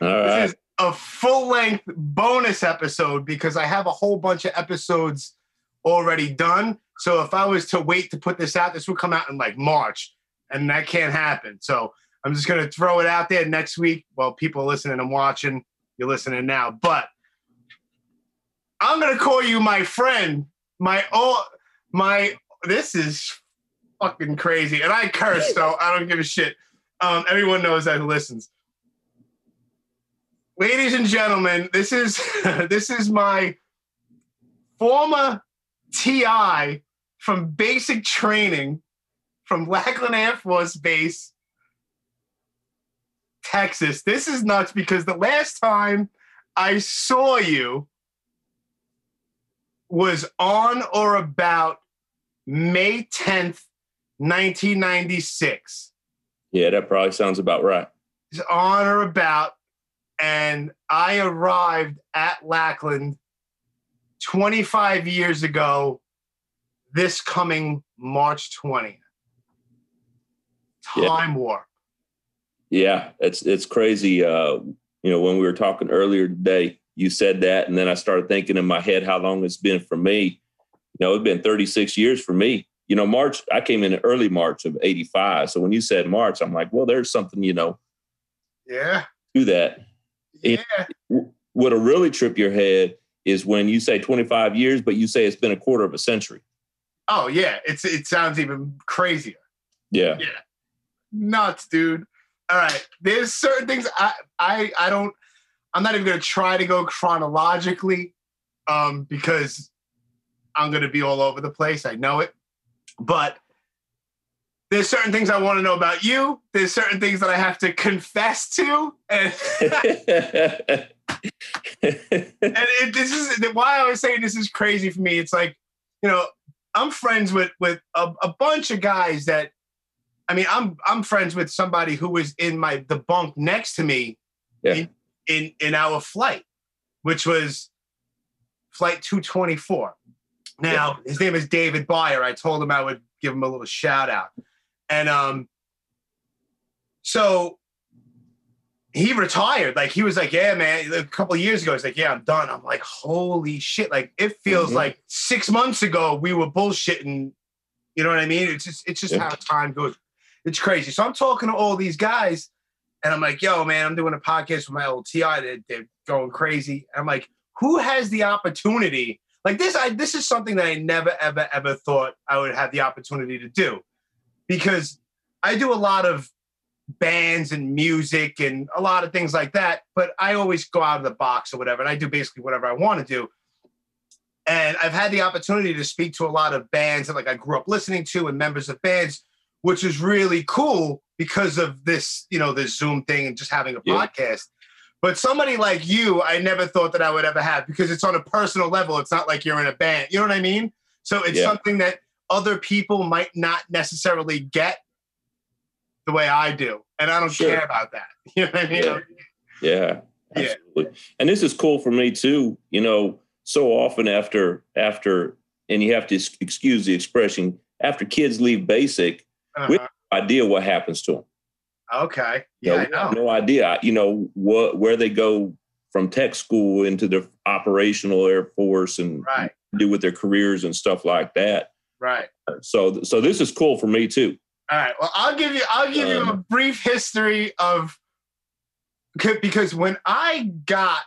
All right. This is a full length bonus episode because I have a whole bunch of episodes already done. So if I was to wait to put this out, this would come out in like March, and that can't happen. So I'm just gonna throw it out there next week. Well, people listening and watching, you're listening now, but I'm gonna call you my friend, my oh my. This is fucking crazy, and I curse, so I don't give a shit. Um, everyone knows that who listens ladies and gentlemen, this is this is my former TI from basic training from Lackland Air Force Base, Texas. This is nuts because the last time I saw you was on or about May 10th, 1996. Yeah, that probably sounds about right. It's on or about and I arrived at Lackland 25 years ago, this coming March 20th. Time Yeah. warp. Yeah, it's it's crazy. Uh, you know, when we were talking earlier today, you said that, and then I started thinking in my head how long it's been for me. You know, it's been 36 years for me. You know, March, I came in early March of 85. So when you said March, I'm like, well, there's something, you know, Yeah. to that. Yeah. What'll really trip your head is when you say 25 years, but you say it's been a quarter of a century. Oh, yeah. It's it sounds even crazier. Yeah. Yeah. Nuts, dude. All right. There's certain things I I I don't I'm not even gonna try to go chronologically um because I'm gonna be all over the place. I know it. But there's certain things I want to know about you. There's certain things that I have to confess to. And, and it, this is why I was saying this is crazy for me. It's like, you know, I'm friends with with a, a bunch of guys that I mean, I'm I'm friends with somebody who was in my the bunk next to me Yeah. in, in in our flight, which was flight 224. Now, his name is David Byer. I told him I would give him a little shout out. And um so he retired. Like he was like, yeah, man. A couple of years ago, he's like, yeah, I'm done. I'm like, holy shit! Like it feels Mhm. like six months ago we were bullshitting. You know what I mean? It's just it's just Yeah. how time goes. It's crazy. So I'm talking to all these guys, and I'm like, yo, man, I'm doing a podcast with my old TI. They're, they're going crazy. I'm like, who has the opportunity? Like this, I this is something that I never, ever, ever thought I would have the opportunity to do, because I do a lot of bands and music and a lot of things like that. But I always go out of the box or whatever, and I do basically whatever I want to do. And I've had the opportunity to speak to a lot of bands that like I grew up listening to and members of bands, which is really cool because of this, you know, this Zoom thing and just having a Yeah. podcast. But somebody like you, I never thought that I would ever have because it's on a personal level. It's not like you're in a band. You know what I mean? So it's Yeah. something that other people might not necessarily get the way I do. And I don't Sure. care about that. You know what I mean? Yeah. Yeah, Yeah. absolutely. And this is cool for me too. You know, so often after after, and you have to excuse the expression, after kids leave basic, Uh-huh. idea what happens to them. Okay. You Yeah, know, I we have know. no idea. You know what where they go from tech school into the operational air force and Right. do with their careers and stuff like that. Right. So so this is cool for me too. All right. Well, I'll give you. I'll give you a Um, brief history of because when I got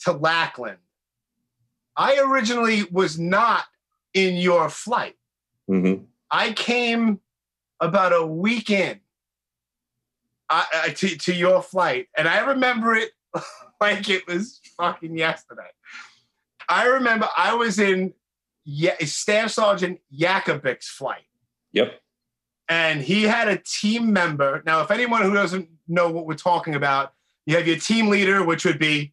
to Lackland, I originally was not in your flight. hmm I came about a week in I, I, to, to your flight, and I remember it like it was fucking yesterday. I remember I was in yeah, Staff Sergeant Yakubik's flight Yep. and he had a team member. Now, if anyone who doesn't know what we're talking about, you have your team leader, which would be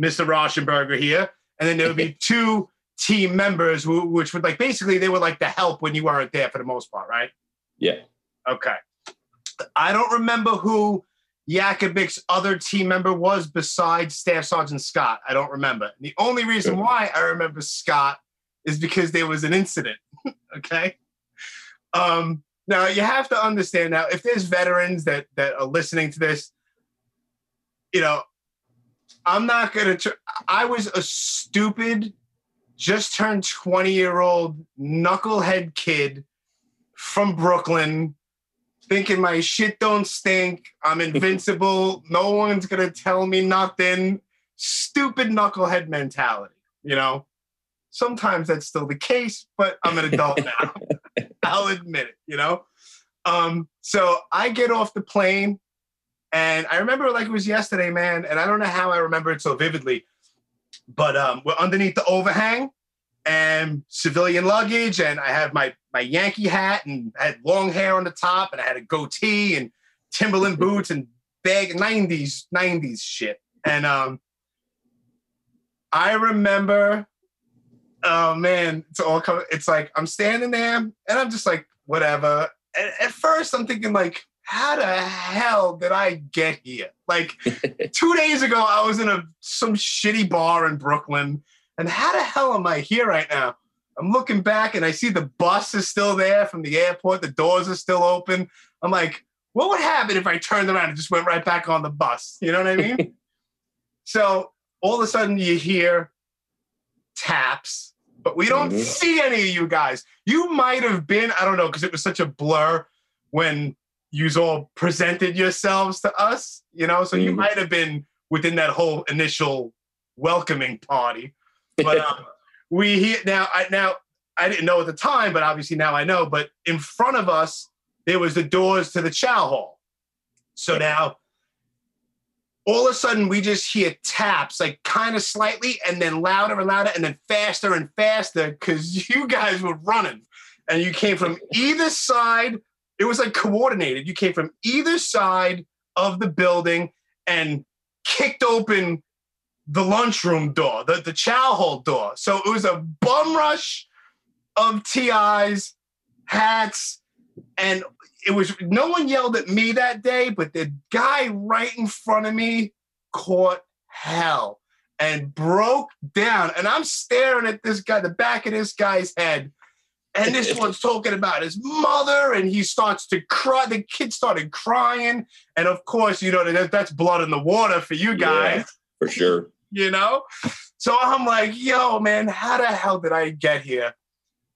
Mr. Raushenberger here, and then there would be two team members, who, which would like basically they were like the help when you weren't there for the most part, right? Yeah. Okay. I don't remember who Yakubik's other team member was besides Staff Sergeant Scott. I don't remember. The only reason why I remember Scott is because there was an incident. okay. Um, now you have to understand now if there's veterans that that are listening to this, you know, I'm not gonna. Tr- I was a stupid, just turned 20 year old knucklehead kid from Brooklyn thinking my shit don't stink. I'm invincible. no one's gonna tell me nothing. Stupid knucklehead mentality, you know. Sometimes that's still the case, but I'm an adult now. I'll admit it, you know. Um, so I get off the plane, and I remember like it was yesterday, man. And I don't know how I remember it so vividly, but um, we're underneath the overhang and civilian luggage, and I have my my Yankee hat and I had long hair on the top, and I had a goatee and Timberland boots and bag 90s 90s shit. And um, I remember, oh man, it's all coming. It's like I'm standing there, and I'm just like, whatever. And at first, I'm thinking like, how the hell did I get here? Like two days ago, I was in a some shitty bar in Brooklyn, and how the hell am I here right now? I'm looking back and I see the bus is still there from the airport. The doors are still open. I'm like, what would happen if I turned around and just went right back on the bus? You know what I mean? so all of a sudden you hear taps, but we don't Mhm. see any of you guys. You might have been, I don't know, because it was such a blur when you all presented yourselves to us, you know, so you Mhm. might have been within that whole initial welcoming party. But um, we hear now, I now I didn't know at the time, but obviously now I know. But in front of us, there was the doors to the chow hall. So now all of a sudden we just hear taps, like kind of slightly, and then louder and louder, and then faster and faster, because you guys were running. And you came from either side. It was like coordinated. You came from either side of the building and kicked open the lunchroom door, the, the chow hall door. So it was a bum rush of TIs, hats, and it was no one yelled at me that day, but the guy right in front of me caught hell and broke down. And I'm staring at this guy, the back of this guy's head. And this one's talking about his mother, and he starts to cry. The kid started crying. And of course, you know, that, that's blood in the water for you guys for sure. You know? So I'm like, yo, man, how the hell did I get here?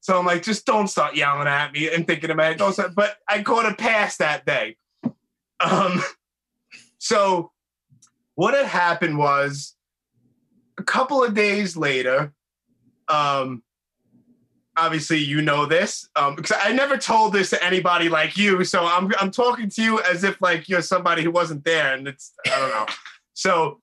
So I'm like, just don't start yelling at me and thinking about it. Don't start. But I caught a pass that day. Um, so what had happened was a couple of days later, um, obviously you know this um, because I never told this to anybody like you. So I'm I'm talking to you as if like you're somebody who wasn't there, and it's I don't know. So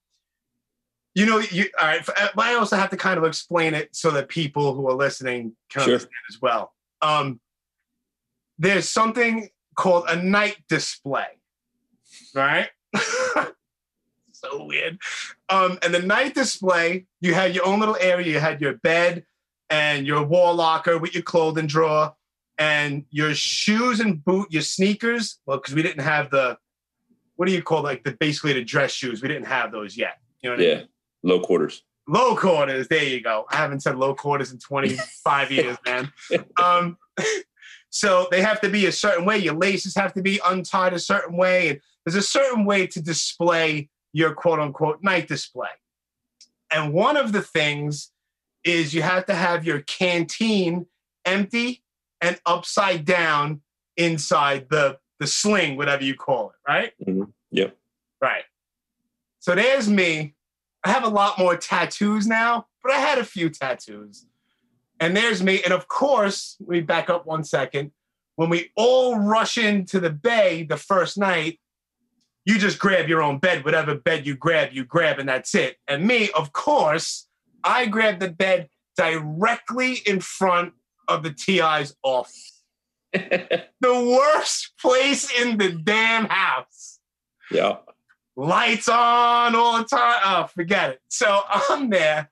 you know, you all right. But I also have to kind of explain it so that people who are listening can Sure. understand as well. Um, there's something called a night display, right? so weird. Um, and the night display, you had your own little area. You had your bed and your wall locker with your clothing drawer and your shoes and boot, your sneakers. Well, because we didn't have the, what do you call like the basically the dress shoes? We didn't have those yet. You know what I mean? Low quarters. Low quarters. There you go. I haven't said low quarters in 25 years, man. Um, so they have to be a certain way. Your laces have to be untied a certain way. And there's a certain way to display your quote unquote night display. And one of the things is you have to have your canteen empty and upside down inside the, the sling, whatever you call it, right? Mhm. Yep. Right. So there's me. I have a lot more tattoos now, but I had a few tattoos. And there's me. And of course, let me back up one second. When we all rush into the bay the first night, you just grab your own bed, whatever bed you grab, you grab, and that's it. And me, of course, I grabbed the bed directly in front of the TI's office. The worst place in the damn house yeah. Lights on all the time. Oh, forget it. So I'm there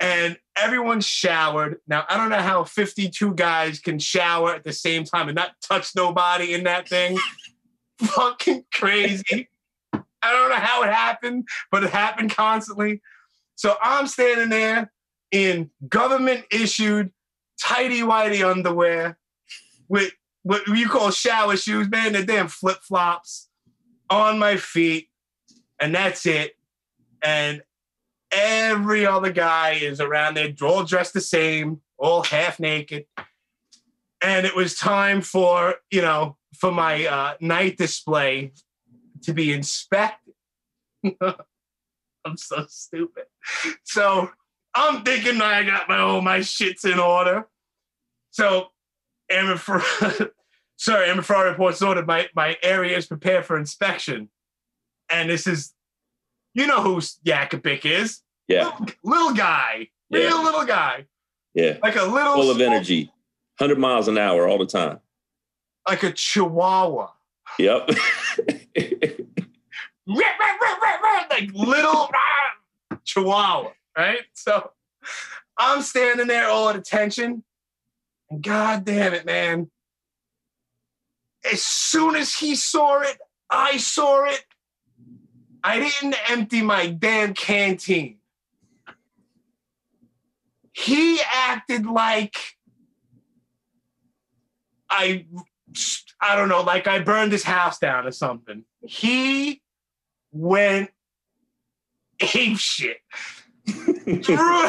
and everyone's showered. Now, I don't know how 52 guys can shower at the same time and not touch nobody in that thing. Fucking crazy. I don't know how it happened, but it happened constantly. So I'm standing there in government issued tidy whitey underwear with what you call shower shoes, man, the damn flip flops on my feet, and that's it. And every other guy is around there, all dressed the same, all half naked. And it was time for, you know, for my uh, night display to be inspected. I'm so stupid. So I'm thinking I got my all my shits in order. So Airman sorry, Airman Ferrari reports ordered my my area is prepared for inspection. And this is you know who Yakubik is. Yeah. Little, little guy. Real little guy. Yeah. Like a little Full of small- energy. 100 miles an hour all the time. Like a chihuahua. Yep. like little chihuahua, right? So I'm standing there all at attention. And god damn it, man. As soon as he saw it, I saw it. I didn't empty my damn canteen. He acted like I I don't know, like I burned his house down or something. He went ape shit. threw,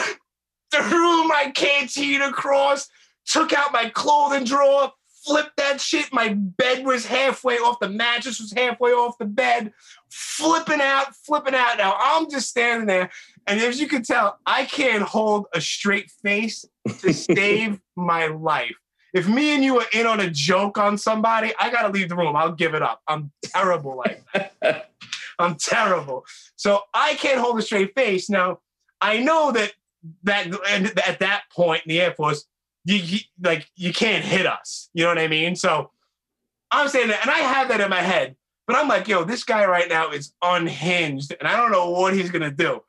threw my canteen across, took out my clothing drawer, flipped that shit. My bed was halfway off, the mattress was halfway off the bed, flipping out, flipping out. Now I'm just standing there, and as you can tell, I can't hold a straight face to save my life. If me and you are in on a joke on somebody, I gotta leave the room. I'll give it up. I'm terrible like that. I'm terrible. So I can't hold a straight face. Now, I know that that and at that point in the Air Force, you, you like you can't hit us. You know what I mean? So I'm saying that, and I have that in my head, but I'm like, yo, this guy right now is unhinged, and I don't know what he's gonna do.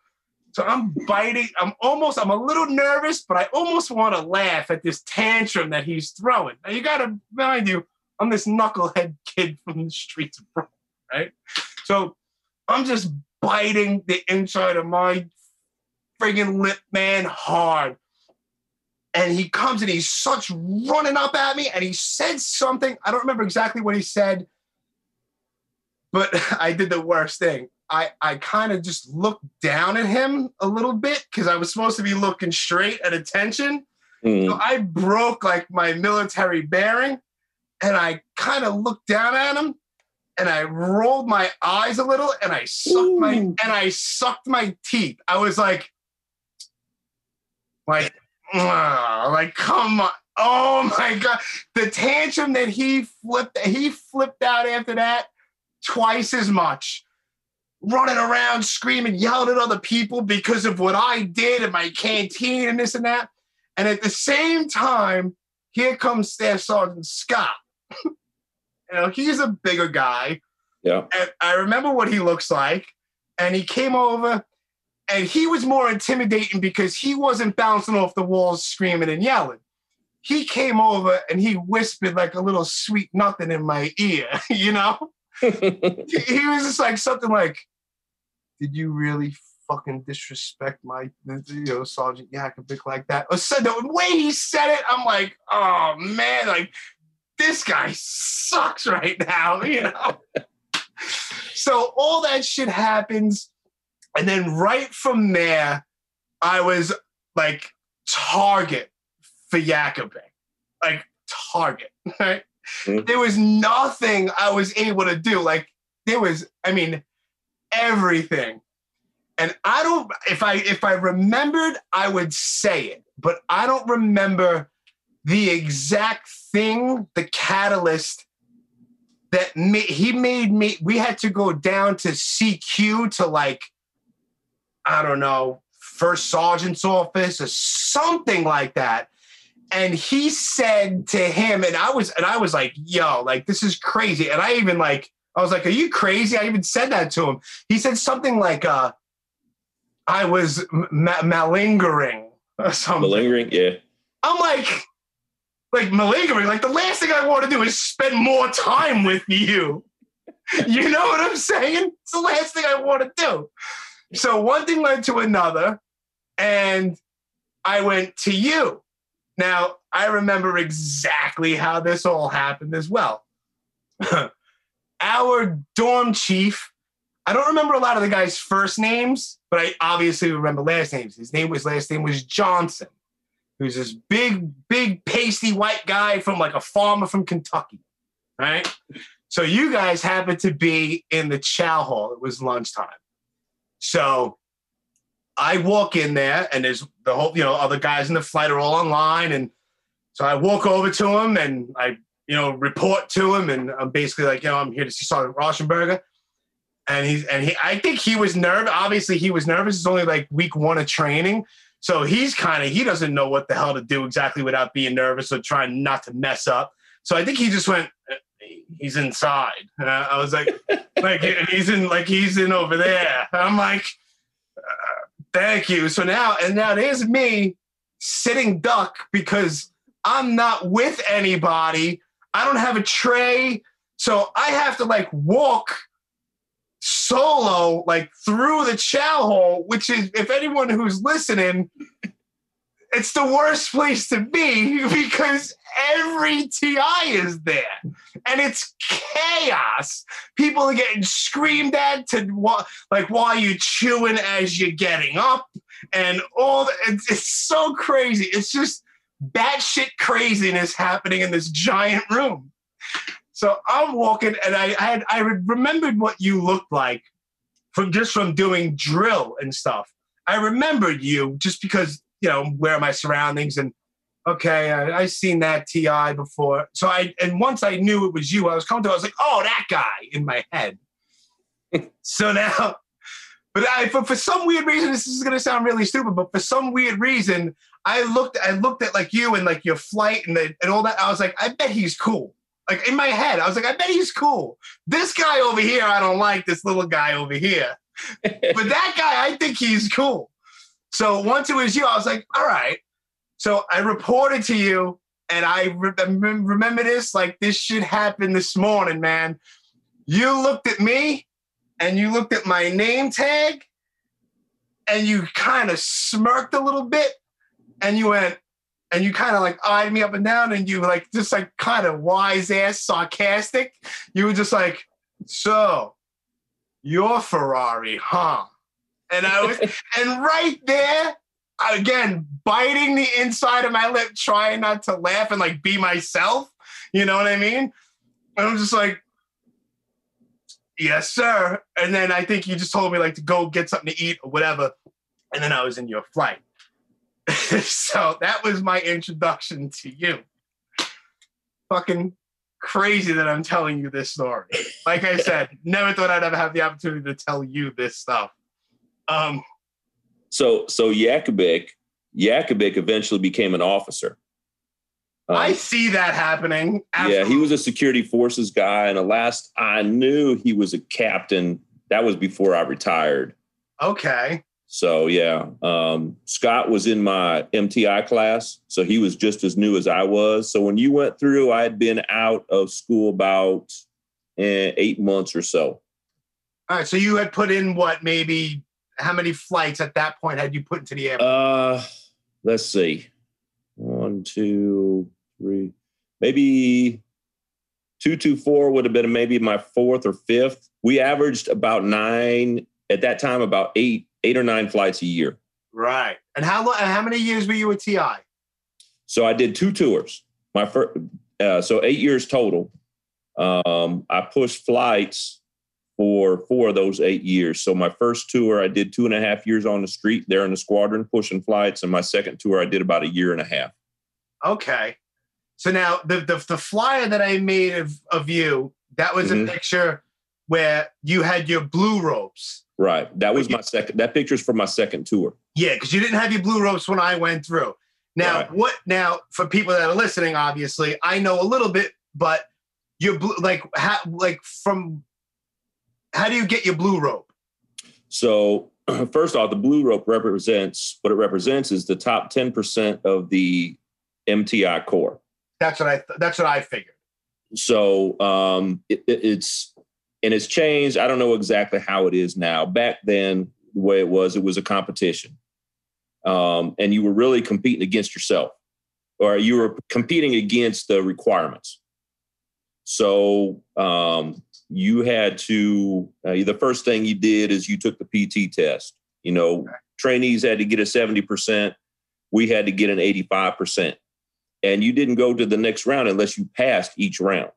So I'm biting. I'm almost. I'm a little nervous, but I almost want to laugh at this tantrum that he's throwing. Now you got to mind you, I'm this knucklehead kid from the streets of Brooklyn, right? So I'm just biting the inside of my friggin' lip, man, hard. And he comes and he starts running up at me and he said something. I don't remember exactly what he said, but I did the worst thing. I, I kind of just looked down at him a little bit because I was supposed to be looking straight at attention. So Mm. I broke like my military bearing and I kind of looked down at him and I rolled my eyes a little and I sucked my and I sucked my teeth. I was like, like, like, come on. Oh my god. The tantrum that he flipped, he flipped out after that twice as much. Running around screaming, yelling at other people because of what I did in my canteen and this and that. And at the same time, here comes Staff Sergeant Scott. you know, he's a bigger guy. Yeah. And I remember what he looks like. And he came over and he was more intimidating because he wasn't bouncing off the walls screaming and yelling. He came over and he whispered like a little sweet nothing in my ear, you know? he was just like something like, "Did you really fucking disrespect my, you know, Sergeant Yakubik like that?" Or said the way he said it, I'm like, "Oh man, like this guy sucks right now," you know. so all that shit happens, and then right from there, I was like target for Yakubik, like target, right? Mhm. There was nothing I was able to do. Like there was, I mean, everything. And I don't if I if I remembered, I would say it, but I don't remember the exact thing, the catalyst that ma- he made me we had to go down to CQ to like I don't know, first sergeant's office or something like that. And he said to him, and I was, and I was like, yo, like this is crazy. And I even like, I was like, are you crazy? I even said that to him. He said something like, uh, I was ma- malingering or something. Malingering. Yeah. I'm like, like malingering. Like the last thing I want to do is spend more time with you. you know what I'm saying? It's the last thing I want to do. So one thing led to another, and I went to you. Now, I remember exactly how this all happened as well. Our dorm chief, I don't remember a lot of the guys' first names, but I obviously remember last names. His name was last name was Johnson, who's this big, big, pasty white guy from like a farmer from Kentucky. Right. So you guys happened to be in the chow hall. It was lunchtime. So I walk in there and there's the whole, you know, other guys in the flight are all online. And so I walk over to him and I, you know, report to him. And I'm basically like, you know, I'm here to see Sergeant Raushenberger. And he's, and he, I think he was nervous. Obviously, he was nervous. It's only like week one of training. So he's kind of, he doesn't know what the hell to do exactly without being nervous or trying not to mess up. So I think he just went, he's inside. Uh, I was like, like he's in, like he's in over there. I'm like, Thank you. So now, and now there's me sitting duck because I'm not with anybody. I don't have a tray. So I have to like walk solo, like through the chow hall, which is, if anyone who's listening, it's the worst place to be because every TI is there and it's chaos. People are getting screamed at to like while you're chewing as you're getting up and all the, it's, it's so crazy. It's just batshit craziness happening in this giant room. So I'm walking and I, I had I remembered what you looked like from just from doing drill and stuff. I remembered you just because you know where my surroundings? And okay I, I seen that ti before. So i and once i knew it was you i was coming to i was like oh that guy in my head. So now but I, for, for some weird reason this is going to sound really stupid but for some weird reason i looked i looked at like you and like your flight and, the, and all that. I was like i bet he's cool. Like in my head i was like i bet he's cool. This guy over here i don't like this little guy over here. But that guy i think he's cool so once it was you, I was like, all right. So I reported to you, and I re- remember this like this should happen this morning, man. You looked at me and you looked at my name tag and you kind of smirked a little bit and you went, and you kind of like eyed me up and down and you like just like kind of wise ass sarcastic. You were just like, so you're Ferrari, huh? And I was, and right there, again, biting the inside of my lip, trying not to laugh and like be myself. You know what I mean? And I'm just like, yes, sir. And then I think you just told me like to go get something to eat or whatever. And then I was in your flight. so that was my introduction to you. Fucking crazy that I'm telling you this story. Like I said, never thought I'd ever have the opportunity to tell you this stuff. Um, so so Yakubik, Yakubik eventually became an officer. Um, I see that happening. Absolutely. Yeah, he was a security forces guy, and the last I knew, he was a captain. That was before I retired. Okay. So yeah, um, Scott was in my MTI class, so he was just as new as I was. So when you went through, I had been out of school about eh, eight months or so. All right, so you had put in what maybe how many flights at that point had you put into the air? Uh, let's see, one, two, three, maybe two, two, four would have been maybe my fourth or fifth. We averaged about nine at that time, about eight, eight or nine flights a year. Right. And how long? How many years were you at TI? So I did two tours. My first, uh, so eight years total. Um, I pushed flights for four of those eight years. So my first tour, I did two and a half years on the street there in the squadron pushing flights, and my second tour, I did about a year and a half. Okay. So now the the, the flyer that I made of, of you, that was mm-hmm. a picture where you had your blue ropes. Right. That was my second. That picture's from my second tour. Yeah, because you didn't have your blue ropes when I went through. Now, right. what? Now, for people that are listening, obviously, I know a little bit, but you're blue, like, ha, like from how do you get your blue rope? So first off, the blue rope represents what it represents is the top 10% of the MTI corps. That's what I that's what I figured. So um, it, it's and it's changed. I don't know exactly how it is now. Back then, the way it was, it was a competition, um, and you were really competing against yourself, or you were competing against the requirements. So um, you had to. Uh, the first thing you did is you took the PT test. You know, trainees had to get a seventy percent. We had to get an eighty-five percent, and you didn't go to the next round unless you passed each round.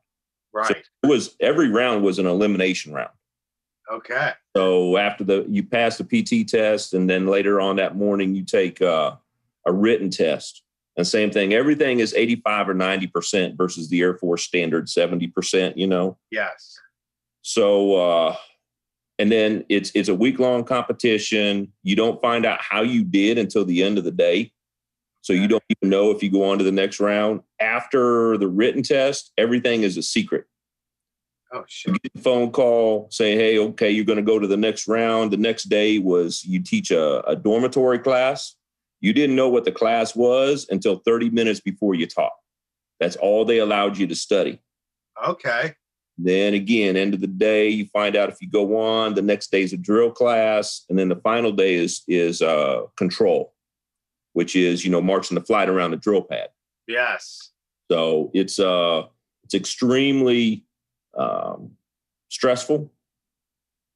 Right. So it was every round was an elimination round. okay. So after the you pass the PT test, and then later on that morning you take uh, a written test. And same thing, everything is 85 or 90% versus the Air Force standard 70%, you know. Yes. So uh and then it's it's a week long competition. You don't find out how you did until the end of the day. So you don't even know if you go on to the next round. After the written test, everything is a secret. Oh shit. You get a phone call, say, hey, okay, you're going to go to the next round. The next day was you teach a, a dormitory class. You didn't know what the class was until 30 minutes before you taught. That's all they allowed you to study. Okay. Then again, end of the day, you find out if you go on. The next day is a drill class, and then the final day is is uh, control, which is you know marching the flight around the drill pad. Yes. So it's uh it's extremely um, stressful.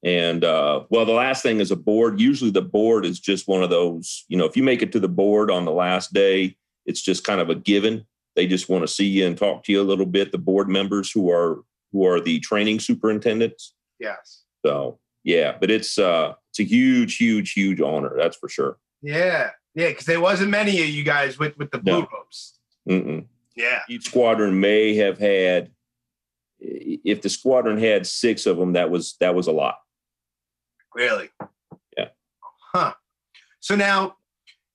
And uh, well, the last thing is a board. Usually, the board is just one of those. You know, if you make it to the board on the last day, it's just kind of a given. They just want to see you and talk to you a little bit. The board members who are who are the training superintendents. Yes. So yeah, but it's uh it's a huge, huge, huge honor. That's for sure. Yeah. Yeah. Because there wasn't many of you guys with with the blue No. ropes. Mm-mm. Yeah. Each squadron may have had. If the squadron had six of them, that was that was a lot. Really. Yeah. Huh. So now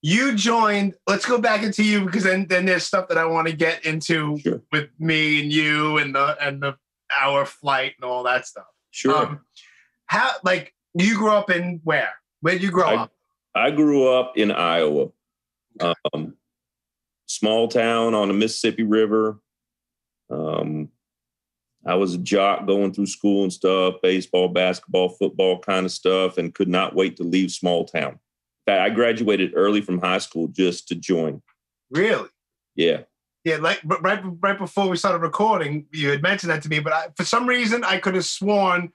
you joined. Let's go back into you because then then there's stuff that I want to get into Sure. with me and you and the and the our flight and all that stuff. Sure. Um, how like you grew up in where? Where did you grow I- up? I grew up in Iowa, um, small town on the Mississippi River. Um, I was a jock going through school and stuff, baseball, basketball, football kind of stuff, and could not wait to leave small town. I graduated early from high school just to join. Really? Yeah. Yeah, like but right right before we started recording, you had mentioned that to me, but I, for some reason I could have sworn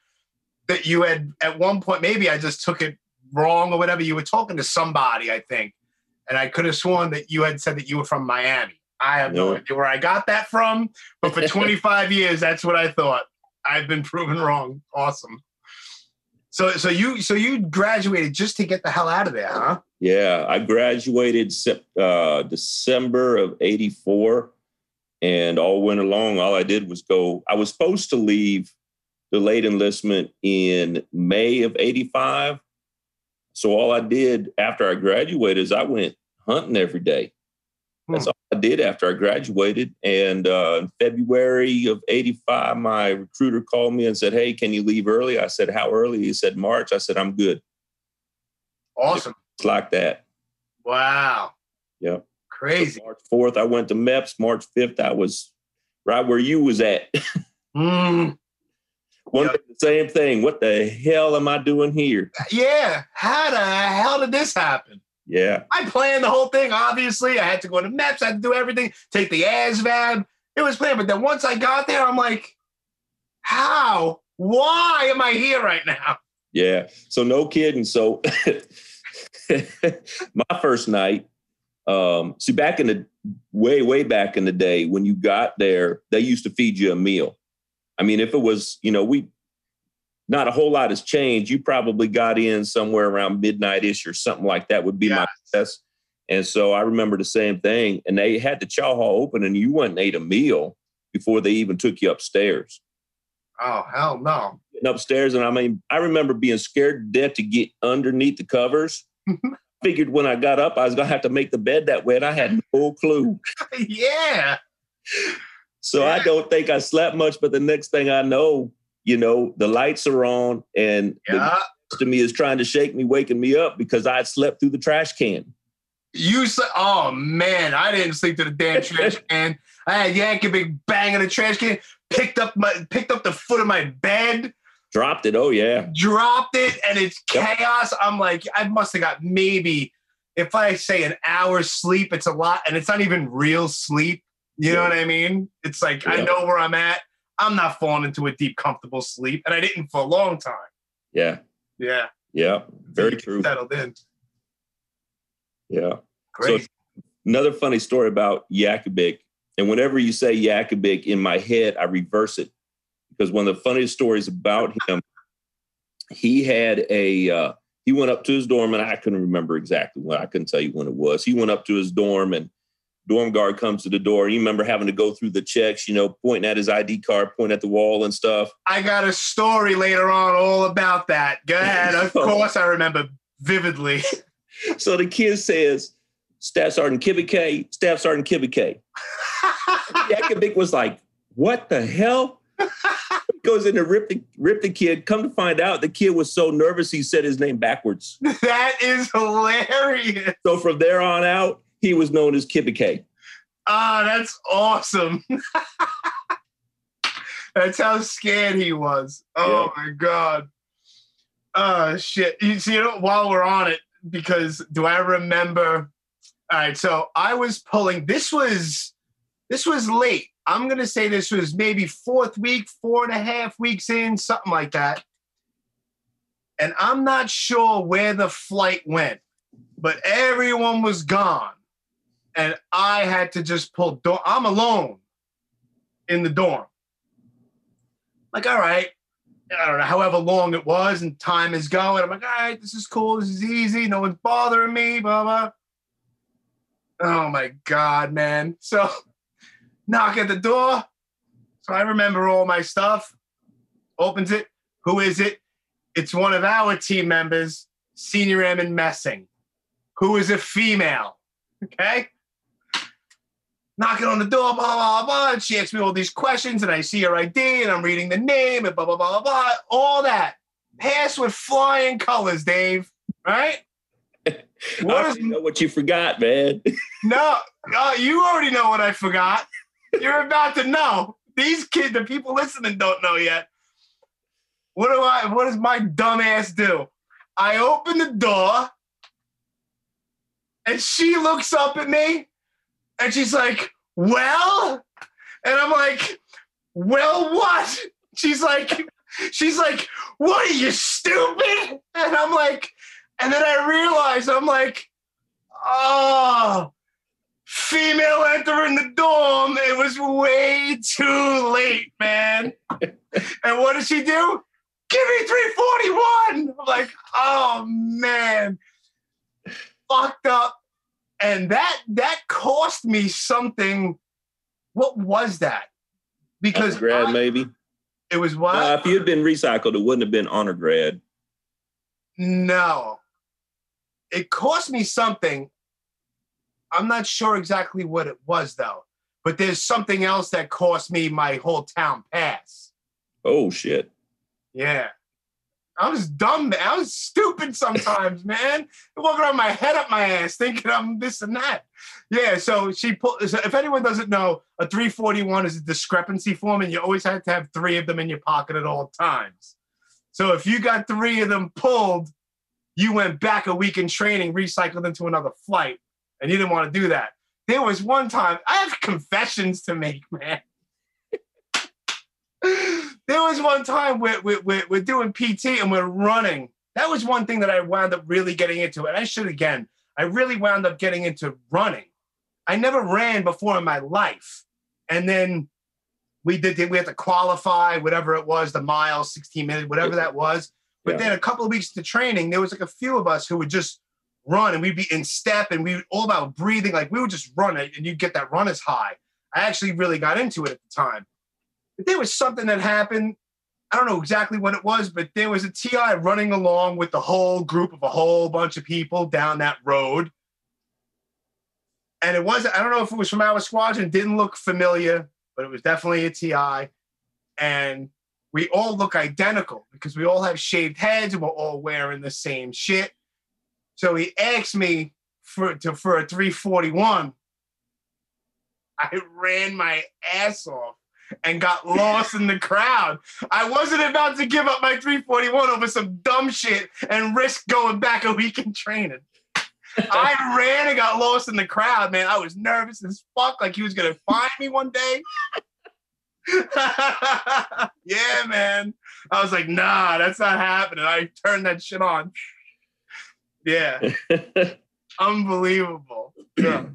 that you had at one point maybe I just took it wrong or whatever. You were talking to somebody, I think, and I could have sworn that you had said that you were from Miami. I have no No. idea where I got that from, but for 25 years, that's what I thought. I've been proven wrong. Awesome. So so you so you graduated just to get the hell out of there, huh? Yeah, I graduated uh, December of '84, and all winter long, all I did was go. I was supposed to leave the late enlistment in May of '85, so all I did after I graduated is I went hunting every day. That's Hmm. all I did after I graduated. And uh, in February of '85, my recruiter called me and said, "Hey, can you leave early?" I said, "How early?" He said, "March." I said, "I'm good." Awesome. It's like that. Wow. Yep. Crazy. March 4th, I went to MEPS. March 5th, I was right where you was at. Mm. One Yep. the same thing. What the hell am I doing here? Yeah. How the hell did this happen? Yeah. I planned the whole thing, obviously. I had to go to MEPS, I had to do everything, take the ASVAB. It was planned. But then once I got there, I'm like, how? Why am I here right now? Yeah. So no kidding. So my first night, um, see back in the way, way back in the day when you got there, they used to feed you a meal. I mean, if it was, you know, we not a whole lot has changed. You probably got in somewhere around midnight-ish or something like that would be my guess. And so I remember the same thing. And they had the chow hall open and you went and ate a meal before they even took you upstairs. Oh, hell no. Upstairs, and I mean, I remember being scared to death to get underneath the covers. Figured when I got up, I was gonna have to make the bed that way, and I had no clue. yeah. So I don't think I slept much. But the next thing I know, you know, the lights are on, and the Yeah. next to me is trying to shake me, waking me up because I slept through the trash can. You said, oh man, I didn't sleep through the damn trash can. I had Yankee big bang in the trash can, picked up my picked up the foot of my bed, Dropped it. Oh yeah. Dropped it, and it's Yep. chaos. I'm like, I must have got maybe, if I say an hour's sleep, it's a lot, and it's not even real sleep. You know what I mean? It's like I know where I'm at. I'm not falling into a deep, comfortable sleep, and I didn't for a long time. Yeah. Yeah, Yeah. Very true. Settled in. Yeah. Great. Another funny story about Yakubik. And whenever you say Yakubik in my head, I reverse it because one of the funniest stories about him, he had a uh, he went up to his dorm and I couldn't remember exactly when I couldn't tell you when it was. He went up to his dorm and dorm guard comes to the door. You remember having to go through the checks, you know, pointing at his ID card, pointing at the wall and stuff. I got a story later on all about that. Go ahead. Of course, I remember vividly. So the kid says, Staff Sergeant Kibike, Staff Sergeant Kibike. Yakubik was like, "What the hell?" Goes in to rip the rip the kid. Come to find out, the kid was so nervous he said his name backwards. that is hilarious. So from there on out, he was known as Kibike. Ah, that's awesome. that's how scared he was. Oh my god. Oh shit. You see, you know, while we're on it, because do I remember? All right, so I was pulling. This was this was late. I'm gonna say this was maybe fourth week, four and a half weeks in, something like that. And I'm not sure where the flight went, but everyone was gone and I had to just pull. Door- I'm alone in the dorm. Like, all right, I don't know, however long it was, and time is going. I'm like, all right, this is cool. This is easy. No one's bothering me. Blah blah. Oh my god, man! So, knock at the door. So I remember all my stuff. Opens it. Who is it? It's one of our team members, Senior Airman Messing, who is a female. Okay knocking on the door, blah, blah, blah. And she asks me all these questions, and I see her ID, and I'm reading the name, and blah, blah, blah, blah, blah. All that. Pass with flying colors, Dave. Right? I What is know what you forgot, man. no? Uh, you already know what I forgot. You're about to know. These kids, the people listening, don't know yet. What do I? What does my dumb ass do? I open the door, and she looks up at me, and she's like, "Well," and I'm like, "Well, what?" She's like, "She's like, what are you stupid?" And I'm like, and then I realize I'm like, "Oh." Female entering the dorm. It was way too late, man. and what did she do? Give me 341. I'm like, oh man. Fucked up. And that that cost me something. What was that? Because grad, I- maybe. it was what? Uh, if you had been recycled, it wouldn't have been honor grad. No. It cost me something. I'm not sure exactly what it was though. But there's something else that cost me my whole town pass. Oh shit. Yeah. I was dumb. man. I was stupid sometimes, man. Walking around my head up my ass thinking I'm this and that. Yeah, so she pulled. So if anyone doesn't know, a 341 is a discrepancy form, and you always have to have three of them in your pocket at all times. So if you got three of them pulled, you went back a week in training, recycled into another flight, and you didn't want to do that. There was one time I have confessions to make, man. There was one time we're, we're, we're, doing PT and we're running. That was one thing that I wound up really getting into. And I should again, I really wound up getting into running. I never ran before in my life. And then we did, we had to qualify, whatever it was, the mile, 16 minutes, whatever that was. But Yeah. then a couple of weeks to training, there was like a few of us who would just run and we'd be in step and we all about breathing. Like we would just run it and you'd get that runner's high. I actually really got into it at the time. There was something that happened. I don't know exactly what it was, but there was a TI running along with the whole group of a whole bunch of people down that road. And it was, I don't know if it was from our squadron, didn't look familiar, but it was definitely a TI. And we all look identical because we all have shaved heads and we're all wearing the same shit. So he asked me for to for a 341. I ran my ass off. And got lost in the crowd. I wasn't about to give up my 341 over some dumb shit and risk going back a week in training. I ran and got lost in the crowd, man. I was nervous as fuck, like he was gonna find me one day. yeah, man. I was like, nah, that's not happening. I turned that shit on. Yeah. Unbelievable. Yeah.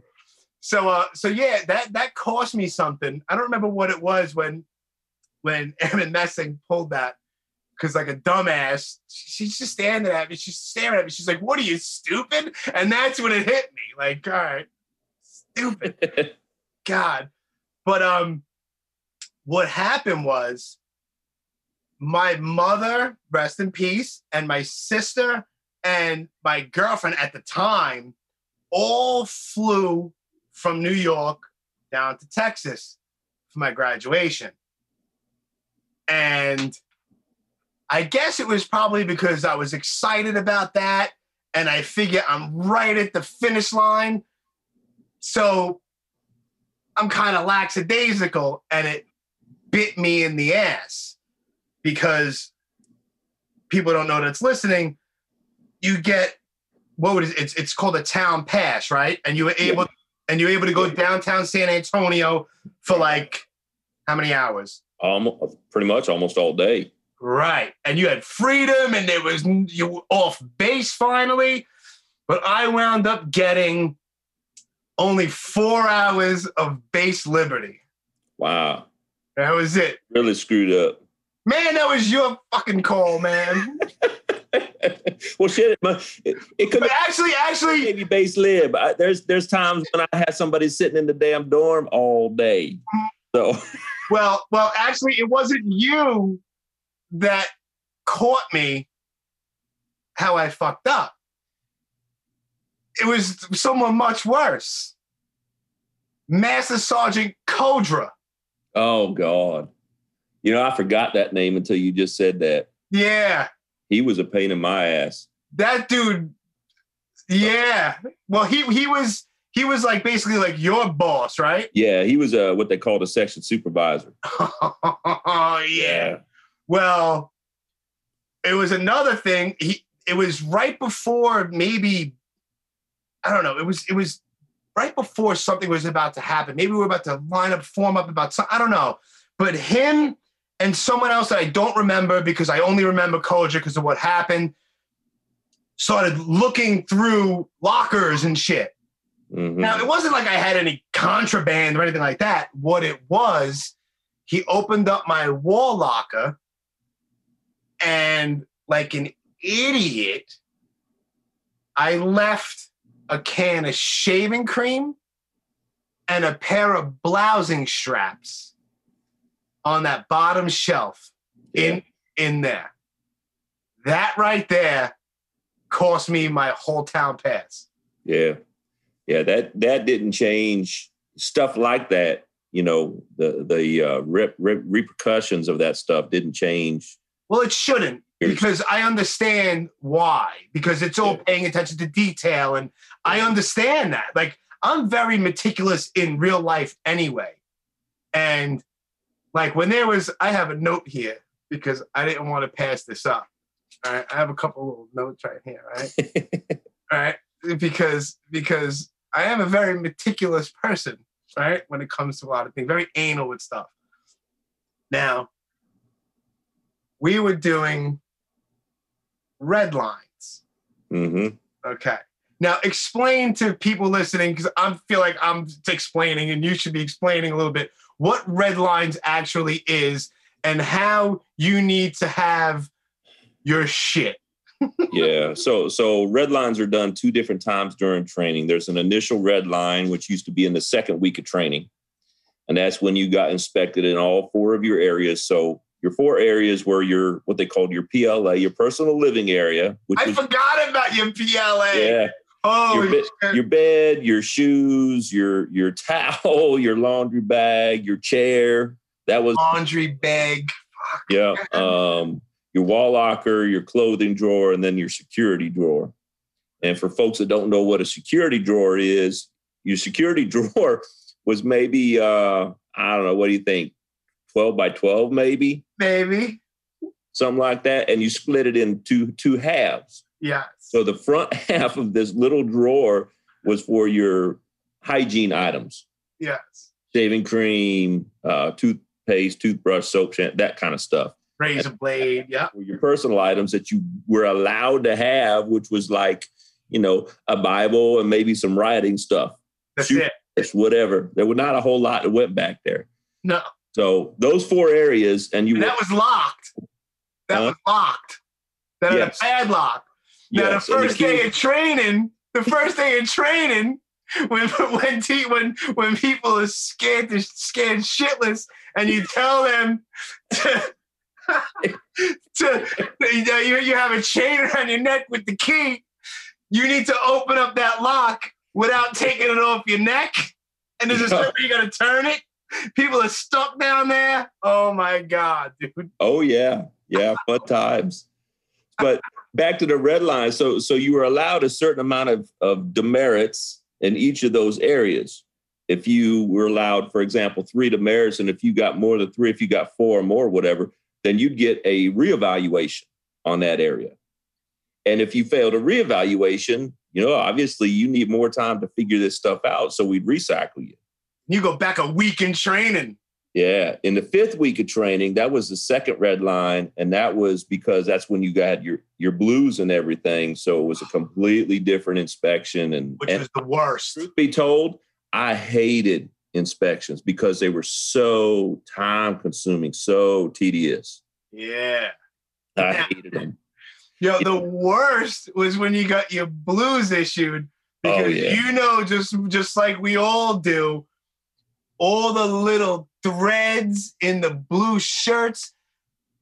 So uh so yeah, that that cost me something. I don't remember what it was when when Airman Messing pulled that. Cause like a dumbass, she's just standing at me. She's staring at me. She's like, "What are you stupid?" And that's when it hit me. Like, all right, stupid. God. But um, what happened was my mother, rest in peace, and my sister and my girlfriend at the time all flew from New York down to Texas for my graduation. And I guess it was probably because I was excited about that and I figure I'm right at the finish line. So I'm kind of lackadaisical and it bit me in the ass because people don't know that's listening. You get what would it, it's it's called a town pass, right? And you were able yeah. And you're able to go downtown San Antonio for like how many hours? Um, pretty much almost all day. Right. And you had freedom and there was you were off base finally. But I wound up getting only four hours of base liberty. Wow. That was it. Really screwed up. Man, that was your fucking call, man. well, shit. It, it could actually, actually, maybe base lib. I, there's there's times when I had somebody sitting in the damn dorm all day. So, well, well, actually, it wasn't you that caught me how I fucked up. It was someone much worse. Master Sergeant Kodra. Oh God. You know, I forgot that name until you just said that. Yeah. He was a pain in my ass. That dude, yeah. Well, he he was he was like basically like your boss, right? Yeah, he was uh what they called a section supervisor. oh yeah. yeah. Well, it was another thing. He it was right before maybe I don't know. It was it was right before something was about to happen. Maybe we were about to line up, form up about something. I don't know. But him and someone else that I don't remember because I only remember Koja because of what happened started looking through lockers and shit. Mm-hmm. Now, it wasn't like I had any contraband or anything like that. What it was, he opened up my wall locker and like an idiot, I left a can of shaving cream and a pair of blousing straps on that bottom shelf in in there. That right there cost me my whole town pass. Yeah. Yeah, that that didn't change stuff like that, you know, the the uh, rep, rep, repercussions of that stuff didn't change well, it shouldn't because I understand why, because it's all paying attention to detail. And I understand that. Like, I'm very meticulous in real life anyway. And like, when there was, I have a note here because I didn't want to pass this up. All right. I have a couple little notes right here. Right. all right. Because, because I am a very meticulous person, right? When it comes to a lot of things, very anal with stuff. Now, we were doing red lines. Mm-hmm. Okay. Now explain to people listening, because I feel like I'm explaining and you should be explaining a little bit what red lines actually is and how you need to have your shit. yeah. So so red lines are done two different times during training. There's an initial red line, which used to be in the second week of training. And that's when you got inspected in all four of your areas. So your four areas where your what they called your PLA, your personal living area. Which I was, forgot about your PLA. Yeah. Oh, your, be- your, bed, your shoes, your your towel, your laundry bag, your chair. That was laundry bag. Fuck. Yeah. Um, your wall locker, your clothing drawer, and then your security drawer. And for folks that don't know what a security drawer is, your security drawer was maybe uh, I don't know, what do you think? 12 by 12, maybe Maybe. something like that, and you split it into two halves. Yes. So the front half of this little drawer was for your hygiene items, yes. shaving cream, uh, toothpaste, toothbrush, soap, that kind of stuff. Razor blade. Yeah. Were your personal items that you were allowed to have, which was like, you know, a Bible and maybe some writing stuff. That's Shoot. it. It's whatever. There was not a whole lot that went back there. No. So those four areas, and you And were that was locked. That Huh? was locked. That had a padlock. Now Yes, the first key- day of training, the first day of training, when when te- when when people are scared to scared shitless, and you tell them to to you, you have a chain around your neck with the key, you need to open up that lock without taking it off your neck, and there's a certain you got to turn it. People are stuck down there. Oh my god, dude! Oh yeah, yeah, fun times. But back to the red line. So so you were allowed a certain amount of of demerits in each of those areas. If you were allowed, for example, three demerits, and if you got more than three, if you got four or more, whatever, then you'd get a reevaluation on that area. And if you failed a reevaluation, you know, obviously you need more time to figure this stuff out. So we'd recycle you. You go back a week in training. Yeah. In the fifth week of training, that was the second red line. And that was because that's when you got your your blues and everything. So it was a completely different inspection. And, which and was the worst. truth be told, I hated inspections because they were so time consuming, so tedious. Yeah. I hated them. Yo, the worst was when you got your blues issued oh, because Oh, yeah. you know, just just like we all do, all the little threads in the blue shirts.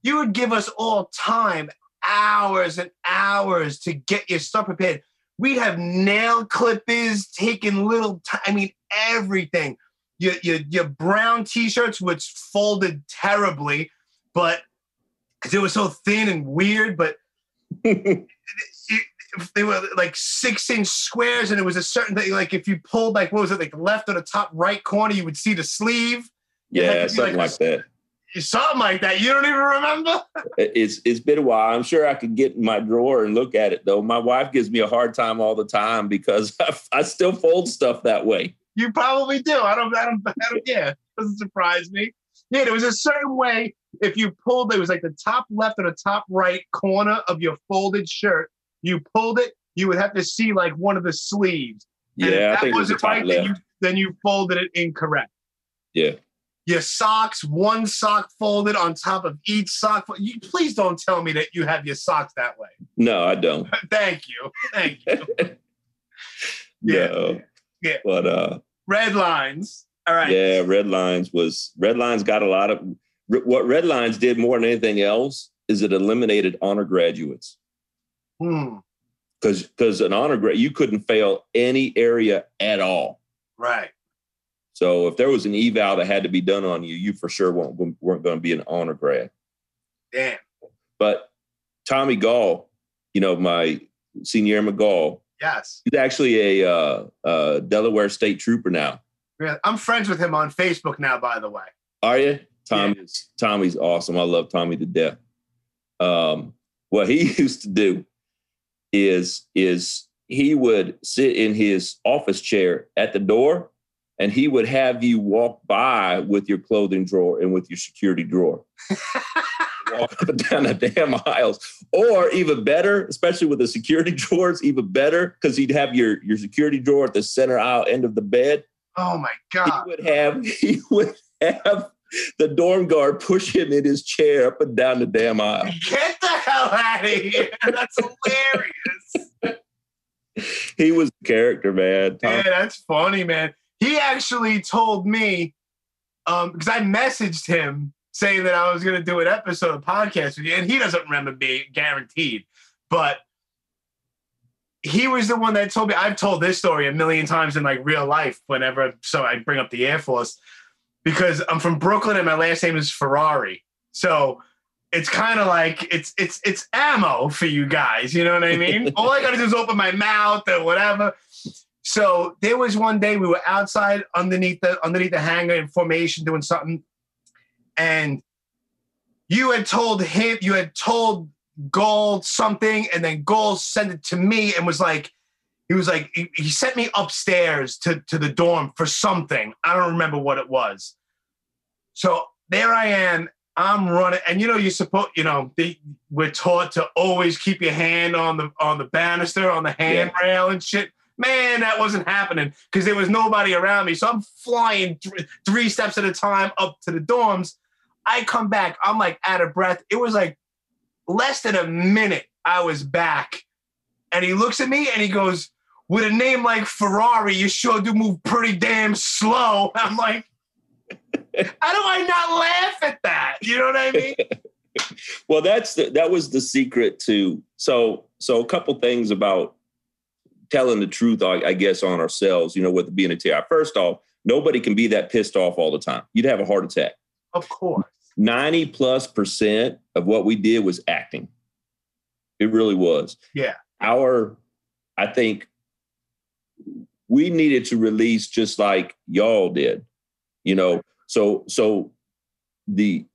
You would give us all time, hours and hours to get your stuff prepared. We'd have nail clippers taking little. I mean, everything. Your, your, your brown t-shirts, which folded terribly, but because it was so thin and weird, but they were like six inch squares, and it was a certain thing. Like if you pulled, like what was it, like the left or the top right corner, you would see the sleeve. It had to Yeah, something like like that. Something like that. You don't even remember? It's it's been a while. I'm sure I could get in my drawer and look at it though. My wife gives me a hard time all the time because I, I still fold stuff that way. You probably do. I don't. I don't. I don't. Yeah, doesn't surprise me. Yeah, there was a certain way. If you pulled, it was like the top left or the top right corner of your folded shirt. You pulled it, you would have to see like one of the sleeves. And if Yeah, I that think it was the wasn't right, then you, then you folded it incorrect. Yeah. Your socks, one sock folded on top of each sock. You please don't tell me that you have your socks that way. No, I don't. Thank you. Thank you. Yeah. No. Yeah. But uh Red lines. All right. yeah, Red Lines was Red Lines got a lot of what Red Lines did more than anything else is it eliminated honor graduates. Hmm. Because because an honor grad you couldn't fail any area at all. Right. So if there was an eval that had to be done on you, you for sure weren't, weren't going to be an honor grad. Damn. But Tommy Gall, you know, my senior airman Gall, Yes. he's actually a uh, uh, Delaware State Trooper now. Yeah, I'm friends with him on Facebook now, by the way. Are you? Tommy's Tommy's awesome. I love Tommy to death. Um, what he used to do is is he would sit in his office chair at the door and he would have you walk by with your clothing drawer and with your security drawer. walk up and down the damn aisles. Or even better, especially with the security drawers, even better, because he'd have your, your security drawer at the center aisle end of the bed Oh my god he would have he would have the dorm guard push him in his chair up and down the damn aisle. Get the hell out of here. That's hilarious. He was a character, man. Tom- Yeah, that's funny, man. He actually told me, um, because I messaged him saying that I was gonna do an episode of podcast with you, and he doesn't remember me, guaranteed. But he was the one that told me I've told this story a million times in like real life whenever so I bring up the Air Force because I'm from Brooklyn and my last name is Ferrari. So it's kind of like it's it's it's ammo for you guys, you know what I mean? All I gotta do is open my mouth or whatever. So there was one day we were outside underneath the underneath the hangar in formation doing something, and you had told him, you had told Gall something, and then Gall sent it to me and was like, he was like, he, he sent me upstairs to, to the dorm for something. I don't remember what it was. So there I am. I'm running, and you know you're supposed, you know, they, we're taught to always keep your hand on the on the banister, on the handrail and shit. Man, that wasn't happening because there was nobody around me. So I'm flying th- three steps at a time up to the dorms. I come back, I'm like out of breath. It was like less than a minute I was back. And he looks at me and he goes, with a name like Ferrari, you sure do move pretty damn slow. I'm like, how do I not laugh at that? You know what I mean? well, that's the, that was the secret to so so a couple things about telling the truth, I, I guess, on ourselves. You know, with being a TI. First off, nobody can be that pissed off all the time. You'd have a heart attack. Of course. 90 plus percent of what we did was acting. It really was. Yeah. Our, I think we needed to release just like y'all did, you know. So, so the,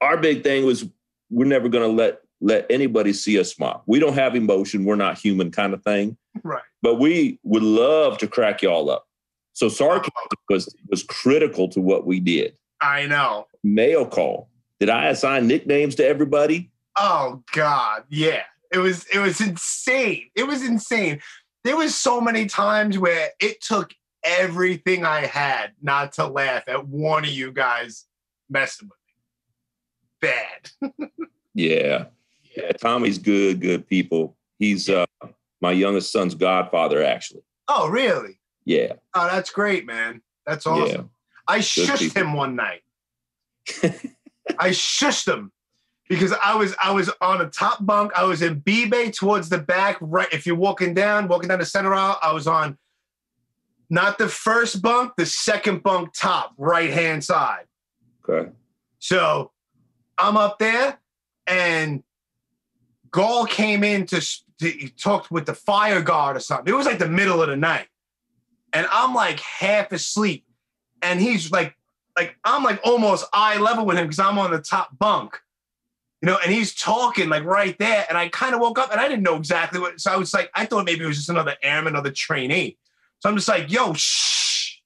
our big thing was we're never going to let let anybody see us smile. We don't have emotion. We're not human kind of thing. Right. But we would love to crack y'all up. So sarcasm uh-huh. was was critical to what we did. I know. Mail call. Did I assign nicknames to everybody? Oh God, yeah. It was it was insane. It was insane. There was so many times where it took everything I had not to laugh at one of you guys messing with me. Bad. yeah. Yeah. Tommy's good, good people. He's uh my youngest son's godfather, actually. Oh, really? Yeah. Oh, that's great, man. That's awesome. Yeah. I shushed him one night. I shushed him because I was I was on a top bunk. I was in B bay towards the back. Right, if you're walking down, walking down the center aisle, I was on not the first bunk, the second bunk top, right hand side. Okay. So I'm up there, and Gall came in to, to talked with the fire guard or something. It was like the middle of the night, and I'm like half asleep, and he's like, like I'm like almost eye level with him because I'm on the top bunk, you know, and he's talking like right there, and I kind of woke up and I didn't know exactly what. So I was like, I thought maybe it was just another airman, another trainee. So I'm just like, yo, shh,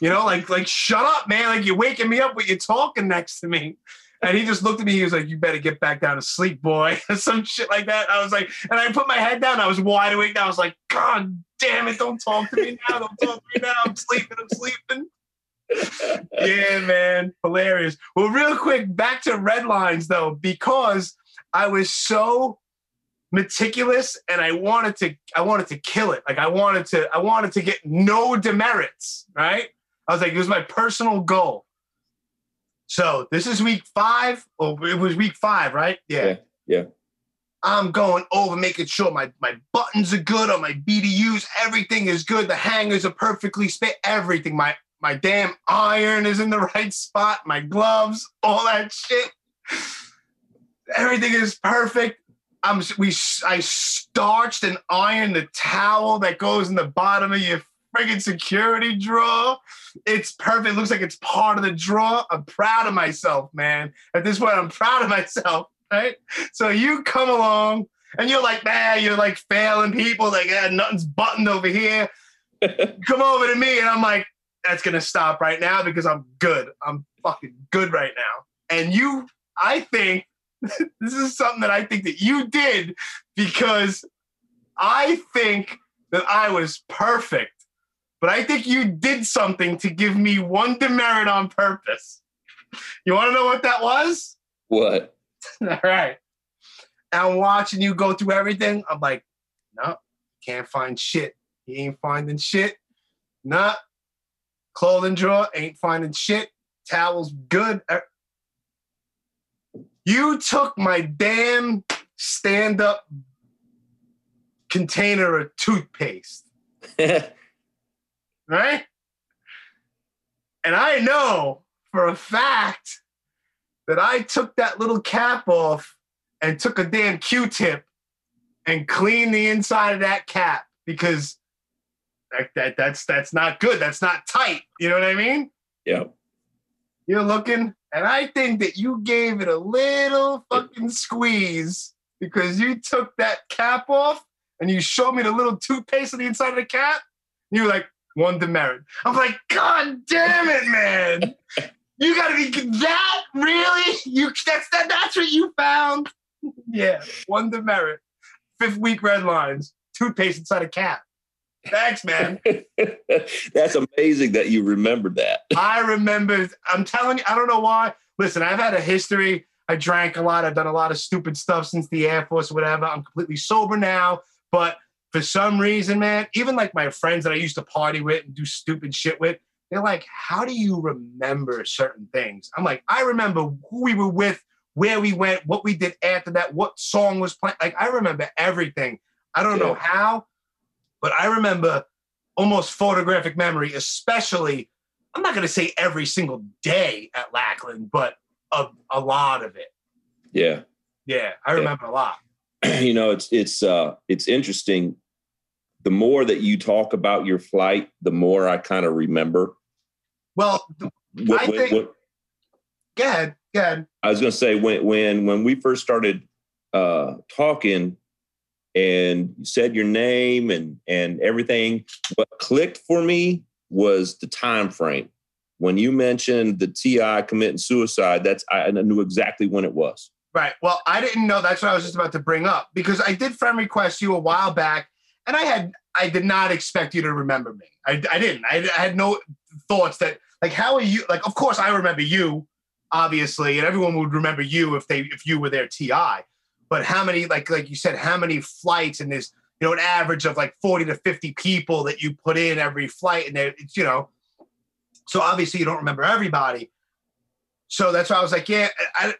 you know, like like shut up, man, like you're waking me up when you're talking next to me. And he just looked at me. He was like, "You better get back down to sleep, boy." Some shit like that. I was like, and I put my head down. I was wide awake. I was like, "God damn it! Don't talk to me now. Don't talk to me now. I'm sleeping. I'm sleeping." yeah, man, hilarious. Well, real quick, back to red lines though, because I was so meticulous and I wanted to, I wanted to kill it. Like I wanted to, I wanted to get no demerits. Right? I was like, it was my personal goal. So this is week five. Oh, it was week five, right? Yeah. Yeah. yeah. I'm going over, making sure my, my buttons are good on my BDUs. Everything is good. The hangers are perfectly spit. Everything. My my damn iron is in the right spot. My gloves, all that shit. Everything is perfect. I'm we I starched and ironed the towel that goes in the bottom of your friggin' security drawer. It's perfect. It looks like it's part of the drawer. I'm proud of myself, man. At this point, I'm proud of myself, right? So you come along and you're like, man, you're like failing people. Like, yeah, nothing's buttoned over here. come over to me. And I'm like, that's gonna stop right now because I'm good. I'm fucking good right now. And you, I think this is something that I think that you did because I think that I was perfect but I think you did something to give me one demerit on purpose. You want to know what that was? What? All right. I'm watching you go through everything. I'm like, no, can't find shit. He ain't finding shit. Nah. Clothing drawer ain't finding shit. Towels good. Er, You took my damn stand up container of toothpaste. right? And I know for a fact that I took that little cap off and took a damn Q-tip and cleaned the inside of that cap because that, that that's that's not good. That's not tight. You know what I mean? Yeah. You're looking, and I think that you gave it a little fucking squeeze because you took that cap off and you showed me the little toothpaste on the inside of the cap. And you were like, one demerit. I'm like, God damn it, man. You gotta be that really? You that's that, that's what you found? Yeah, one demerit. Fifth week red lines, toothpaste inside a cap. Thanks, man. That's amazing that you remembered that. I remember. I'm telling you, I don't know why. Listen, I've had a history. I drank a lot. I've done a lot of stupid stuff since the Air Force, whatever. I'm completely sober now. But for some reason, man, even like my friends that I used to party with and do stupid shit with, they're like, How do you remember certain things? I'm like, I remember who we were with, where we went, what we did after that, what song was playing. Like, I remember everything. I don't yeah. know how, but I remember almost photographic memory, especially, I'm not going to say every single day at Lackland, but a, a lot of it. Yeah. Yeah. I remember yeah. a lot. You know, it's, it's, uh, it's interesting. The more that you talk about your flight, the more I kind of remember. Well, what, I think, what, go ahead. Go ahead. I was going to say when, when, when we first started uh, talking, and you said your name and and everything. What clicked for me was the time frame. When you mentioned the TI committing suicide, that's I knew exactly when it was. Right. Well, I didn't know. That's what I was just about to bring up because I did friend request you a while back, and I had I did not expect you to remember me. I, I didn't. I, I had no thoughts that like how are you? Like, of course, I remember you, obviously, and everyone would remember you if they if you were their TI but how many like like you said how many flights and there's you know an average of like 40 to 50 people that you put in every flight and it's you know. So obviously you don't remember everybody. So that's why i was like yeah I,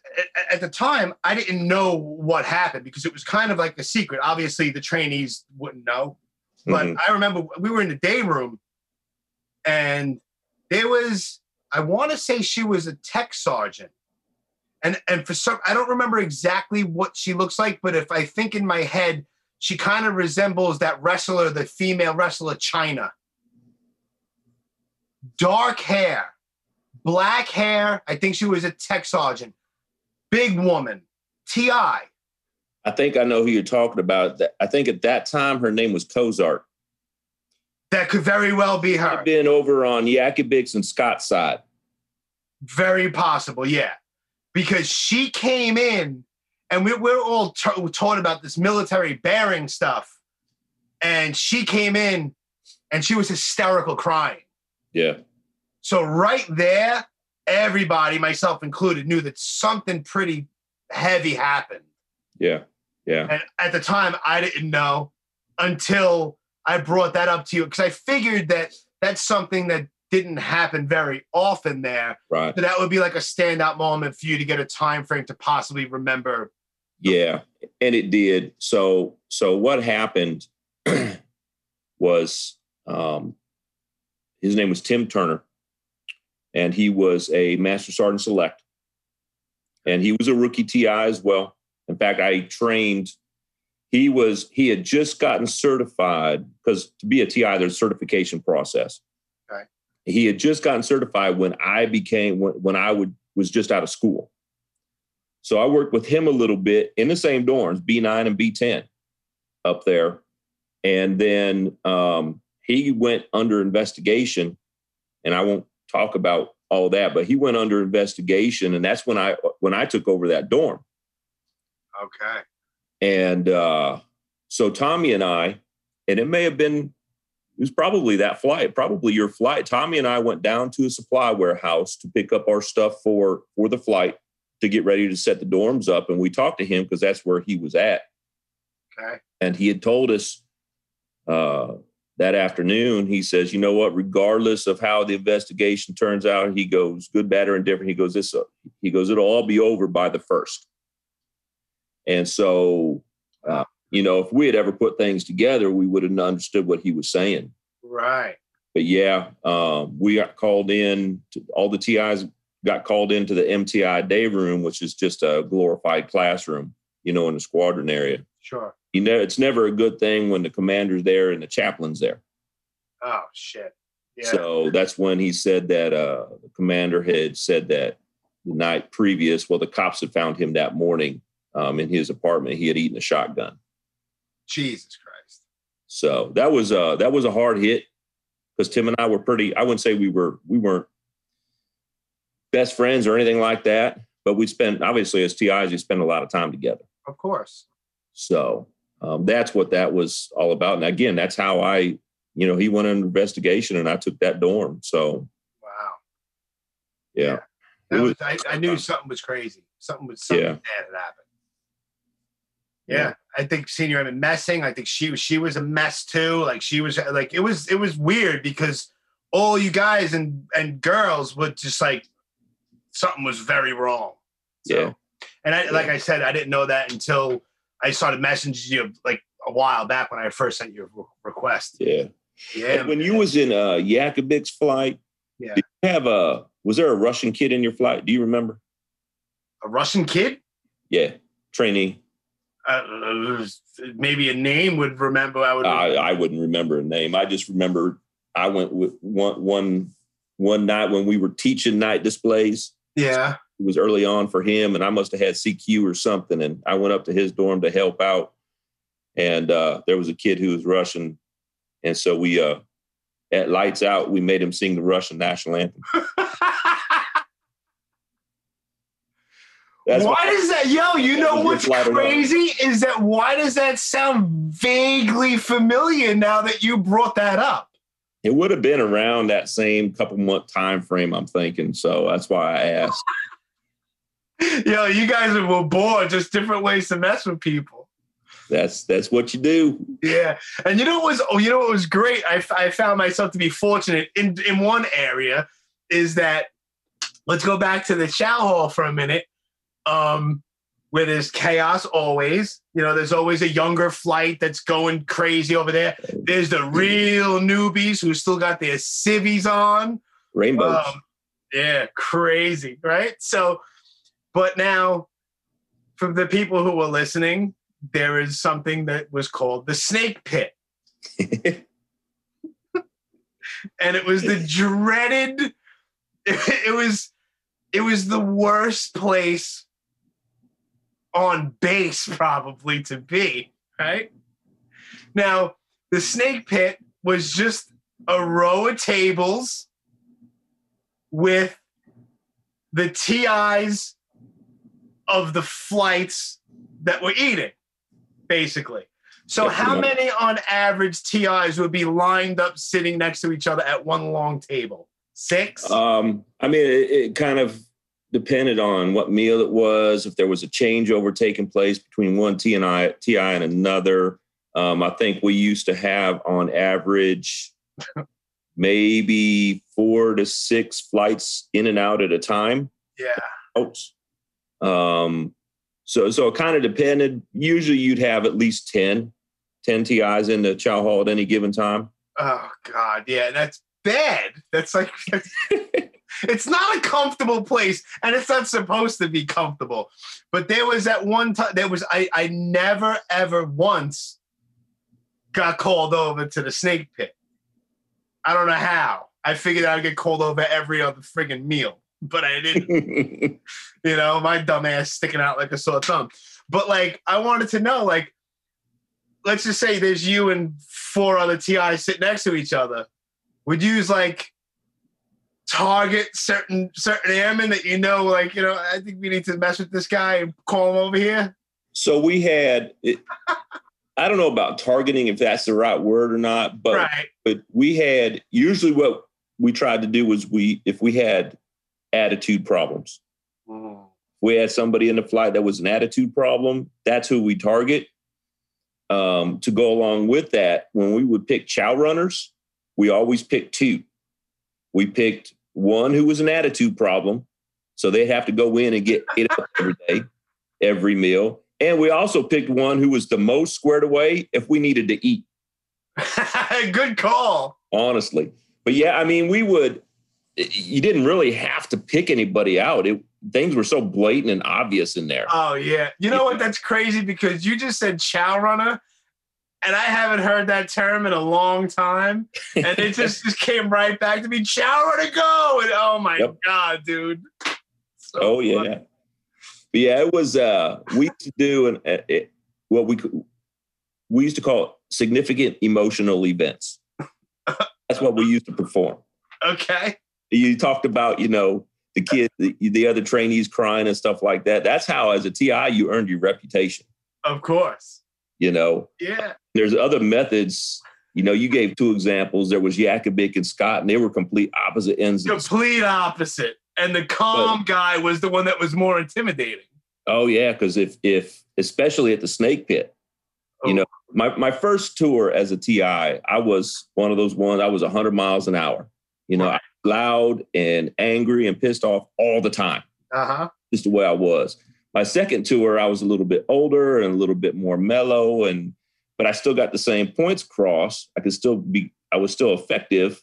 at the time i didn't know what happened because it was kind of like the secret. Obviously the trainees wouldn't know but mm-hmm. i remember we were in the day room and there was i want to say she was a tech sergeant and and for some i don't remember exactly what she looks like but if i think in my head she kind of resembles that wrestler the female wrestler Chyna. dark hair black hair i think she was a tech sergeant. Big woman ti i. Think i know who you're talking about. I think at that time her name was Cozart. that could very well be her. Been over on Yakubik's and Scott's side. Very possible yeah because she came in and we, we're all t- taught about this military bearing stuff. And she came in and she was hysterical crying. Yeah. So right there, everybody, myself included, knew that something pretty heavy happened. Yeah. Yeah. And at the time, I didn't know until I brought that up to you because I figured that that's something that didn't happen very often there. Right. So that would be like a standout moment for you to get a time frame to possibly remember. Yeah, and it did. So so what happened was um, his name was Tim Turner, and he was a Master Sergeant Select, and he was a rookie TI as well. In fact, I trained. He was he had just gotten certified because to be a TI, there's a certification process he had just gotten certified when I became when, when I would was just out of school. So I worked with him a little bit in the same dorms, B9 and B10 up there. And then um, he went under investigation. And I won't talk about all that, but he went under investigation. And that's when I when I took over that dorm. Okay. And uh, so Tommy and I, and it may have been it was probably that flight, probably your flight. Tommy and I went down to a supply warehouse to pick up our stuff for for the flight to get ready to set the dorms up, and we talked to him because that's where he was at. Okay. And he had told us uh, that afternoon. He says, "You know what? Regardless of how the investigation turns out, he goes good, bad, or indifferent. He goes this. Uh, he goes, it'll all be over by the first. And so uh, you know, if we had ever put things together, we would have understood what he was saying. Right. But yeah, um, we got called in. To, all the TIs got called into the MTI day room, which is just a glorified classroom, you know, in the squadron area. Sure. You know, it's never a good thing when the commander's there and the chaplain's there. Oh shit. Yeah. So that's when he said that uh, the commander had said that the night previous, well, the cops had found him that morning um, in his apartment. He had eaten a shotgun. Jesus Christ. So that was uh, that was a hard hit because Tim and I were pretty. I wouldn't say we were we weren't best friends or anything like that, but we spent obviously as TIs, we spent a lot of time together. Of course. So um, that's what that was all about. And again, that's how I, you know, he went on an investigation and I took that dorm. So Wow. yeah, That was, was- I, I knew something was crazy. Something was something Yeah. bad had happened. Yeah. Yeah. I think senior Airman Messing. I think she was she was a mess too. Like she was like it was it was weird because all you guys and and girls would just like something was very wrong. So, Yeah. And I like I said, I didn't know that until I started messaging you like a while back when I first sent you a request. yeah. Yeah. And when you was in uh, Yakubik's flight, Yeah. did you have a was there a Russian kid in your flight? Do you remember? a Russian kid, Yeah, trainee. Uh, maybe a name would remember. I would. I, I wouldn't remember a name. I just remember I went with one one one night when we were teaching night displays. yeah. It was early on for him, and I must have had CQ or something. And I went up to his dorm to help out, and uh, there was a kid who was Russian, and so we uh, at lights out we made him sing the Russian national anthem. That's why does that, yo? You know what's crazy is that why does that sound vaguely familiar now that you brought that up? it would have been around that same couple month time frame. I'm thinking, so that's why I asked. Yo, you guys were bored, just different ways to mess with people. That's that's what you do. Yeah, and you know what was oh, you know what was great? I, I found myself to be fortunate in in one area is that let's go back to the chow hall for a minute, um, where there's chaos always. You know, there's always a younger flight that's going crazy over there. There's the real newbies who still got their civvies on. Rainbows. Um, yeah, crazy, right? So, but now, for the people who were listening, there is something that was called the snake pit. and it was the dreaded it, was it was the worst place on base probably to be right now the snake pit was just a row of tables with the TIs of the flights that were eating, basically. So, how many on average TIs would be lined up sitting next to each other at one long table? Six? Um, I mean, it, it kind of depended on what meal it was, if there was a changeover taking place between one T and I, TI and another. Um, I think we used to have on average maybe four to six flights in and out at a time. yeah. Ouch. Um, so so it kind of depended. Usually you'd have at least 10, 10 TIs in the chow hall at any given time. Oh, God. Yeah. That's bad. That's like, that's, it's not a comfortable place and it's not supposed to be comfortable. But there was that one time, there was, I, I never, ever once got called over to the snake pit. I don't know how. I figured I'd get called over every other friggin' meal, but I didn't. you know, my dumb ass sticking out like a sore thumb. But like, I wanted to know, like, let's just say there's you and four other TIs sit next to each other. Would you use like target certain certain airmen that you know, like, you know, I think we need to mess with this guy and call him over here? So we had, it, I don't know about targeting if that's the right word or not, but right. but we had usually what we tried to do was we if we had attitude problems, we had somebody in the flight that was an attitude problem. That's who we target. Um, to go along with that, when we would pick chow runners, we always pick two. We picked one who was an attitude problem, so they'd have to go in and get it up every day, every meal. And we also picked one who was the most squared away if we needed to eat, Good call. honestly. But yeah, I mean, we would, you didn't really have to pick anybody out. It, things were so blatant and obvious in there. Oh yeah. You know what? That's crazy because you just said chow runner, and I haven't heard that term in a long time. And it just, just came right back to me, shower to go. And oh my Yep. God, dude. So oh yeah. But yeah, it was uh we used to do an uh, it, what we could- we used to call it significant emotional events. That's what we used to perform. Okay. You talked about, you know, the kid, the, the other trainees crying and stuff like that. That's how, as a TI, you earned your reputation. Of course. You know, Yeah. There's other methods. You know, you gave two examples. There was Yakubik and Scott, and they were complete opposite ends. Complete opposite. And the calm guy was the one that was more intimidating. Oh yeah, because if if especially at the Snake Pit, you Oh. know, my my first tour as a TI, I was one of those ones. I was 100 miles an hour. You know, Right. loud and angry and pissed off all the time. Uh huh. Just the way I was. My second tour, I was a little bit older and a little bit more mellow, and but I still got the same points across. I could still be. I was still effective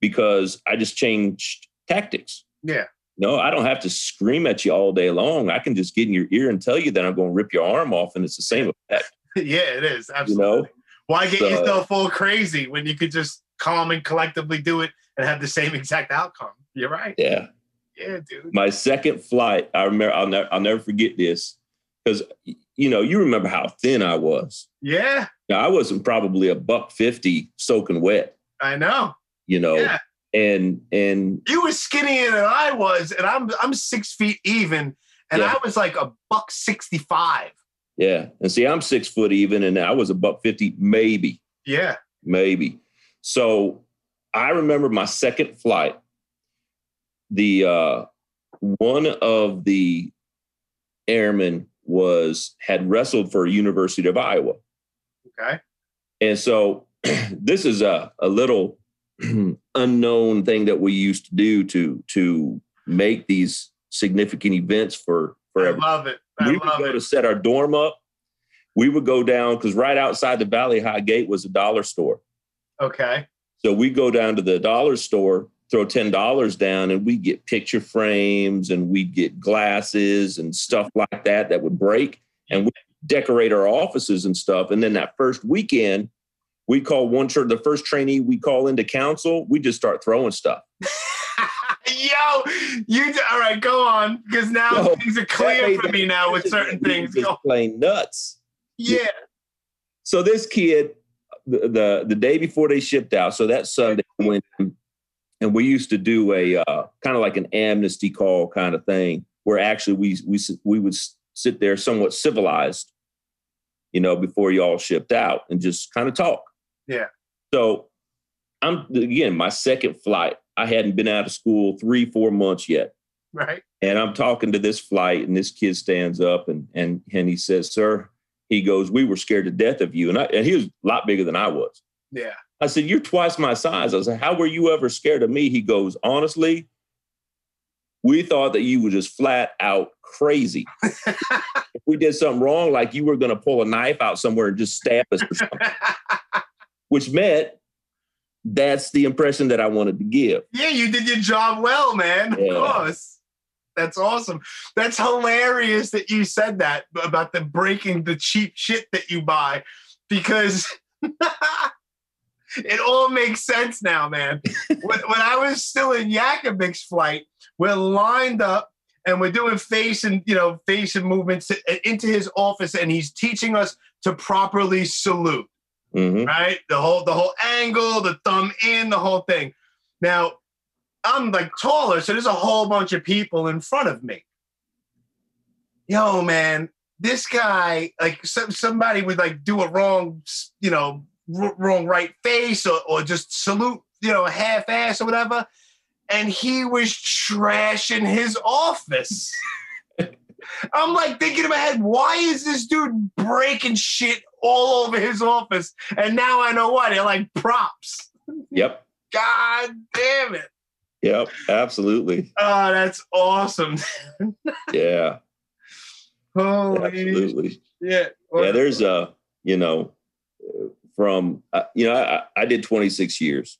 because I just changed tactics. Yeah. No, I don't have to scream at you all day long. I can just get in your ear and tell you that I'm going to rip your arm off, and it's the same effect. yeah, it is. Absolutely. You know, Why get So- yourself all crazy when you could just calm and collectively do it and have the same exact outcome? You're right. yeah. Yeah, dude. My second flight, I remember. I'll never, I'll never forget this because you know you remember how thin I was. Yeah, Now I wasn't probably a buck fifty soaking wet. I know. You know, Yeah. and and You were skinnier than I was, and I'm I'm six feet even, and Yeah. I was like a buck sixty five. yeah, and see, I'm six foot even, and I was a buck fifty, maybe. Yeah. maybe. So I remember my second flight. The uh, one of the airmen was had wrestled for University of Iowa, Okay. and so this is a a little unknown thing that we used to do to to make these significant events for for I love it. I we would love go it. to set our dorm up. We would go down because right outside the Valley High Gate was a dollar store. Okay. So we go down to the dollar store, throw ten dollars down, and we get picture frames and we'd get glasses and stuff like that that would break, and we decorate our offices and stuff. And then that first weekend, we call one church the first trainee we call into council. We just start throwing stuff. Yo, you all right? Go on, because now Yo, things are clear for me now with certain things. just plain nuts. Yeah. So this kid, the, the the day before they shipped out, so that Sunday in, and we used to do a uh, kind of like an amnesty call kind of thing, where actually we we we would sit there somewhat civilized, you know, before you all shipped out and just kind of talk. Yeah. So I'm again my second flight. I hadn't been out of school three four months yet. Right. And I'm talking to this flight, and this kid stands up and and and he says, "Sir," he goes, "We were scared to death of you." And I, and he was a lot bigger than I was. Yeah. I said, "You're twice my size." I said, "How were you ever scared of me?" He goes, "Honestly, we thought that you were just flat out crazy. if we did something wrong, like you were going to pull a knife out somewhere and just stab us, or something, which meant that's the impression that I wanted to give." yeah, you did your job well, man. Of course. That's awesome. That's hilarious that you said that about the breaking the cheap shit that you buy because it all makes sense now, man. when, when I was still in Yakubik's flight, we're lined up and we're doing face and you know face and movements into his office, and he's teaching us to properly salute Mhm. right? The whole the whole angle, the thumb in, the whole thing. Now, I'm like taller, so there's a whole bunch of people in front of me. Yo, man, this guy, like some, somebody would like do a wrong, you know, wrong right face or, or just salute, you know, half ass or whatever. And he was trashing his office. I'm like thinking in my head, why is this dude breaking shit all over his office? And now I know why. They're like props. Yep. God damn it. Yep. Absolutely. Oh, that's awesome. Yeah. Holy Absolutely. shit. yeah there's a you know from uh, you know I, I did 26 years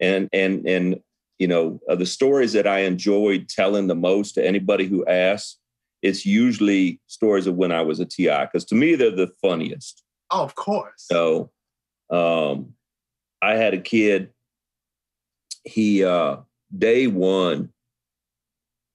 and and and you know uh, the stories that i enjoyed telling the most to anybody who asks it's usually stories of when i was a ti because to me they're the funniest Oh, of course. So um, I had a kid. He uh, day one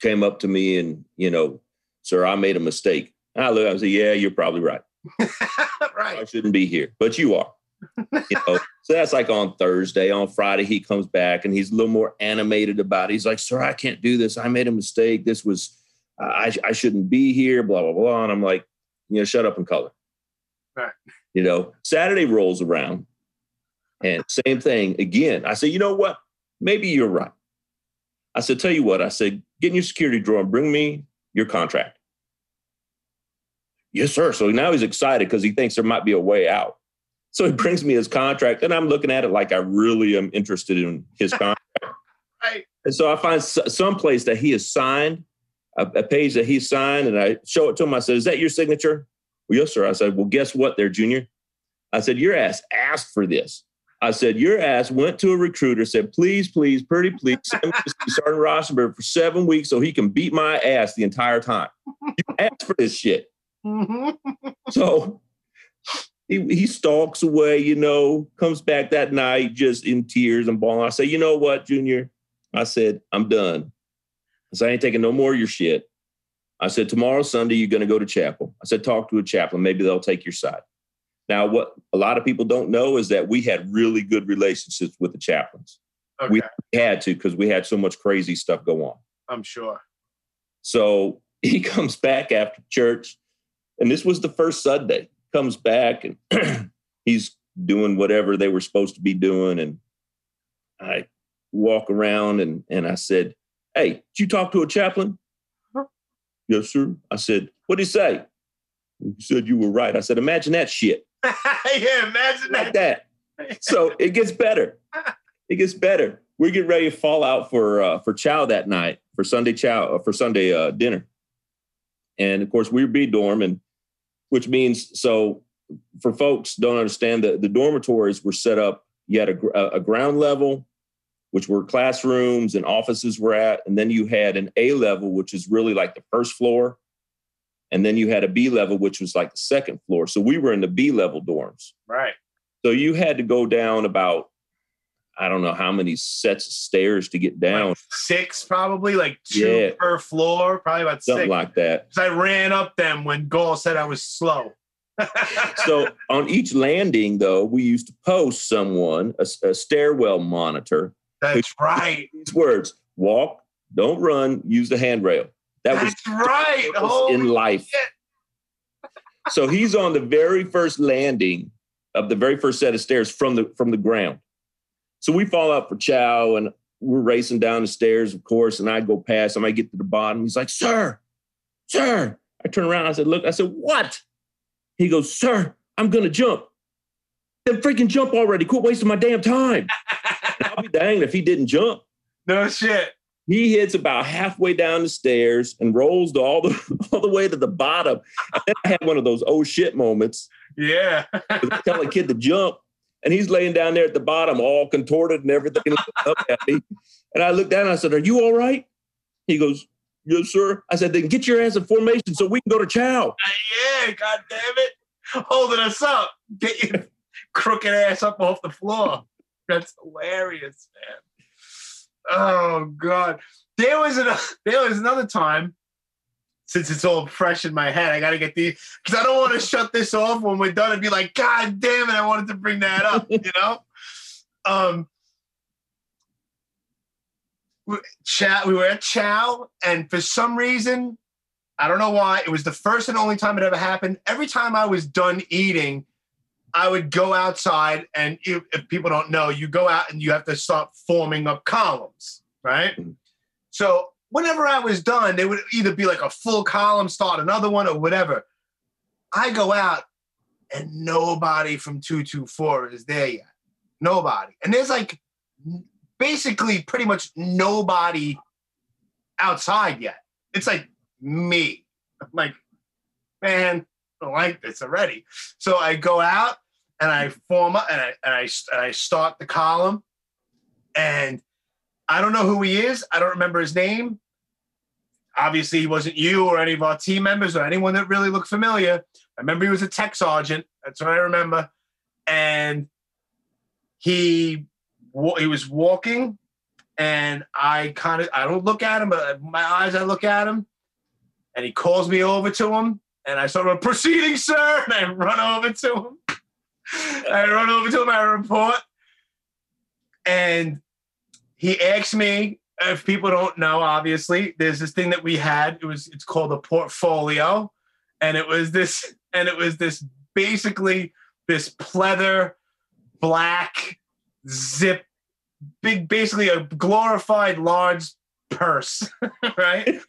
came up to me and you know, sir, I made a mistake. I look, I said, yeah, you're probably right. right. I shouldn't be here, but you are. You know, so that's like on Thursday. On Friday, he comes back and he's a little more animated about it. He's like, "Sir, I can't do this. I made a mistake. This was, uh, I, I shouldn't be here." Blah blah blah. And I'm like, you know, shut up and color. Right. You know, Saturday rolls around, and same thing again. I said, you know what? Maybe you're right. I said, tell you what. I said, get in your security drawer and bring me your contract. Yes, sir. So now he's excited because he thinks there might be a way out. So he brings me his contract, and I'm looking at it like I really am interested in his contract. Right. And so I find some place that he has signed, a, a page that he signed, and I show it to him. I said, Is that your signature? Well, yes, sir. I said, Well, guess what, there, Junior? I said, Your ass asked for this. I said, Your ass went to a recruiter, said, Please, please, pretty please, send me to Sergeant Raushenberger for seven weeks so he can beat my ass the entire time. You asked for this shit. Mhm. So he, he stalks away, you know, comes back that night just in tears and bawling. I say, you know what, Junior? I said, I'm done. I said, I ain't taking no more of your shit. I said, tomorrow, Sunday, you're going to go to chapel. I said, talk to a chaplain. Maybe they'll take your side. Now, what a lot of people don't know is that we had really good relationships with the chaplains. Okay. We had to because we had so much crazy stuff go on. I'm sure. So he comes back after church, and this was the first Sunday. Comes back and he's doing whatever they were supposed to be doing, and I walk around and and I said, "Hey, did you talk to a chaplain?" Yes, sir. I said, "What did he say?" He said you were right. I said, "Imagine that shit yeah, imagine like that. that." So it gets better. It gets better. We get ready to fall out for uh, for chow that night for Sunday chow uh, for Sunday uh, dinner, and of course we were B dorm, and which means so for folks don't understand that the dormitories were set up. You had a, a ground level, which were classrooms and offices were at, and then you had an A level, which is really like the first floor, and then you had a B level, which was like the second floor. So we were in the B level dorms. Right. So you had to go down about, I don't know how many sets of stairs to get down, Like six, probably like two Yeah. per floor, probably about something six. like that. 'Cause I ran up them when Gall said I was slow. So on each landing, though, we used to post someone, a, a stairwell monitor, that's right. these words walk, don't run, use the handrail. That was That's right. purpose Holy in life. So he's on the very first landing of the very first set of stairs from the from the ground. So we fall out for chow and we're racing down the stairs, of course, and I go past him. I get to the bottom. He's like, "Sir, sir." I turn around. I said, "Look." I said, "What?" He goes, "Sir, I'm gonna jump." Then freaking jump already! Quit wasting my damn time. I'll be danged if he didn't jump. no shit. He hits about halfway down the stairs and rolls to all the all the way to the bottom. And then I had one of those oh shit moments. Yeah. Tell a kid to jump, and he's laying down there at the bottom, all contorted and everything, up at me. And I looked down and I said, "Are you all right?" He goes, "Yes, sir." I said, "Then get your ass in formation so we can go to chow." Uh, yeah. God damn it. Holding us up. Get your crooked ass up off the floor. That's hilarious, man. Oh God. There was an, there was another time. Since it's all fresh in my head, I gotta get these because I don't want to shut this off when we're done and be like, God damn it, I wanted to bring that up, you know? Um we- Chow, we were at Chow, and for some reason, I don't know why, it was the first and only time it ever happened. Every time I was done eating, I would go outside, and if, if people don't know, you go out and you have to start forming up columns, right? Mhm. So whenever I was done, they would either be like a full column, start another one, or whatever. I go out, and nobody from 224 is there yet. Nobody. And there's like basically pretty much nobody outside yet. It's like me. I'm like, man, I like this already. So I go out and I form up and I and I and I start the column, and I don't know who he is. I don't remember his name. Obviously he wasn't you or any of our team members or anyone that really looked familiar. I remember he was a tech sergeant. That's what I remember. And he he was walking, and I kind of I don't look at him, but my eyes I look at him, and he calls me over to him, and I sort of proceeding, sir, and I run over to him. I run over to him, I report, and he asks me if people don't know, obviously, there's this thing that we had. It was it's called a portfolio, and it was this and it was this basically this pleather black zip big basically a glorified large purse right?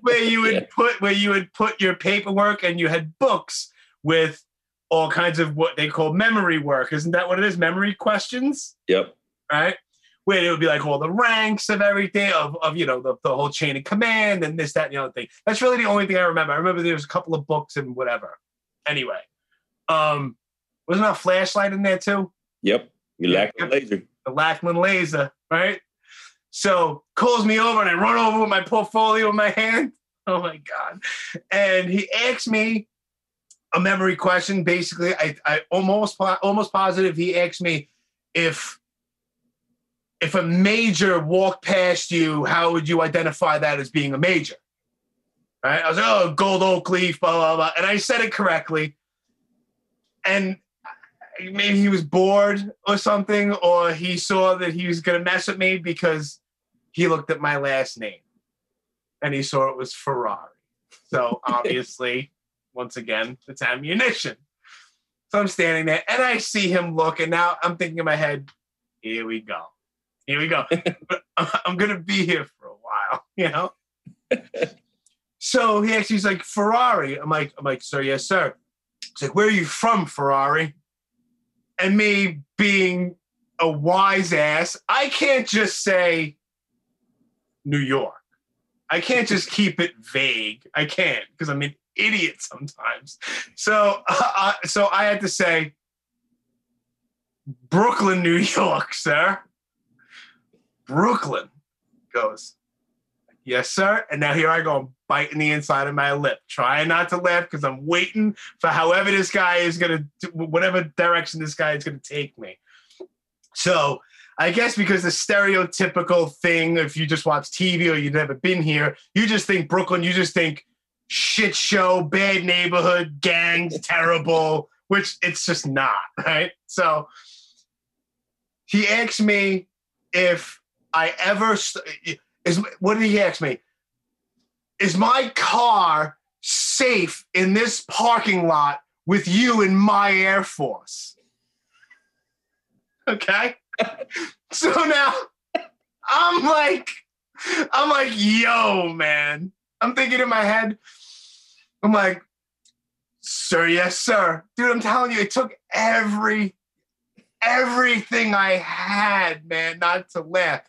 Where you would put where you would put your paperwork and you had books with all kinds of what they call memory work. Isn't that what it is? Memory questions? Yep. Right where it would be like all the ranks of everything of, of you know the, the whole chain of command and this that and the other thing that's really the only thing i remember i remember there was a couple of books and whatever anyway um wasn't a flashlight in there too yep you lack laser the Lackland laser, right? So calls me over and I run over with my portfolio in my hand. Oh my God. And he asks me a memory question. Basically, I, I almost almost positive he asked me if if a major walked past you, how would you identify that as being a major? Right? I was like, oh, gold oak leaf, blah, blah, blah. And I said it correctly. And maybe he was bored or something, or he saw that he was going to mess with me because he looked at my last name and he saw it was Ferrari. So obviously, once again, it's ammunition. So I'm standing there and I see him look, and now I'm thinking in my head, here we go. Here we go. I'm going to be here for a while, you know? so he actually's like, Ferrari. I'm like, I'm like, sir, yes, sir. He's like, where are you from, Ferrari? And me being a wise ass, I can't just say New York. I can't just keep it vague. I can't because I'm an idiot sometimes. So, uh, so I had to say Brooklyn, New York, sir. Brooklyn goes, yes, sir. And now here I go, biting the inside of my lip, trying not to laugh because I'm waiting for however this guy is gonna, whatever direction this guy is gonna take me. So I guess because the stereotypical thing, if you just watch TV or you've never been here, you just think Brooklyn, you just think shit show, bad neighborhood, gangs, terrible, which it's just not, right? So he asked me if I ever is what did he ask me? Is my car safe in this parking lot with you in my Air Force? Okay. so now I'm like, I'm like, yo, man. I'm thinking in my head, I'm like, sir, yes, sir. Dude, I'm telling you, it took every everything I had, man, not to laugh.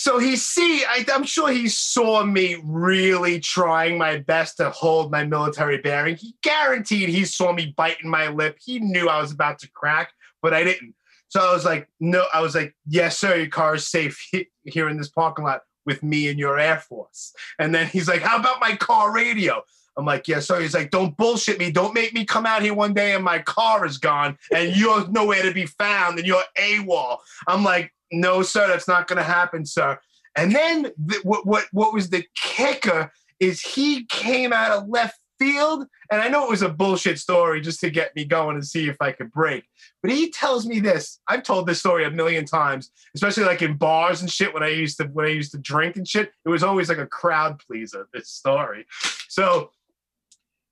So he see, I, I'm sure he saw me really trying my best to hold my military bearing. He guaranteed he saw me biting my lip. He knew I was about to crack, but I didn't. So I was like, no, I was like, yes, sir, your car is safe here in this parking lot with me and your Air Force. And then he's like, how about my car radio? I'm like, yes, sir. He's like, don't bullshit me. Don't make me come out here one day and my car is gone and you're nowhere to be found and you're AWOL. I'm like, no, sir, that's not going to happen, sir. And then th- what, what, what was the kicker is he came out of left field. And I know it was a bullshit story just to get me going and see if I could break. But he tells me this. I've told this story a million times, especially like in bars and shit when I used to when I used to drink and shit. It was always like a crowd pleaser, this story. So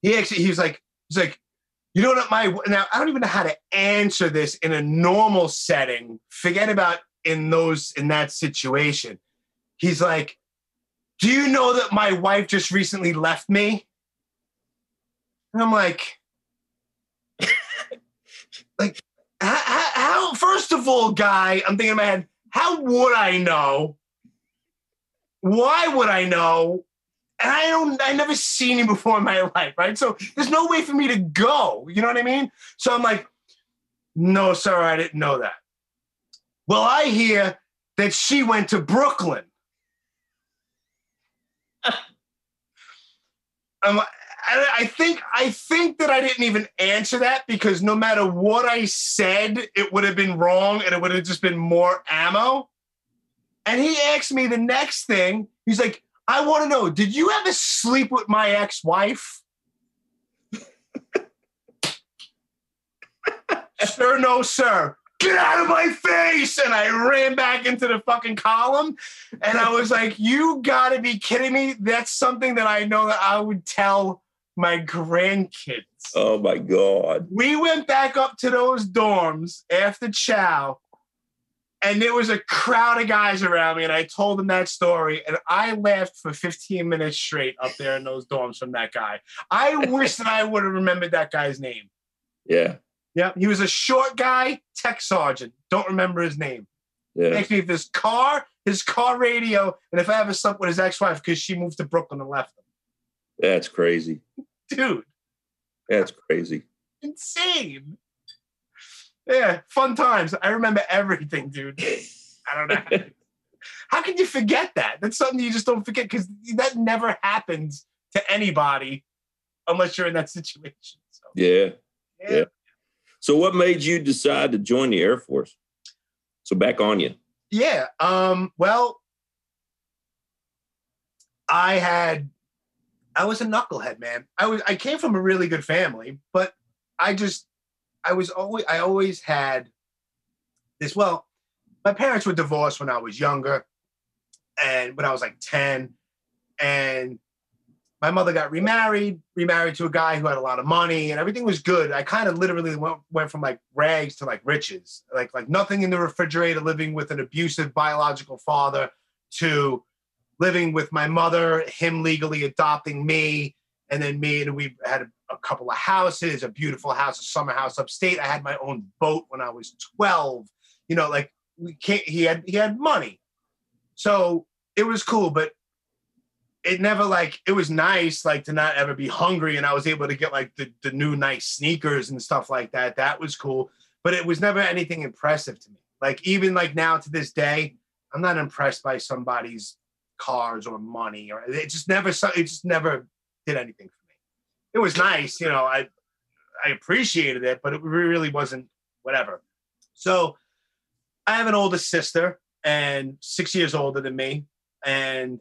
he actually he was like, he's like, you know what my now I don't even know how to answer this in a normal setting. Forget about in those in that situation. He's like, Do you know that my wife just recently left me? And I'm like, like, how, how, first of all, guy, I'm thinking in my head, how would I know? Why would I know? And I don't, I never seen him before in my life, right? So there's no way for me to go. You know what I mean? So I'm like, no, sir, I didn't know that. Well, I hear that she went to Brooklyn. Um, I, I think I think that I didn't even answer that because no matter what I said, it would have been wrong and it would have just been more ammo. And he asked me the next thing. He's like, I want to know, did you ever sleep with my ex-wife? sir, no, sir. Get out of my face. And I ran back into the fucking column. And I was like, you gotta be kidding me. That's something that I know that I would tell my grandkids. Oh my God. We went back up to those dorms after chow, and there was a crowd of guys around me, and I told them that story, and I laughed for 15 minutes straight up there in those dorms from that guy. I wish that I would have remembered that guy's name. Yeah. Yeah, he was a short guy, tech sergeant. Don't remember his name. Yeah. Asked me if his car, his car radio, and if I ever slept with his ex-wife because she moved to Brooklyn and left him. That's crazy. Dude, That's crazy. insane. Yeah, fun times. I remember everything, dude. I don't know. How can you forget that? That's something you just don't forget because that never happens to anybody unless you're in that situation. So, Yeah. Yeah. So what made you decide to join the Air Force? So back on you. Yeah. Um, well, I had I was a knucklehead, man. I was I came from a really good family, but I just I was always I always had this well, my parents were divorced when I was younger and when I was like 10 and my mother got remarried, remarried to a guy who had a lot of money, and everything was good. I kind of literally went, went from like rags to like riches, like like nothing in the refrigerator, living with an abusive biological father, to living with my mother, him legally adopting me, and then me and we had a, a couple of houses, a beautiful house, a summer house upstate. I had my own boat when I was twelve. You know, like we can't. He had he had money, so it was cool, but it never like it was nice like to not ever be hungry and i was able to get like the, the new nice sneakers and stuff like that. That was cool. But it was never anything impressive to me. Like even like now to this day i'm not impressed by somebody's cars or money or it just never it just never did anything for me. It was nice you know i i appreciated it but it really wasn't whatever. So i have an older sister and six years older than me and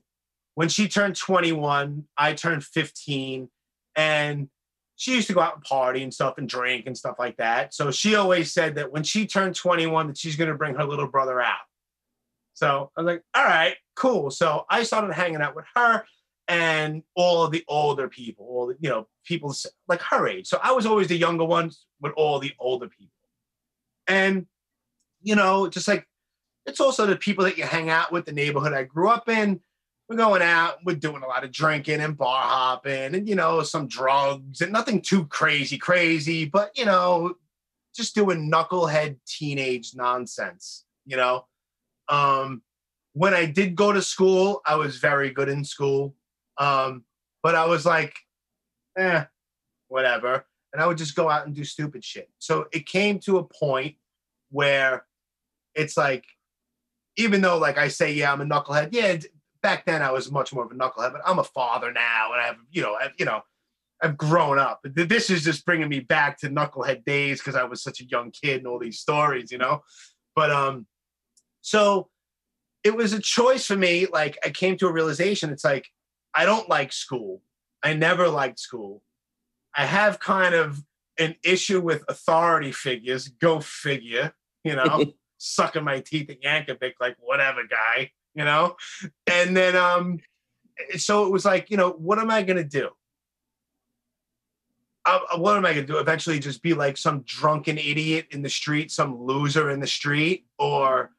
when she turned 21, I turned 15, and she used to go out and party and stuff and drink and stuff like that. So she always said that when she turned 21, that she's going to bring her little brother out. So I was like, all right, cool. So I started hanging out with her and all of the older people, all the, you know, people like her age. So I was always the younger one with all the older people. And, you know, just like it's also the people that you hang out with, the neighborhood I grew up in we're going out, we're doing a lot of drinking and bar hopping and, you know, some drugs and nothing too crazy, crazy, but, you know, just doing knucklehead teenage nonsense, you know? Um, when I did go to school, I was very good in school. Um, but I was like, eh, whatever. And I would just go out and do stupid shit. So it came to a point where it's like, even though like I say, yeah, I'm a knucklehead, yeah, back then I was much more of a knucklehead, but I'm a father now, and I've you know I've you know I've grown up. This is just bringing me back to knucklehead days because I was such a young kid and all these stories, you know. But um, so it was a choice for me. Like I came to a realization. It's like I don't like school. I never liked school. I have kind of an issue with authority figures. Go figure. You know, sucking my teeth at Yakubik, like whatever, guy you know? And then um so it was like, you know, what am I gonna do? Uh, what am I gonna do? Eventually just be like some drunken idiot in the street, some loser in the street, or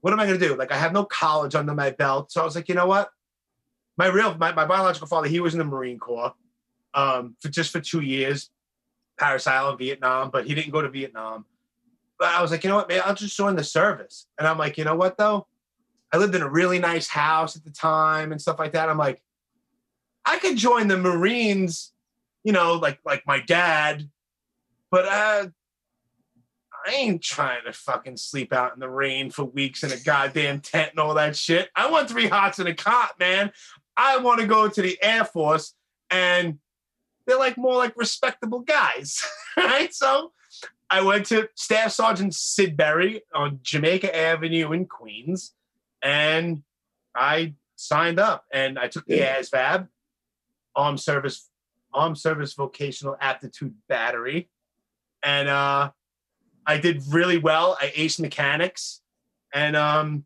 what am I gonna do? Like I have no college under my belt. So I was like, you know what? My real my, my biological father, he was in the Marine Corps um for just for two years, Parris Island, Vietnam, but he didn't go to Vietnam. But I was like, you know what, man, I'll just join the service. And I'm like, you know what though? I lived in a really nice house at the time and stuff like that. I'm like, I could join the Marines, you know, like like my dad, but uh, I ain't trying to fucking sleep out in the rain for weeks in a goddamn tent and all that shit. I want three hots and a cot, man. I want to go to the Air Force, and they're like more like respectable guys, right? So I went to Staff Sergeant Sid Berry on Jamaica Avenue in Queens, and I signed up and I took the. ASVAB, Armed Service, Armed Service Vocational Aptitude Battery, and uh, I did really well. I aced mechanics, and um,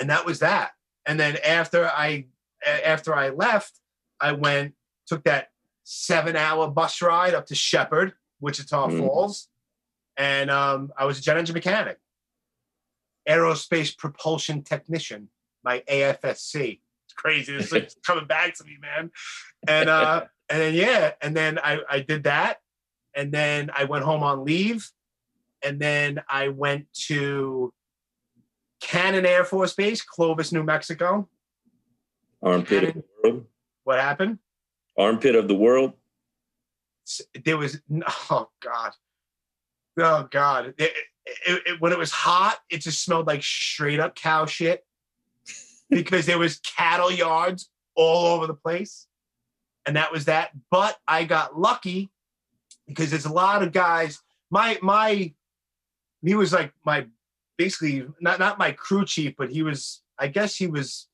and that was that. And then after I after I left, I went took that seven hour bus ride up to Sheppard, Wichita Mm. Falls, and um, I was a jet engine mechanic, aerospace propulsion technician, my AFSC. It's crazy. It's like coming back to me, man. And uh, and then yeah, and then I I did that, and then I went home on leave, and then I went to Cannon Air Force Base, Clovis, New Mexico. Armpit of the world. What happened? Armpit of the world. there was oh god oh god It- it- it- when it was hot it just smelled like straight up cow shit because there was cattle yards all over the place and that was that but i got lucky because there's a lot of guys my my he was like my basically not not my crew chief but he was i guess he was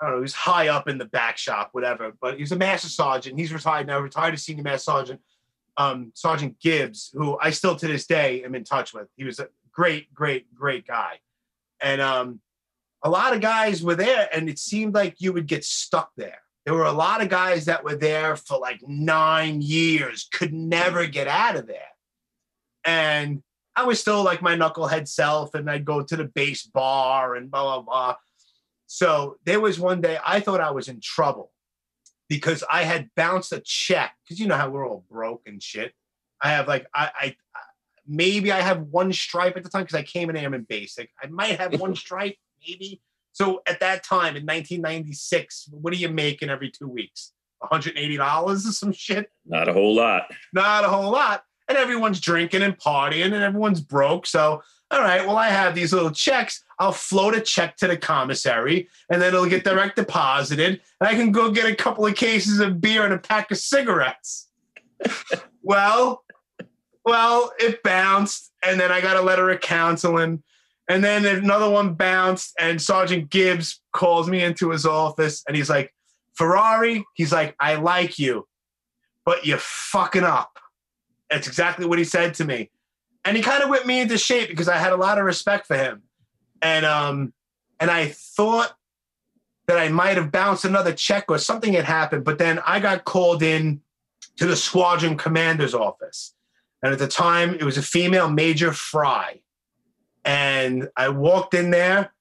I don't know, he was high up in the back shop, whatever, but he was a master sergeant. He's retired now, retired as senior master sergeant. Um, Sergeant Gibbs, who I still to this day am in touch with. He was a great, great, great guy. And um, a lot of guys were there, and it seemed like you would get stuck there. There were a lot of guys that were there for like nine years, could never get out of there. And I was still like my knucklehead self, and I'd go to the base bar and blah, blah, blah. So there was one day I thought I was in trouble because I had bounced a check because you know how we're all broke and shit. I have like I, I maybe I have one stripe at the time because I came in airman basic. I might have one stripe, maybe. So at that time in 1996, what are you making every two weeks? $180 or some shit? Not a whole lot. not a whole lot. And everyone's drinking and partying and everyone's broke. So, all right, well, I have these little checks. I'll float a check to the commissary and then it'll get direct deposited. And I can go get a couple of cases of beer and a pack of cigarettes. well, well, it bounced. And then I got a letter of counseling. And then another one bounced. And Sergeant Gibbs calls me into his office and he's like, Ferrari, he's like, I like you, but you're fucking up. That's exactly what he said to me. And he kind of whipped me into shape because I had a lot of respect for him. And um, and I thought that I might have bounced another check or something had happened, but then I got called in to the squadron commander's office. And at the time, it was a female Major Fry. And I walked in there.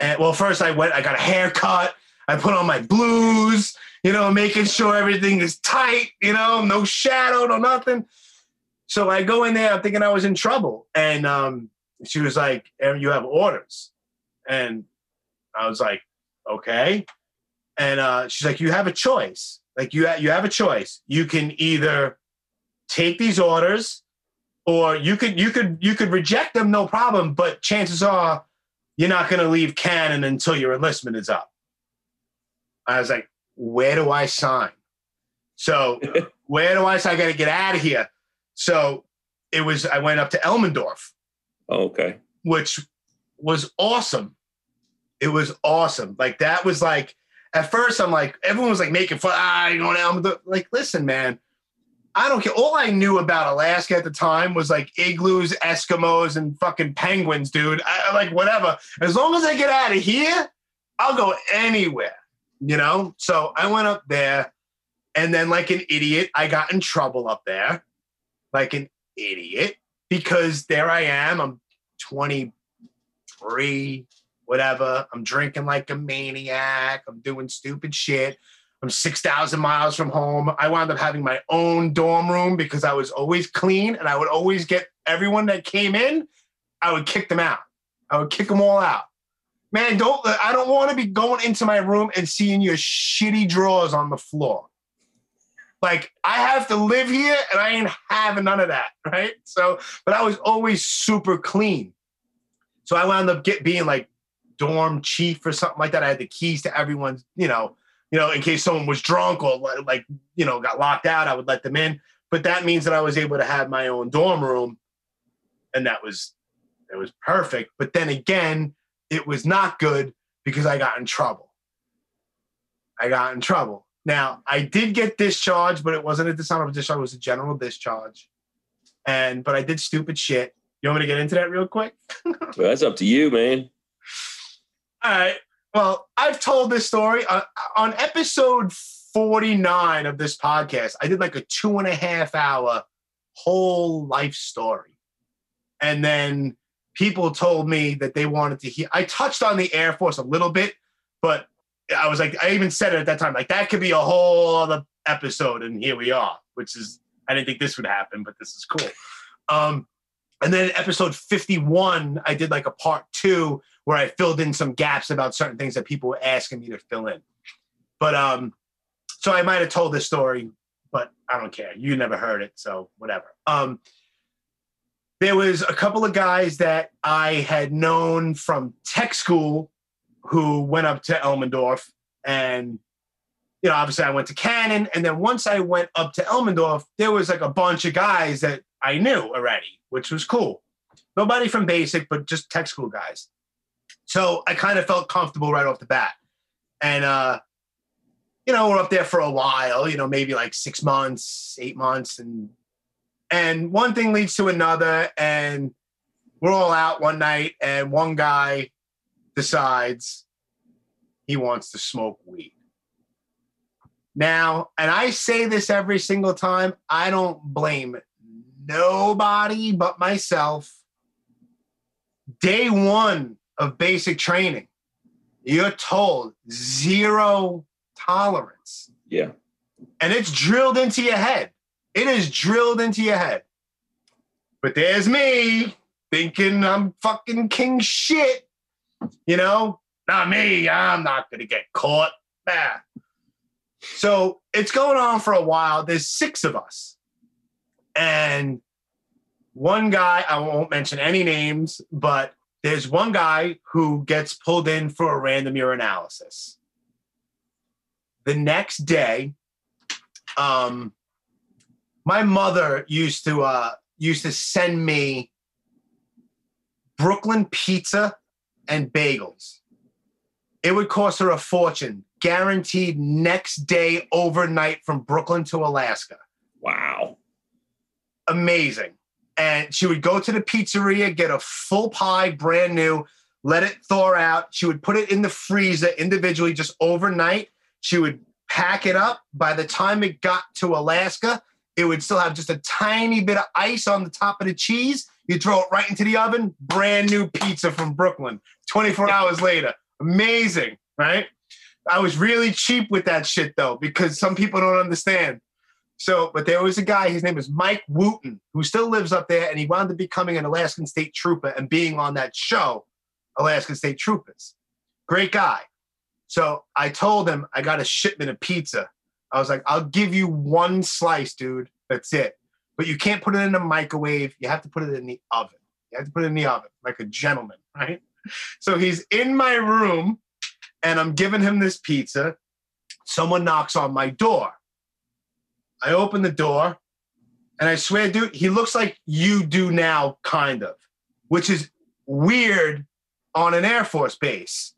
And well, first I went, I got a haircut. I put on my blues, you know, making sure everything is tight, you know, no shadow, no nothing. So I go in there, I'm thinking I was in trouble. And um, she was like, "And you have orders. And I was like, okay. And uh, she's like, you have a choice. Like you, ha- you have a choice. You can either take these orders or you could, you could, you could reject them, no problem. But chances are you're not going to leave Cannon until your enlistment is up. I was like, where do I sign? So where do I sign? I got to get out of here. So it was, I went up to Elmendorf, Okay. which was awesome. It was awesome. Like that was like, at first I'm like, everyone was like making fun. I Ah, you know, Elmendorf. Like, listen, man, I don't care. All I knew about Alaska at the time was like igloos, Eskimos, and fucking penguins, dude. I like whatever. As long as I get out of here, I'll go anywhere, you know? So I went up there, and then, like an idiot, I got in trouble up there, like an idiot, because there I am. I'm 23, whatever. I'm drinking like a maniac. I'm doing stupid shit. I'm 6,000 miles from home. I wound up having my own dorm room because I was always clean and I would always get everyone that came in, I would kick them out. I would kick them all out. Man, don't I don't want to be going into my room and seeing your shitty drawers on the floor. Like I have to live here and I ain't having none of that, right? So, but I was always super clean. So I wound up get being like dorm chief or something like that. I had the keys to everyone's, you know, you know, in case someone was drunk or like, you know, got locked out, I would let them in. But that means that I was able to have my own dorm room, and that was it was perfect. But then again, it was not good because I got in trouble. I got in trouble. Now I did get discharged, but it wasn't a dishonorable discharge; it was a general discharge. And but I did stupid shit. You want me to get into that real quick? well, that's up to you, man. All right. Well, I've told this story uh, on episode 49 of this podcast. I did like a two and a half hour whole life story. And then people told me that they wanted to hear. I touched on the Air Force a little bit, but I was like, I even said it at that time, like that could be a whole other episode. And here we are, which is, I didn't think this would happen, but this is cool. Um, and then episode 51, I did like a part two where I filled in some gaps about certain things that people were asking me to fill in. But um, so I might have told this story, but I don't care. You never heard it, so whatever. Um, there was a couple of guys that I had known from tech school who went up to Elmendorf, and you know, obviously I went to Cannon, and then once I went up to Elmendorf, there was like a bunch of guys that I knew already, which was cool. Nobody from basic, but just tech school guys. So I kind of felt comfortable right off the bat. And uh, you know, we're up there for a while, you know, maybe like six months, eight months, and and one thing leads to another, and we're all out one night, and one guy decides he wants to smoke weed. Now, and I say this every single time, I don't blame nobody but myself. Day one of basic training, you're told zero tolerance. Yeah. And it's drilled into your head. It is drilled into your head. But there's me thinking I'm fucking king shit. You know, not me. I'm not going to get caught. Nah. So it's going on for a while. There's six of us. And one guy, I won't mention any names, but there's one guy who gets pulled in for a random urinalysis. The next day, um, my mother used to uh, used to send me Brooklyn pizza and bagels. It would cost her a fortune, guaranteed next day overnight from Brooklyn to Alaska. Wow. Amazing. And she would go to the pizzeria, get a full pie, brand new, let it thaw out. She would put it in the freezer individually just overnight. She would pack it up. By the time it got to Alaska, it would still have just a tiny bit of ice on the top of the cheese. You throw it right into the oven, brand new pizza from Brooklyn, 24 hours later. Amazing, right? I was really cheap with that shit though, because some people don't understand. So, but there was a guy, his name was Mike Wooten, who still lives up there, and he wound up becoming an Alaskan State Trooper and being on that show, Alaskan State Troopers. Great guy. So I told him I got a shipment of pizza. I was like, I'll give you one slice, dude. That's it. But you can't put it in a microwave. You have to put it in the oven. You have to put it in the oven like a gentleman, right? So he's in my room and I'm giving him this pizza. Someone knocks on my door. I open the door and I swear, dude, he looks like you do now, kind of, which is weird on an Air Force base.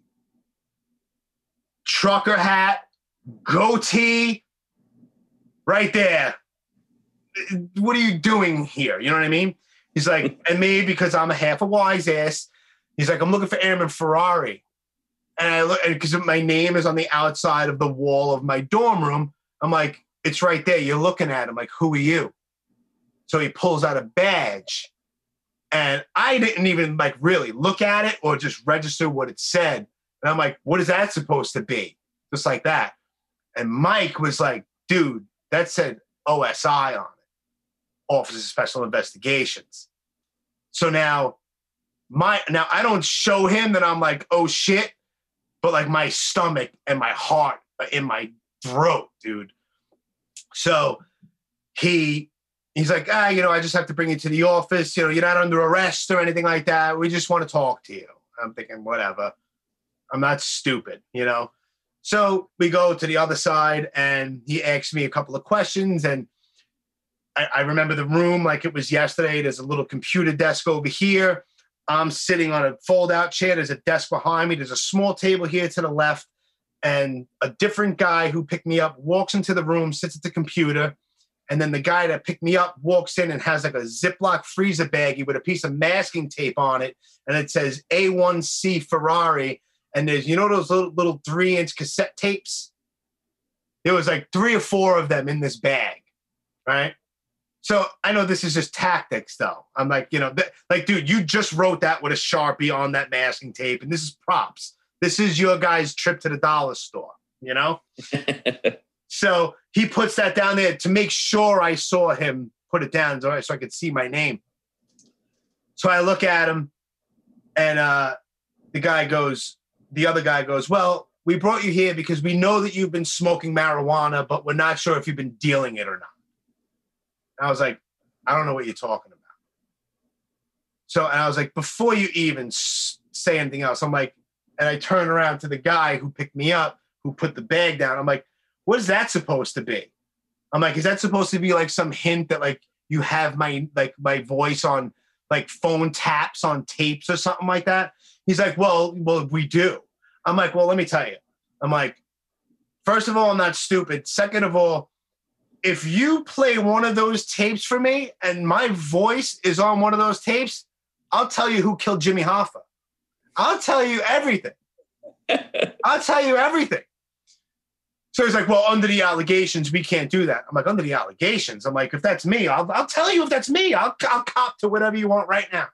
Trucker hat, goatee, right there. What are you doing here? You know what I mean? He's like, and me because I'm a half a wise ass. He's like, I'm looking for Airman Ferrari. And I look because my name is on the outside of the wall of my dorm room. I'm like, it's right there. You're looking at him like, who are you? So he pulls out a badge. And I didn't even like really look at it or just register what it said. And I'm like, what is that supposed to be? Just like that. And Mike was like, dude, that said OSI on it, Office of Special Investigations. So now my now I don't show him that I'm like, oh shit, but like my stomach and my heart in my throat, dude. So he he's like, ah, you know, I just have to bring you to the office. You know, you're not under arrest or anything like that. We just want to talk to you. I'm thinking, whatever. I'm not stupid, you know. So we go to the other side, and he asks me a couple of questions, and I, I remember the room like it was yesterday. There's a little computer desk over here. I'm sitting on a fold-out chair. There's a desk behind me. There's a small table here to the left, and a different guy who picked me up walks into the room, sits at the computer, and then the guy that picked me up walks in and has like a Ziploc freezer baggie with a piece of masking tape on it, and it says A1C Ferrari. And there's you know those little little three inch cassette tapes. There was like three or four of them in this bag, right? So I know this is just tactics, though. I'm like, you know, th- like, dude, you just wrote that with a sharpie on that masking tape, and this is props. This is your guy's trip to the dollar store, you know. so he puts that down there to make sure I saw him put it down, so I, so I could see my name. So I look at him, and uh, the guy goes, the other guy goes, well. We brought you here because we know that you've been smoking marijuana, but we're not sure if you've been dealing it or not. I was like, I don't know what you're talking about. So, and I was like, before you even say anything else, I'm like, and I turn around to the guy who picked me up, who put the bag down. I'm like, what is that supposed to be? I'm like, is that supposed to be like some hint that like you have my like my voice on like phone taps on tapes or something like that? He's like, well, well, we do. I'm like, well, let me tell you. I'm like, first of all, I'm not stupid. Second of all, if you play one of those tapes for me and my voice is on one of those tapes, I'll tell you who killed Jimmy Hoffa. I'll tell you everything. I'll tell you everything. So he's like, well, under the allegations, we can't do that. I'm like, under the allegations? I'm like, if that's me, I'll, I'll tell you if that's me. I'll, I'll cop to whatever you want right now.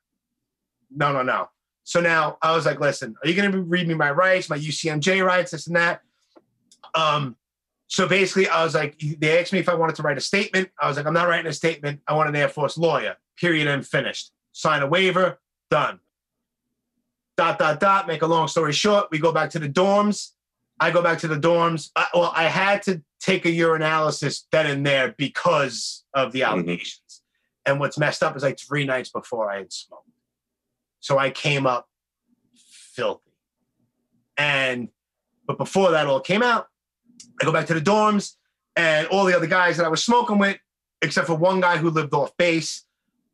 No, no, no. So now I was like, listen, are you going to read me my rights, my UCMJ rights, this and that? Um, so basically, I was like, they asked me if I wanted to write a statement. I was like, I'm not writing a statement. I want an Air Force lawyer. Period and finished. Sign a waiver, done. Dot, dot, dot. Make a long story short, we go back to the dorms. I go back to the dorms. I, well, I had to take a urinalysis then and there because of the mm-hmm. allegations. Mm-hmm. And what's messed up is like three nights before I had smoked. So I came up filthy. And, but before that all came out, I go back to the dorms, and all the other guys that I was smoking with, except for one guy who lived off base,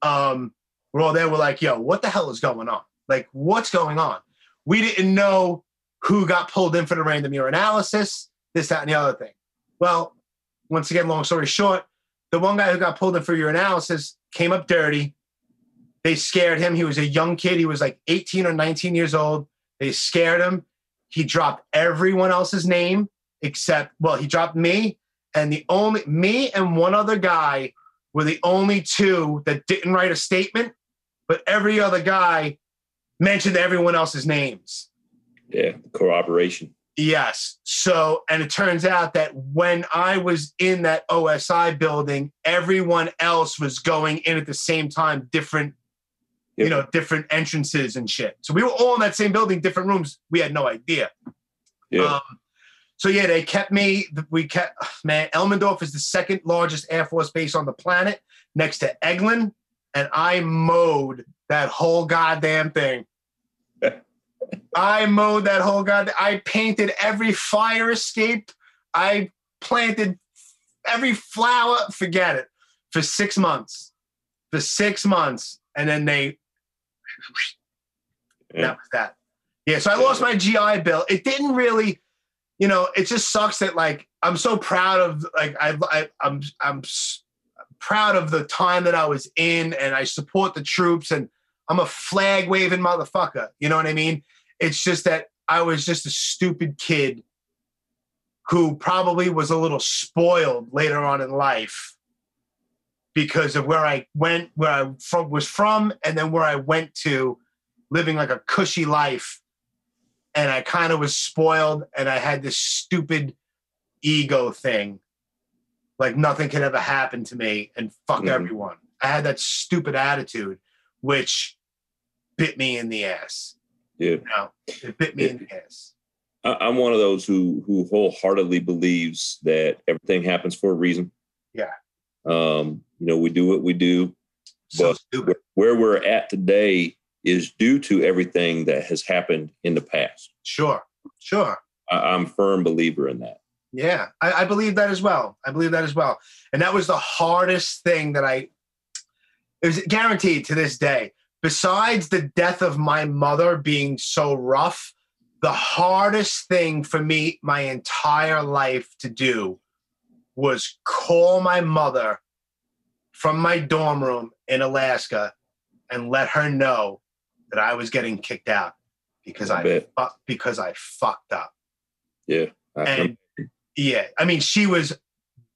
um, we're all there. We're like, yo, what the hell is going on? Like, what's going on? We didn't know who got pulled in for the random urinalysis, this, that, and the other thing. Well, once again, long story short, the one guy who got pulled in for urinalysis came up dirty. They scared him. He was a young kid. He was like 18 or 19 years old. They scared him. He dropped everyone else's name except well, he dropped me and the only me and one other guy were the only two that didn't write a statement, but every other guy mentioned everyone else's names. Yeah, corroboration. Yes. So, and it turns out that when I was in that OSI building, everyone else was going in at the same time, different, yep. you know, different entrances and shit. So we were all in that same building, different rooms. We had no idea. Yeah. Um, so yeah, they kept me. We kept man. Elmendorf is the second largest Air Force base on the planet, next to Eglin, and I mowed that whole goddamn thing. I mowed that whole god. I painted every fire escape. I planted every flower. Forget it. For six months. For six months, and then they. Yeah. That was that. Yeah. So I lost my GI Bill. It didn't really you know, it just sucks that like I'm so proud of like I, I I'm I'm proud of the time that I was in, and I support the troops, and I'm a flag waving motherfucker. You know what I mean? It's just that I was just a stupid kid who probably was a little spoiled later on in life because of where I went, where I from, was from, and then where I went to, living like a cushy life and I kind of was spoiled and I had this stupid ego thing. Like nothing could ever happen to me and fuck mm-hmm. everyone. I had that stupid attitude, which bit me in the ass. Yeah. You know, it bit me in the ass. I'm one of those who who wholeheartedly believes that everything happens for a reason. Yeah. Um, you know, we do what we do, so but where we're at today is due to everything that has happened in the past. Sure. Sure. I, I'm a firm believer in that. Yeah, I, I believe that as well. I believe that as well. And that was the hardest thing that I, it was guaranteed to this day. Besides the death of my mother being so rough, the hardest thing for me my entire life to do was call my mother from my dorm room in Alaska and let her know that I was getting kicked out because I I, fu- because I fucked up. Yeah. I- And yeah, I mean, she was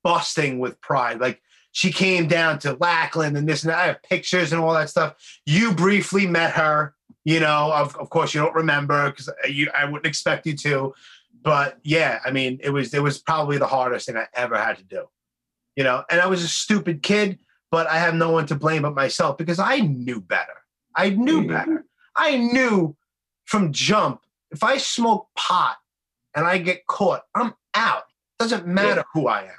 busting with pride. Like she came down to Lackland and this and that. I have pictures and all that stuff. You briefly met her. You know, of, of course, you don't remember because you I wouldn't expect you to. But yeah, I mean, it was it was probably the hardest thing I ever had to do. You know, and I was a stupid kid, but I have no one to blame but myself because I knew better. I knew Mhm. better. I knew from jump if I smoke pot and I get caught, I'm out. Doesn't matter who I am.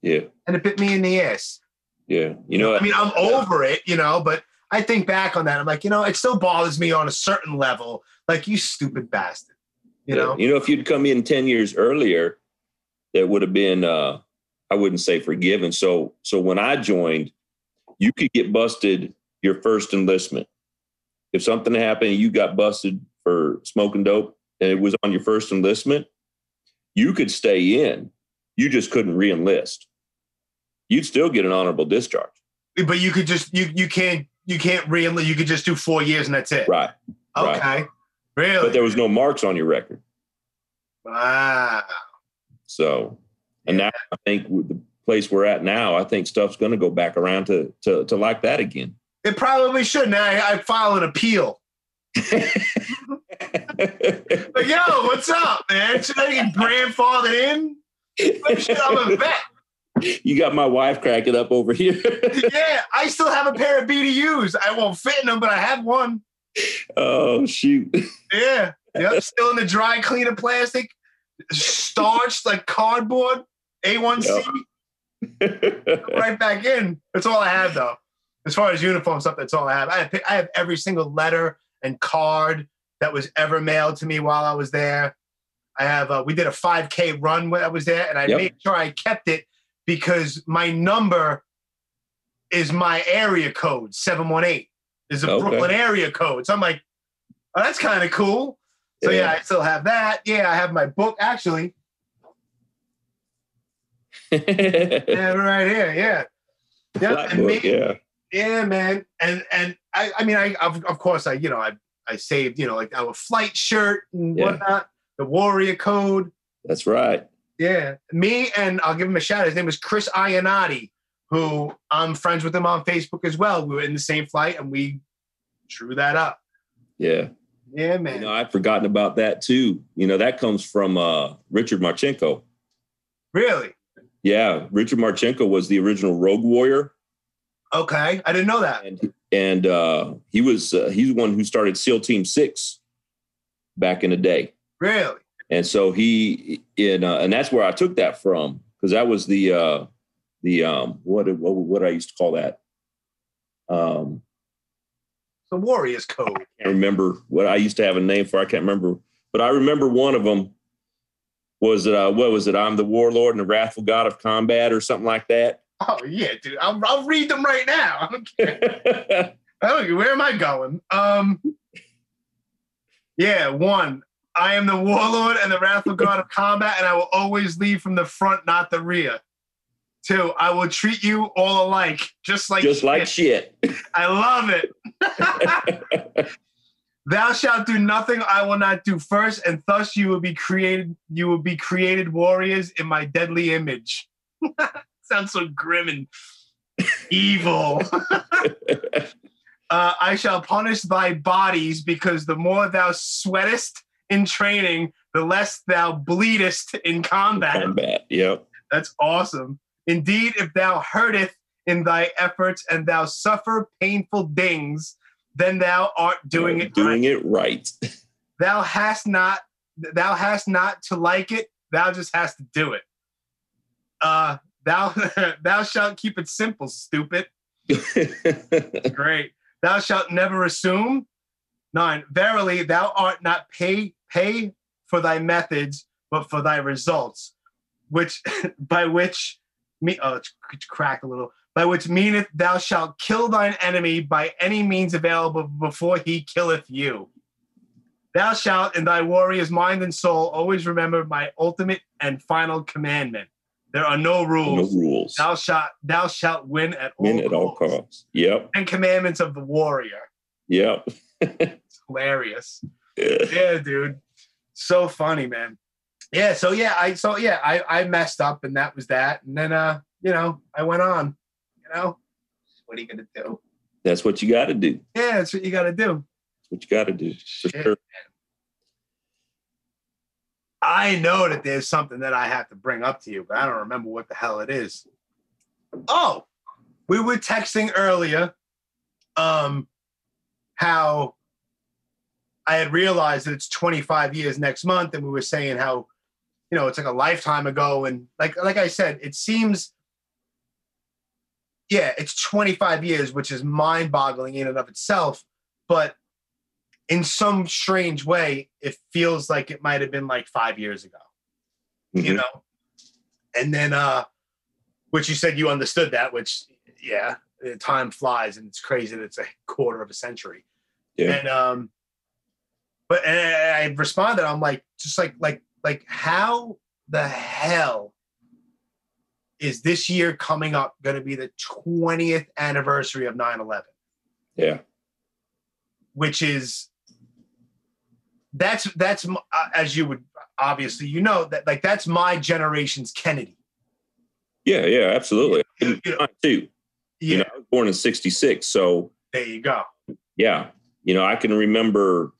yeah. And it bit me in the ass. Yeah. You know, I mean, I'm over it, you know, but I think back on that. I'm like, you know, it still bothers me on a certain level. Like, you stupid bastard. You Yeah. know? you know, if you'd come in 10 years earlier, that would have been, uh, I wouldn't say forgiven. So, so when I joined, you could get busted your first enlistment. If something happened, you got busted for smoking dope and it was on your first enlistment, you could stay in. You just couldn't re-enlist. You'd still get an honorable discharge. But you could just, you you can't, you can't reenlist. you could just do four years and that's it. Right. Okay. right. Really? But there was no marks on your record. wow. So, and now I think with the place we're at now, I think stuff's going to go back around to to to like that again. It probably shouldn't. I, I file an appeal. Like, yo, what's up, man? Should I get grandfathered in? Like, shit, I'm a vet. you got my wife cracking up over here. Yeah, I still have a pair of BDUs. I won't fit in them, but I have one. oh shoot! Yeah, yep. Still in the dry cleaner plastic, starched like cardboard. A1C, right back in. That's all I have, though. As far as uniform stuff, that's all I have. I have, I have every single letter and card that was ever mailed to me while I was there. I have. Uh, we did a 5K run when I was there, and I Yep. made sure I kept it because my number is my area code 718 is a Okay. Brooklyn area code. So I'm like, oh, that's kind of cool. So yeah. I still have that. Yeah, I have my book actually. Yeah, right here. Yeah. Yeah. Black And book, me, yeah. Yeah, man. And and I I mean I of, of course I you know I I saved you know like our flight shirt and Yeah. whatnot, the warrior code. That's right. Yeah. Me and I'll give him a shout. out. His name was Chris Ionati, who I'm friends with him on Facebook as well. We were in the same flight and we drew that up. Yeah. Yeah, You man. know, I'd forgotten about that too. You know, that comes from uh, Richard Marcinko. really? Yeah, Richard Marcinko was the original Rogue Warrior, Okay. I didn't know that. and and uh, he was uh, he's the one who started SEAL Team Six back in the day. Really? and so he in uh, and that's where I took that from because that was the uh the um what what what I used to call that um The Warriors code. I can't remember what I used to have a name for I can't remember but I remember one of them was uh what was it I'm the warlord and the wrathful god of combat or something like that Oh yeah, dude. I'll, I'll read them right now. I don't care. I don't care. Where am I going? Um, yeah, one. I am the warlord and the wrathful god of combat, and I will always lead from the front, not the rear. Two. I will treat you all alike, just like just like shit. shit I love it. Thou shalt do nothing I will not do first, and thus you will be created. You will be created warriors in my deadly image. Sounds so grim and evil. uh, I shall punish thy bodies because the more thou sweatest in training, the less thou bleedest in combat. combat yep That's awesome. Indeed, if thou hurteth in thy efforts and thou suffer painful dings, then thou art doing it doing right. it right Thou hast not thou hast not to like it, thou just hast to do it. Uh thou thou shalt keep it simple, stupid. Great. Thou shalt never assume. Nine. Verily, thou art not pay pay for thy methods, but for thy results, which by which me oh it's, cracked a little. By which meaneth thou shalt kill thine enemy by any means available before he killeth you. Thou shalt in thy warrior's mind and soul always remember my ultimate and final commandment. There are no rules. No rules. Thou shalt thou shalt win at all, Win at all costs. Yep. And commandments of the warrior. Yep. It's hilarious. Yeah, dude. So funny, man. Yeah, so yeah, I so yeah, I I messed up and that was that. And then uh, you know, I went on. You know, what are you gonna do? That's what you got to do. Yeah, that's what you gotta do. That's what you got to do. For Shit. sure. I know that there's something that I have to bring up to you, but I don't remember what the hell it is. Oh, we were texting earlier um how I had realized that it's 25 years next month, and we were saying how, you know, it's like a lifetime ago. And like like I said, it seems yeah, it's 25 years, which is mind-boggling in and of itself, but in some strange way, it feels like it might have been like five years ago you Mhm. know and then uh which you said you understood that which yeah time flies and it's crazy that it's a quarter of a century Yeah. and um but and I responded i'm like just like like like how the hell is this year coming up going to be the 20th anniversary of 9-11 Yeah. which is that's that's uh, as you would obviously you know that like that's my generation's Kennedy. Yeah. Yeah. Absolutely. You- know, too. yeah, You know, I was born in '66, so there you go. yeah. You know, I can remember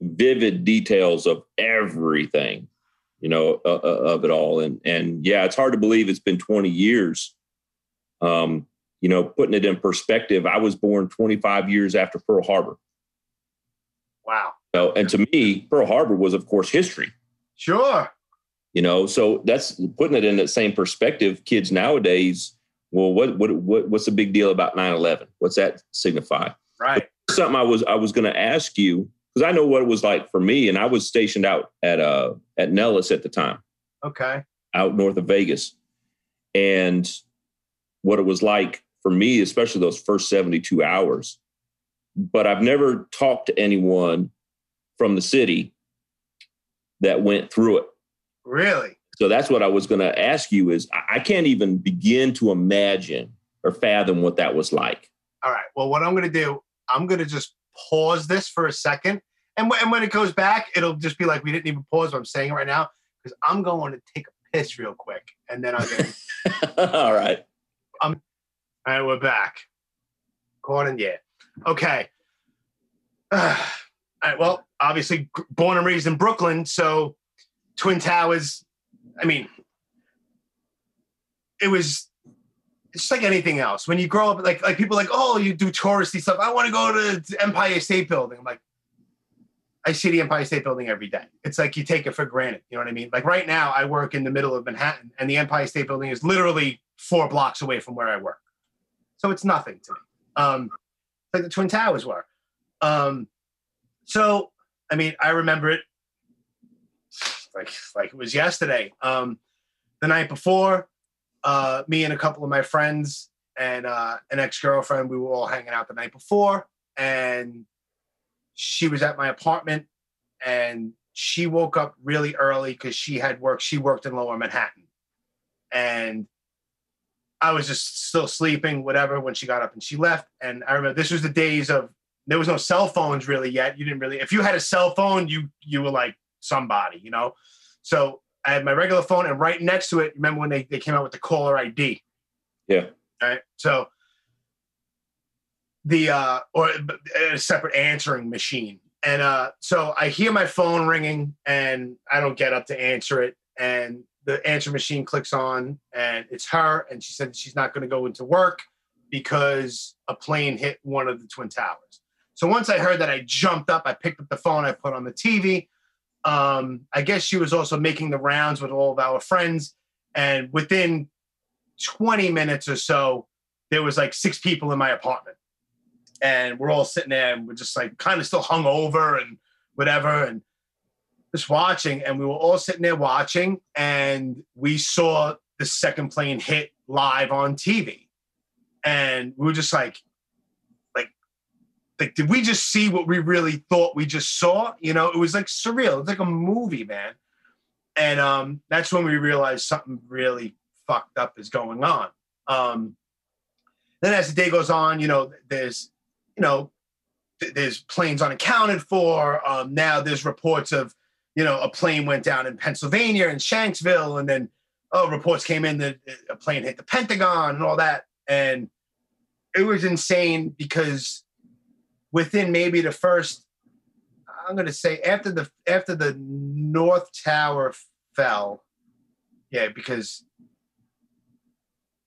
vivid details of everything. You know, uh, uh, of it all, and and yeah, it's hard to believe it's been 20 years. Um, you know, putting it in perspective, I was born 25 years after Pearl Harbor. Wow. So, and to me, Pearl Harbor was, of course, history. Sure. You know, so that's putting it in that same perspective. Kids nowadays, well, what what, what what's the big deal about 9-11? What's that signify? Right. Something I was I was going to ask you because I know what it was like for me, and I was stationed out at uh at Nellis at the time, Okay. out north of Vegas, and what it was like for me, especially those first seventy two hours. But I've never talked to anyone from the city that went through it. Really? So that's what I was going to ask you is I- can't even begin to imagine or fathom what that was like. All right. Well, what I'm going to do, I'm going to just pause this for a second. And, wh- and when it goes back, it'll just be like we didn't even pause what I'm saying right now because I'm going to take a piss real quick. And then I'm going to, All right. Um, all right, we're back. Gordon, yeah. Okay. Well, obviously, born and raised in Brooklyn. So, Twin Towers, I mean, it was it's just like anything else. When you grow up, like like people like, oh, you do touristy stuff. I want to go to the Empire State Building. I'm like, I see the Empire State Building every day. It's like you take it for granted. You know what I mean? Like right now, I work in the middle of Manhattan, and the Empire State Building is literally four blocks away from where I work. So it's nothing to me. Um, like the Twin Towers were. Um, so I mean, I remember it like like it was yesterday. Um, the night before, uh, me and a couple of my friends and uh, an ex girlfriend, we were all hanging out the night before, and she was at my apartment, and she woke up really early because she had work. She worked in Lower Manhattan, and I was just still sleeping, whatever. When she got up and she left, and I remember this was the days of there was no cell phones really yet. You didn't really. If you had a cell phone, you you were like somebody, you know. So I had my regular phone, and right next to it, remember when they, they came out with the caller ID? Yeah. Right. So the uh or a separate answering machine. And uh so I hear my phone ringing and I don't get up to answer it. And the answer machine clicks on and it's her. And she said she's not going to go into work because a plane hit one of the twin towers. So once I heard that, I jumped up, I picked up the phone, I put on the TV. Um, I guess she was also making the rounds with all of our friends. And within 20 minutes or so, there was like six people in my apartment. And we're all sitting there and we're just like kind of still hung over and whatever. And just watching, and we were all sitting there watching, and we saw the second plane hit live on TV, and we were just like, like, like, did we just see what we really thought we just saw? You know, it was like surreal. It's like a movie, man. And um, that's when we realized something really fucked up is going on. Um, then as the day goes on, you know, there's, you know, th- there's planes unaccounted for. Um, now there's reports of, you know, a plane went down in Pennsylvania in Shanksville, and then oh, reports came in that a plane hit the Pentagon and all that, and it was insane because within maybe the first, I'm going to say after the after the North Tower fell, yeah, because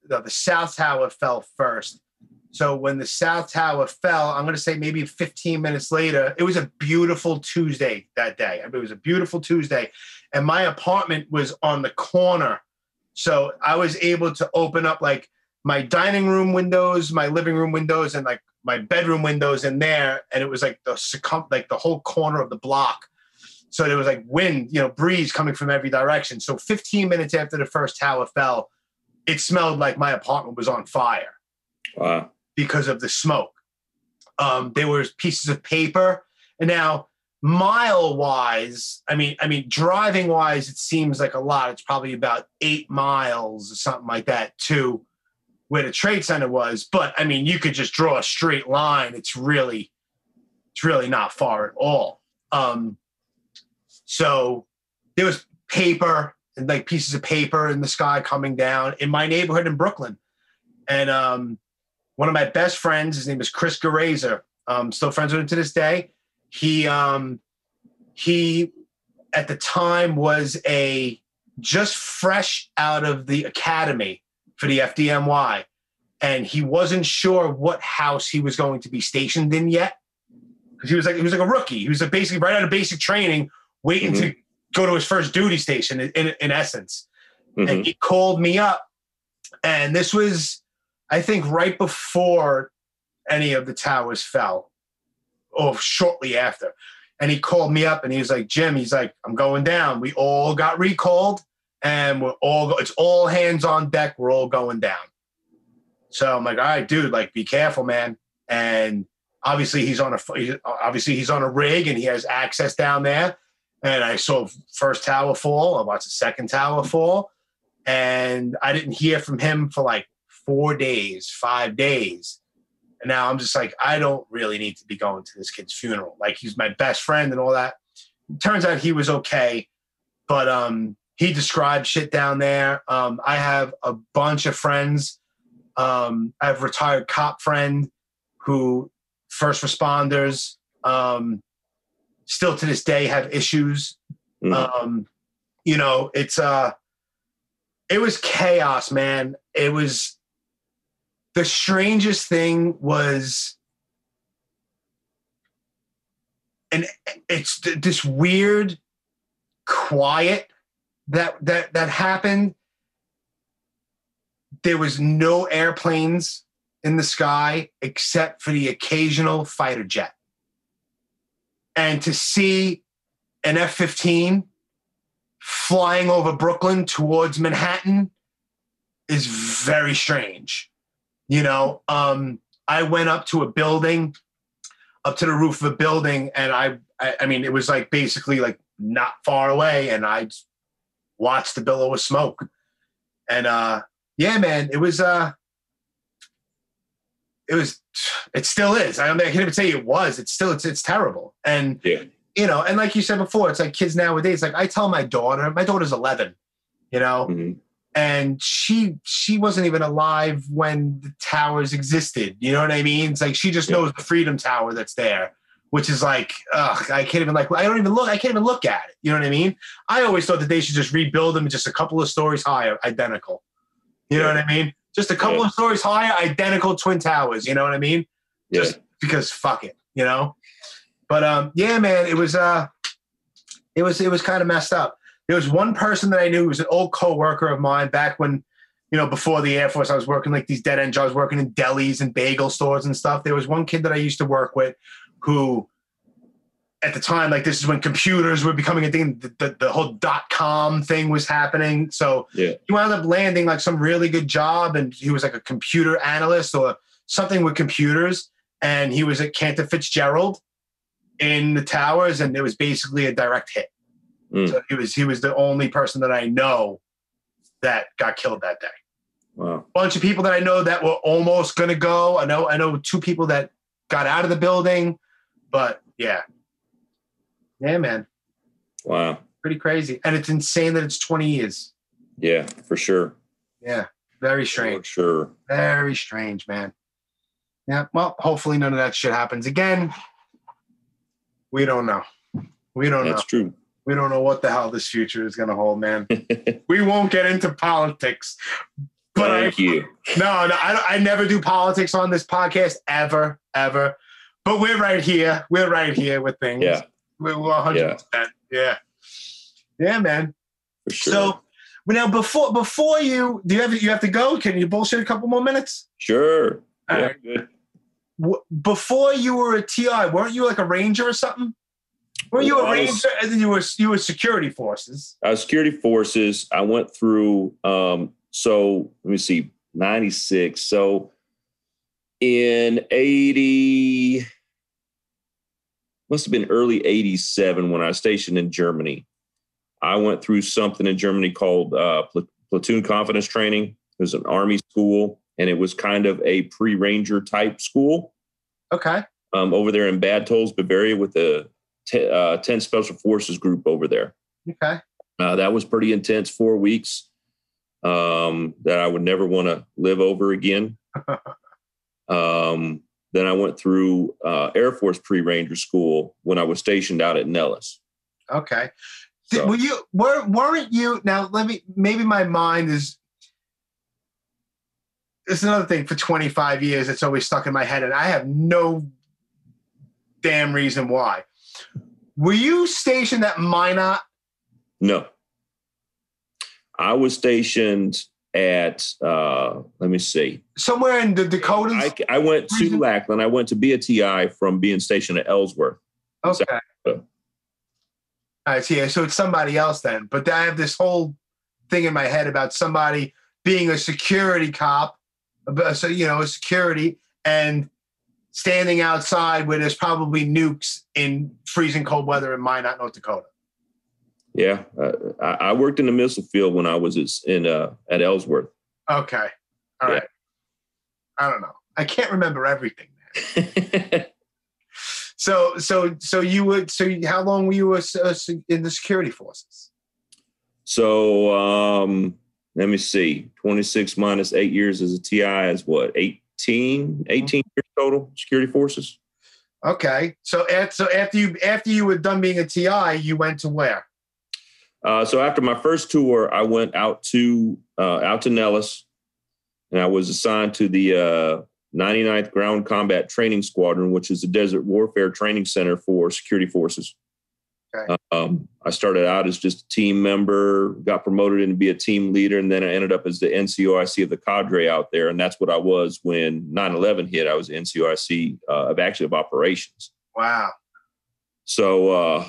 the, the South Tower fell first. So when the South Tower fell, I'm going to say maybe 15 minutes later, it was a beautiful Tuesday that day. It was a beautiful Tuesday. And my apartment was on the corner. So I was able to open up like my dining room windows, my living room windows, and like my bedroom windows in there. And it was like the circum like the whole corner of the block. So there was like wind, you know, breeze coming from every direction. So 15 minutes after the first tower fell, it smelled like my apartment was on fire. Wow. Because of the smoke. Um, there was pieces of paper. And now mile wise, I mean, I mean, driving wise, it seems like a lot. It's probably about eight miles or something like that to where the trade center was. But I mean, you could just draw a straight line. It's really, it's really not far at all. Um, so there was paper and like pieces of paper in the sky coming down in my neighborhood in Brooklyn. And um, one of my best friends, his name is Chris Garazer. Um, still friends with him to this day. He um, he at the time was a just fresh out of the academy for the FDNY, and he wasn't sure what house he was going to be stationed in yet because he was like he was like a rookie. He was like basically right out of basic training, waiting mm-hmm. to go to his first duty station in, in, in essence. Mm-hmm. And he called me up. And this was, I think, right before any of the towers fell or shortly after. And he called me up and he was like, Jim, he's like, I'm going down. We all got recalled and we're all, it's all hands on deck. We're all going down. So I'm like, all right, dude, like, be careful, man. And obviously he's on a, obviously he's on a rig and he has access down there and I saw first tower fall. I watched the second tower fall, and I didn't hear from him for like four days, five days. And now I'm just like, I don't really need to be going to this kid's funeral. Like he's my best friend and all that. Turns out he was okay, but um, he described shit down there. Um, I have a bunch of friends. Um, I have a retired cop friend who first responders. Um, still to this day have issues. Mm. Um, you know, it's uh it was chaos, man. It was the strangest thing was and it's this weird quiet that that that happened there was no airplanes in the sky except for the occasional fighter jet and to see an F 15 flying over Brooklyn towards Manhattan is very strange. You know, um, I went up to a building, up to the roof of a building, and I, I, I mean, it was like basically like not far away, and I watched the billow of smoke. And uh, yeah, man, it was uh, it was it still is. I, mean, I can't even say it was. It's still it's it's terrible. And yeah. you know, and like you said before, it's like kids nowadays. Like I tell my daughter, my daughter's eleven, you know, mm-hmm. and she she wasn't even alive when the towers existed. You know what I mean? It's like she just yeah. knows the Freedom Tower that's there. Which is like, ugh, I can't even like, I don't even look, I can't even look at it. You know what I mean? I always thought that they should just rebuild them just a couple of stories higher, identical. You know what I mean? Just a couple yeah. of stories higher, identical twin towers. You know what I mean? Yeah. Just because fuck it, you know. But um, yeah, man, it was uh, it was it was kind of messed up. There was one person that I knew who was an old coworker of mine back when, you know, before the Air Force, I was working like these dead end jobs, working in delis and bagel stores and stuff. There was one kid that I used to work with who at the time, like this is when computers were becoming a thing. The, the, the whole dot com thing was happening. So Yeah. he wound up landing like some really good job, and he was like a computer analyst or something with computers. And he was at Cantor Fitzgerald in the towers, and it was basically a direct hit. Mm. So he was he was the only person that I know that got killed that day. Wow. bunch of people that I know that were almost gonna go. I know I know two people that got out of the building, but yeah. Yeah, man. Wow. Pretty crazy. And it's insane that it's 20 years. Yeah, for sure. Yeah. Very For strange. sure. Very strange, man. Yeah. Well, hopefully none of that shit happens again. We don't know. We don't know. That's true. We don't know what the hell this future is gonna hold, man. we won't get into politics. But I, Thank you. No, no, I, I never do politics on this podcast ever, ever. But we're right here. We're right here with things. Yeah, we're, we're 100%. Yeah. yeah, man. for sure. So now before before you do you have you have to go? Can you bullshit a couple more minutes? sure. All yeah, right. W- Before you were a TI, weren't you like a ranger or something? Were you Well, a I was- ranger and then you were you were security forces? I was security forces. I went through. Um, so let me see, ninety six. So in eighty, must have been early eighty seven when I was stationed in Germany. I went through something in Germany called uh, pl- platoon confidence training. It was an army school, and it was kind of a pre ranger type school Okay. um, over there in Bad Tölz, Bavaria, with the t- uh, 10 Special Forces group over there. Okay. Uh, that was pretty intense, four weeks um, that I would never want to live over again. um, then I went through uh, Air Force Pre Ranger School when I was stationed out at Nellis. Okay. So- Were you were weren't you now let me maybe my mind is it's another thing for 25 years it's always stuck in my head and I have no damn reason why. Were you stationed at Minot? No. I was stationed at, uh, let me see. Somewhere in the Dakotas? I, I went to Lackland. I went to be a TI from being stationed at Ellsworth. okay. All right, so yeah, so it's somebody else then. But I have this whole thing in my head about somebody being a security cop, so you know, a security and standing outside where there's probably nukes in freezing cold weather in Minot, North Dakota. Yeah, uh, I, I worked in the missile field when I was at- in uh, at Ellsworth. Okay, all Yeah. right. I don't know. I can't remember everything. So, so, so you would. So, how long were you in the security forces? so um, let me see. Twenty six minus eight years as a TI is what 18, 18 years total security forces. Okay, so after, so after you after you were done being a TI, you went to where? Uh, so after my first tour, I went out to uh, out to Nellis, and I was assigned to the uh, 99th Ground Combat Training Squadron, which is a desert warfare training center for security forces. Okay. Um, I started out as just a team member, got promoted into be a team leader, and then I ended up as the NCOIC of the cadre out there, and that's what I was when 9/11 hit. I was NCOIC uh, of actually of operations. Wow. So uh,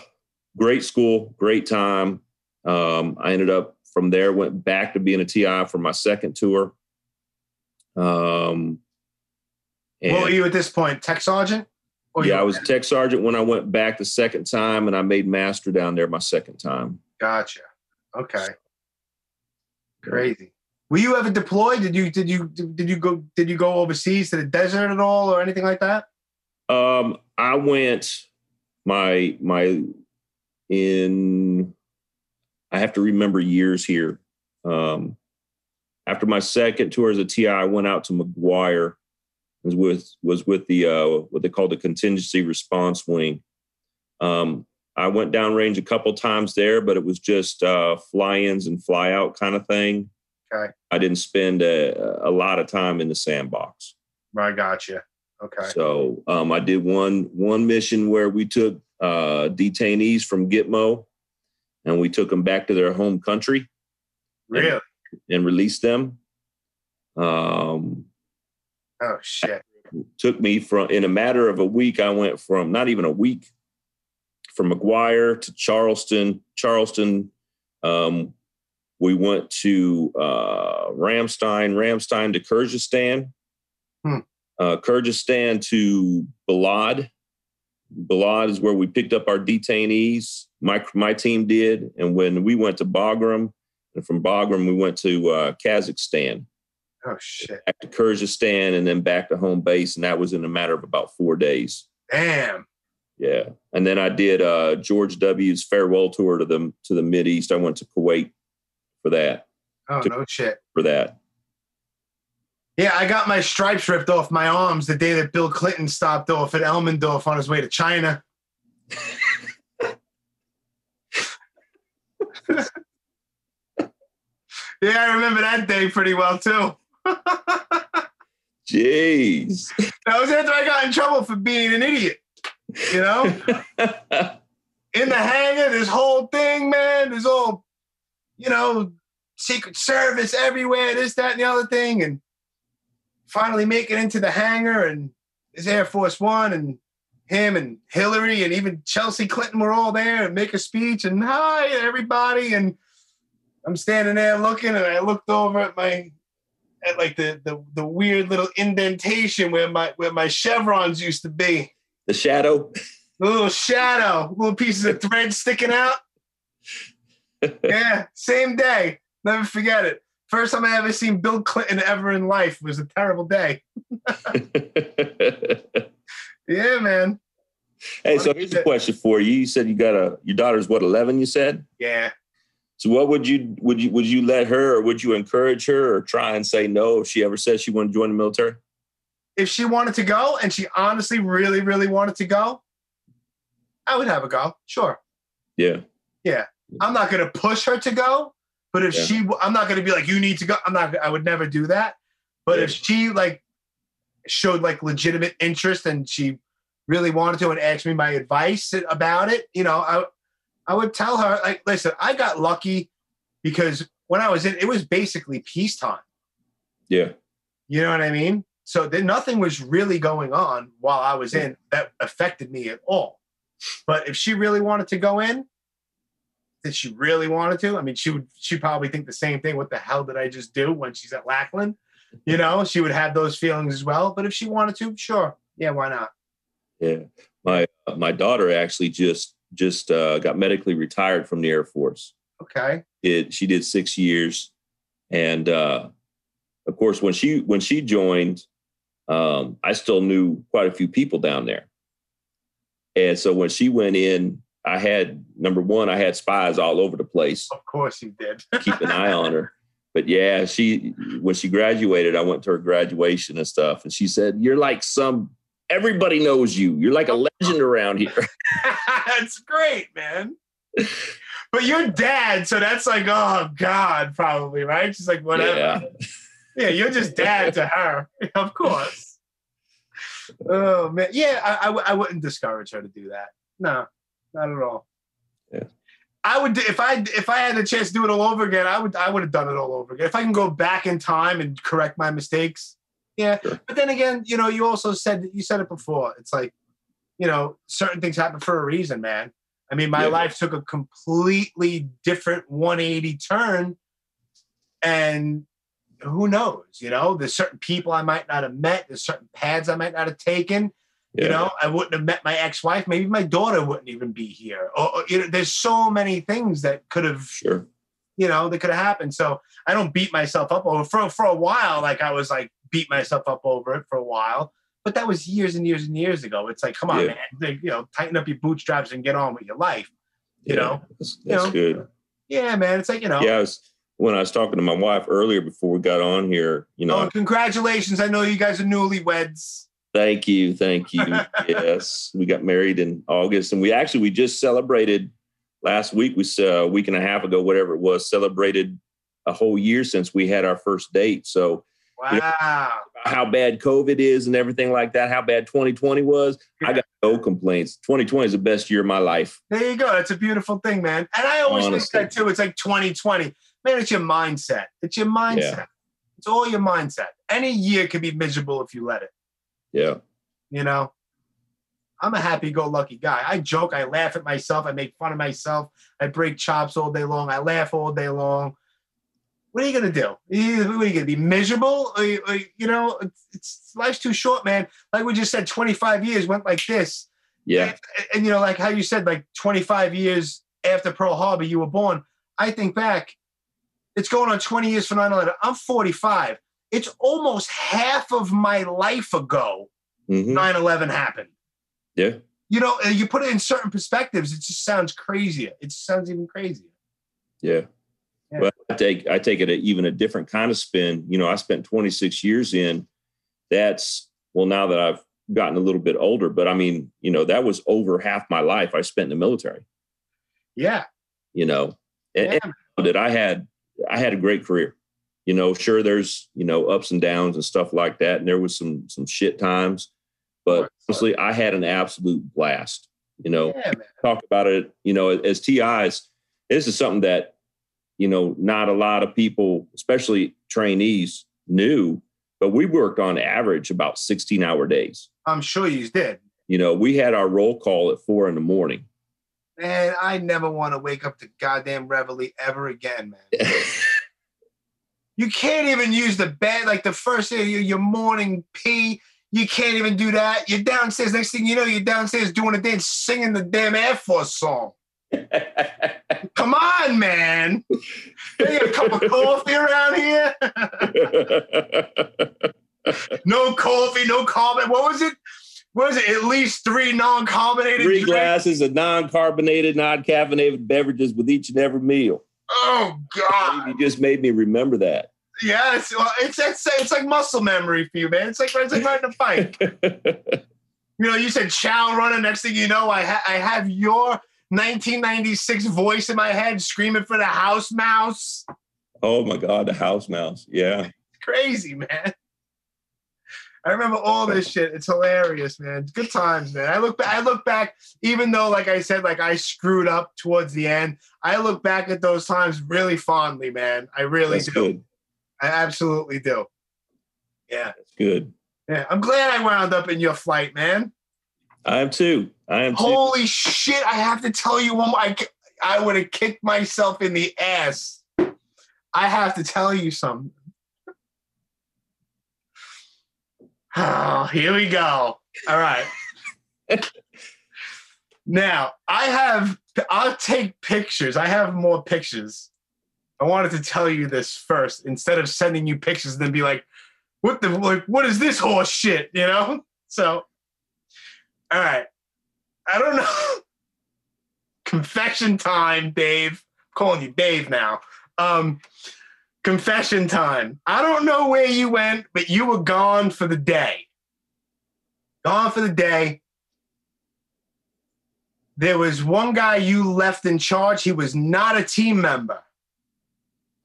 great school, great time. Um, I ended up from there went back to being a TI for my second tour. Um, what were you at this point? Tech sergeant? Yeah, I was a tech sergeant when I went back the second time, and I made master down there my second time. Gotcha. Okay. Crazy. Were you ever deployed? Did you did you did you go did you go overseas to the desert at all or anything like that? Um, I went my my in. I have to remember years here. Um, after my second tour as a TI, I went out to McGuire. Was with was with the uh, what they call the contingency response wing. Um, I went downrange a couple times there, but it was just uh, fly-ins and fly-out kind of thing. Okay. I didn't spend a, a lot of time in the sandbox. I gotcha. Okay. So um, I did one one mission where we took uh, detainees from Gitmo, and we took them back to their home country Really? and released them. Um, Oh shit. took me from in a matter of a week. I went from not even a week from McGuire to Charleston. Charleston, um, we went to uh, Ramstein, Ramstein to Kyrgyzstan, Hmm. uh, Kyrgyzstan to Balad. Balad is where we picked up our detainees. My my team did, and when we went to Bagram, and from Bagram we went to uh, Kazakhstan, Oh shit! back to Kyrgyzstan, and then back to home base, and that was in a matter of about four days. Damn. Yeah, and then I did uh, George W.'s farewell tour to the to the Mid East. I went to Kuwait for that. Oh no shit. For that, Yeah, I got my stripes ripped off my arms the day that Bill Clinton stopped off at Elmendorf on his way to China. yeah, I remember that day pretty well too. jeez. That was after I got in trouble for being an idiot. You know, in the hangar, this whole thing, man, there's all, you know, Secret Service everywhere, this, that, and the other thing, and finally make it into the hangar, and there's Air Force One, and him and Hillary, and even Chelsea Clinton were all there and make a speech, and hi everybody, and I'm standing there looking, and I looked over at my at like the the, the weird little indentation where my where my chevrons used to be. the shadow. A little shadow, little pieces of thread sticking out. Yeah, same day. Never forget it. First time I ever seen Bill Clinton ever in life was a terrible day. Yeah, man. hey, so here's a question for you. You said you got a your daughter's what eleven? You said. Yeah. So what would you would you would you let her or would you encourage her or try and say no if she ever says she wanted to join the military? If she wanted to go and she honestly really, really wanted to go, I would have a go. Sure. Yeah. Yeah. I'm not going to push her to go, but if Yeah. she, I'm not going to be like, you need to go. I'm not, I would never do that. But Yeah. if she like showed like legitimate interest and she really wanted to and asked me my advice about it, you know, I, I would tell her, like, listen, I got lucky because when I was in, it was basically peacetime. Yeah. You know what I mean? So then nothing was really going on while I was in that affected me at all. But if she really wanted to go in, did she really wanted to? I mean, she would she probably think the same thing. What the hell did I just do when she's at Lackland? You know, she would have those feelings as well. But if she wanted to, sure. Yeah, why not? Yeah. My my daughter actually just just uh, got medically retired from the Air Force. Okay. It she did six years, and uh, of course when she when she joined, um, I still knew quite a few people down there. And so when she went in, I had number one, I had spies all over the place. Of course you did. keep an eye on her. But yeah, she when she graduated, I went to her graduation and stuff, and she said, "You're like some everybody knows you. You're like a legend around here." that's great, man. But you're dad, so that's like, oh God, probably, right? She's like, whatever. Yeah. Yeah, you're just dad to her, of course. Oh man, yeah, I, I, wouldn't discourage her to do that. No, not at all. Yeah. I would if I if I had the chance to do it all over again. I would I would have done it all over again. If I can go back in time and correct my mistakes, yeah. Sure. But then again, you know, you also said you said it before. It's like, you know, certain things happen for a reason, man. I mean, my Yeah. life took a completely different 180 turn, and who knows? You know, there's certain people I might not have met. There's certain paths I might not have taken. Yeah. You know, I wouldn't have met my ex-wife. Maybe my daughter wouldn't even be here. Or, or, you know, there's so many things that could have, sure. you know, that could have happened. So I don't beat myself up over for for a while. Like I was like beat myself up over it for a while, but that was years and years and years ago. It's like, come on, Yeah. man, like, you know, tighten up your bootstraps and get on with your life. You Yeah. know, that's, you know? good. yeah, man. It's like you know. Yeah, I was when I was talking to my wife earlier before we got on here. You know, Oh, congratulations! I know you guys are newlyweds. Thank you, thank you. yes, we got married in August, and we actually we just celebrated last week. We uh, a week and a half ago, whatever it was, celebrated a whole year since we had our first date. So Wow. how bad COVID is and everything like that, how bad 2020 was. I got no complaints. 2020 is the best year of my life. There you go. That's a beautiful thing, man. And I always Honestly. think that too. It's like 2020. Man, it's your mindset. It's your mindset. Yeah. It's all your mindset. Any year can be miserable if you let it, Yeah. you know? I'm a happy-go-lucky guy. I joke, I laugh at myself, I make fun of myself, I break chops all day long, I laugh all day long. What are you gonna do? What are you gonna be miserable? Or you, or, you know, it's, it's life's too short, man. Like we just said, 25 years went like this. Yeah. And, and, you know, like how you said, like 25 years after Pearl Harbor, you were born. I think back, it's going on 20 years for 9 11. I'm 45. It's almost half of my life ago Mhm. 9 11 happened. Yeah. You know, you put it in certain perspectives, it just sounds crazier. It just sounds even crazier. Yeah. Yeah. But I take I take it a, even a different kind of spin. You know, I spent 26 years in. That's well, now that I've gotten a little bit older, but I mean, you know, that was over half my life I spent in the military. Yeah. You know, and, yeah. and I had I had a great career. You know, sure, there's you know ups and downs and stuff like that, and there was some some shit times, but course. honestly, I had an absolute blast. You know, yeah, talk about it, you know, as TIs, this is something that, you know, not a lot of people, especially trainees, knew, but we worked on average about 16 hour days. I'm sure you did. You know, we had our roll call at four in the morning. Man, I never want to wake up to goddamn Reveille ever again, man. You can't even use the bed like the first day your, your morning pee. You can't even do that. You're downstairs. Next thing you know, you're downstairs doing a dance, singing the damn Air Force song. Come on, man. Hey, a cup of coffee around here? no coffee, no carbon. What was it? What was it? At least three non-carbonated Three drinks? glasses of non carbonated, non caffeinated beverages with each and every meal. Oh God. You just made me remember that. Yes. Well, it's, it's it's like muscle memory for you, man. It's like it's like riding a bike. You know, you said chow runner. Next thing you know, I ha- I have your 1996 voice in my head screaming for the house mouse. oh my God, the house mouse. Yeah. Crazy, man. I remember all this shit. It's hilarious, man. Good times, man. I look back. I look back, even though, like I said, like I screwed up towards the end. I look back at those times really fondly, man. I really That's do. good. I absolutely do. Yeah, That's good. yeah. I'm glad I wound up in your flight, man. I am too. I am too. Holy shit! I have to tell you, one more- I I would have kicked myself in the ass. I have to tell you something. Oh, here we go. All right. now I have. I'll take pictures. I have more pictures. I wanted to tell you this first instead of sending you pictures and then be like, "What the like? What is this horse shit?" You know. So, all right. I don't know. confession time, Dave. I'm calling you Dave now. Um, confession time. I don't know where you went, but you were gone for the day. Gone for the day. There was one guy you left in charge. He was not a team member.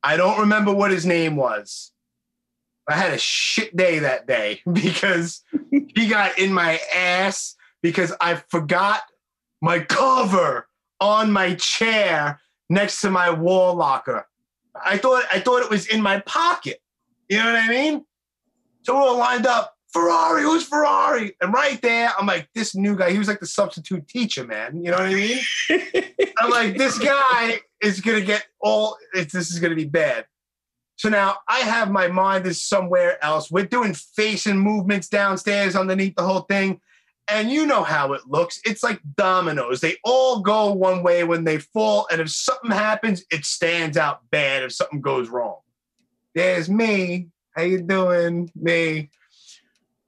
I don't remember what his name was. I had a shit day that day because he got in my ass because I forgot my cover on my chair next to my wall locker. I thought I thought it was in my pocket. You know what I mean? So we're all lined up. Ferrari, who's Ferrari? And right there, I'm like, this new guy, he was like the substitute teacher, man. You know what I mean? I'm like, this guy is gonna get all it's, this is gonna be bad. So now I have my mind is somewhere else. We're doing facing movements downstairs underneath the whole thing. And you know how it looks. It's like dominoes. They all go one way when they fall. And if something happens, it stands out bad if something goes wrong. There's me. How you doing? Me.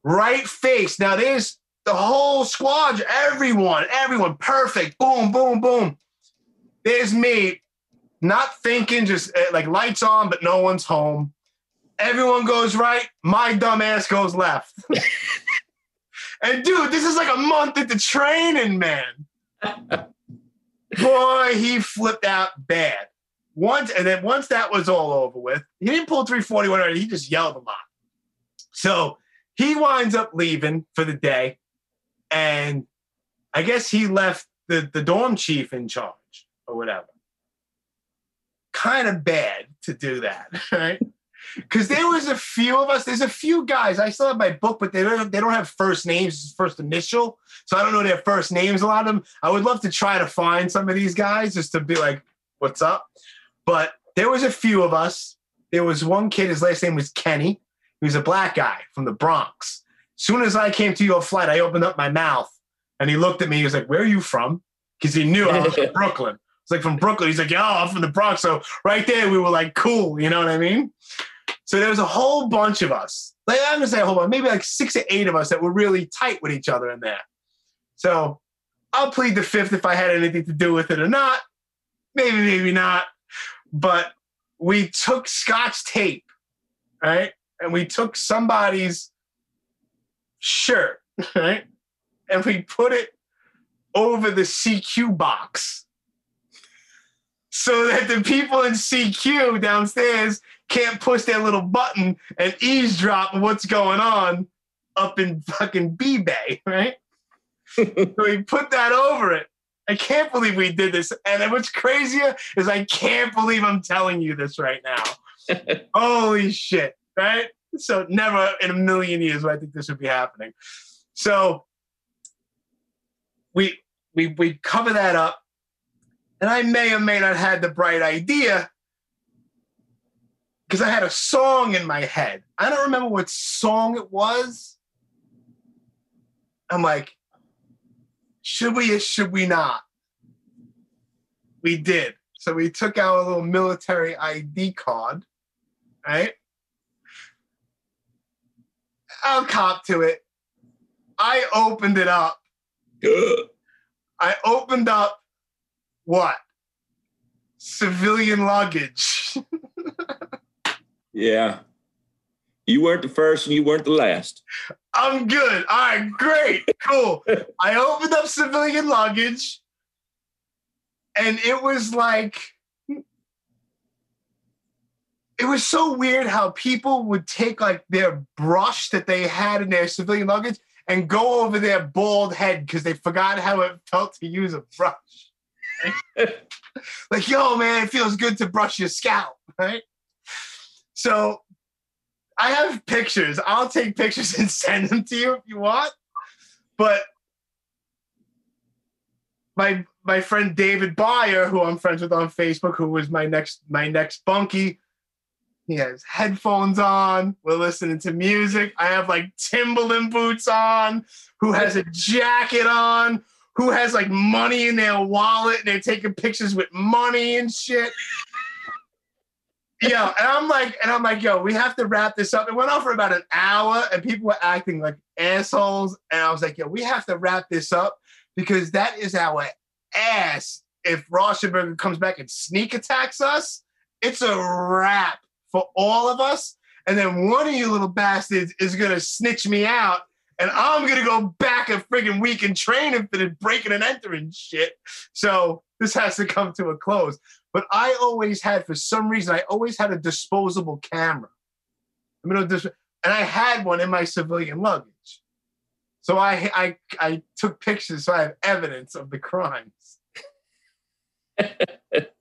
Right face. Now there's the whole squad, everyone, everyone, perfect. Boom, boom, boom. There's me, not thinking, just uh, like lights on, but no one's home. Everyone goes right. My dumb ass goes left. and dude, this is like a month into training, man. Boy, he flipped out bad. Once, and then once that was all over with, he didn't pull 341 already. He just yelled a lot. So he winds up leaving for the day. And I guess he left the, the dorm chief in charge or whatever. Kind of bad to do that, right? Because there was a few of us. There's a few guys. I still have my book, but they don't. They don't have first names, first initial. So I don't know their first names. A lot of them. I would love to try to find some of these guys just to be like, "What's up?" But there was a few of us. There was one kid. His last name was Kenny. He was a black guy from the Bronx. Soon as I came to your flight, I opened up my mouth and he looked at me. He was like, "Where are you from?" Because he knew I was from Brooklyn. It's like from Brooklyn. He's like, "Yo, I'm from the Bronx." So right there, we were like, "Cool," you know what I mean? So there was a whole bunch of us. Like I'm gonna say a whole bunch, maybe like six or eight of us that were really tight with each other in there. So I'll plead the fifth if I had anything to do with it or not. Maybe, maybe not. But we took Scotch tape, right? And we took somebody's shirt, right? And we put it over the CQ box so that the people in CQ downstairs can't push that little button and eavesdrop what's going on up in fucking B-Bay, right? so we put that over it. I can't believe we did this. And what's crazier is I can't believe I'm telling you this right now. Holy shit, right? So never in a million years would I think this would be happening. So we we we cover that up, and I may or may not have had the bright idea because I had a song in my head. I don't remember what song it was. I'm like, should we or should we not? We did. So we took our little military ID card, right? I'll cop to it. I opened it up. I opened up what? Civilian luggage. yeah. You weren't the first and you weren't the last. I'm good. All right, great. Cool. I opened up civilian luggage and it was like it was so weird how people would take like their brush that they had in their civilian luggage and go over their bald head because they forgot how it felt to use a brush. like, yo, man, it feels good to brush your scalp, right? So I have pictures. I'll take pictures and send them to you if you want. But my my friend David Byer, who I'm friends with on Facebook, who was my next my next bunkie, he has headphones on. We're listening to music. I have like Timberland boots on. Who has a jacket on? Who has like money in their wallet? And they're taking pictures with money and shit. Yeah, and I'm like, and I'm like, yo, we have to wrap this up. It went on for about an hour, and people were acting like assholes. And I was like, yo, we have to wrap this up because that is our ass. If Raushenberger comes back and sneak attacks us, it's a wrap for all of us. And then one of you little bastards is gonna snitch me out, and I'm gonna go back a friggin' week and train him for the breaking and entering shit. So this has to come to a close. But I always had, for some reason, I always had a disposable camera. I mean, and I had one in my civilian luggage. So I I I took pictures, so I have evidence of the crimes.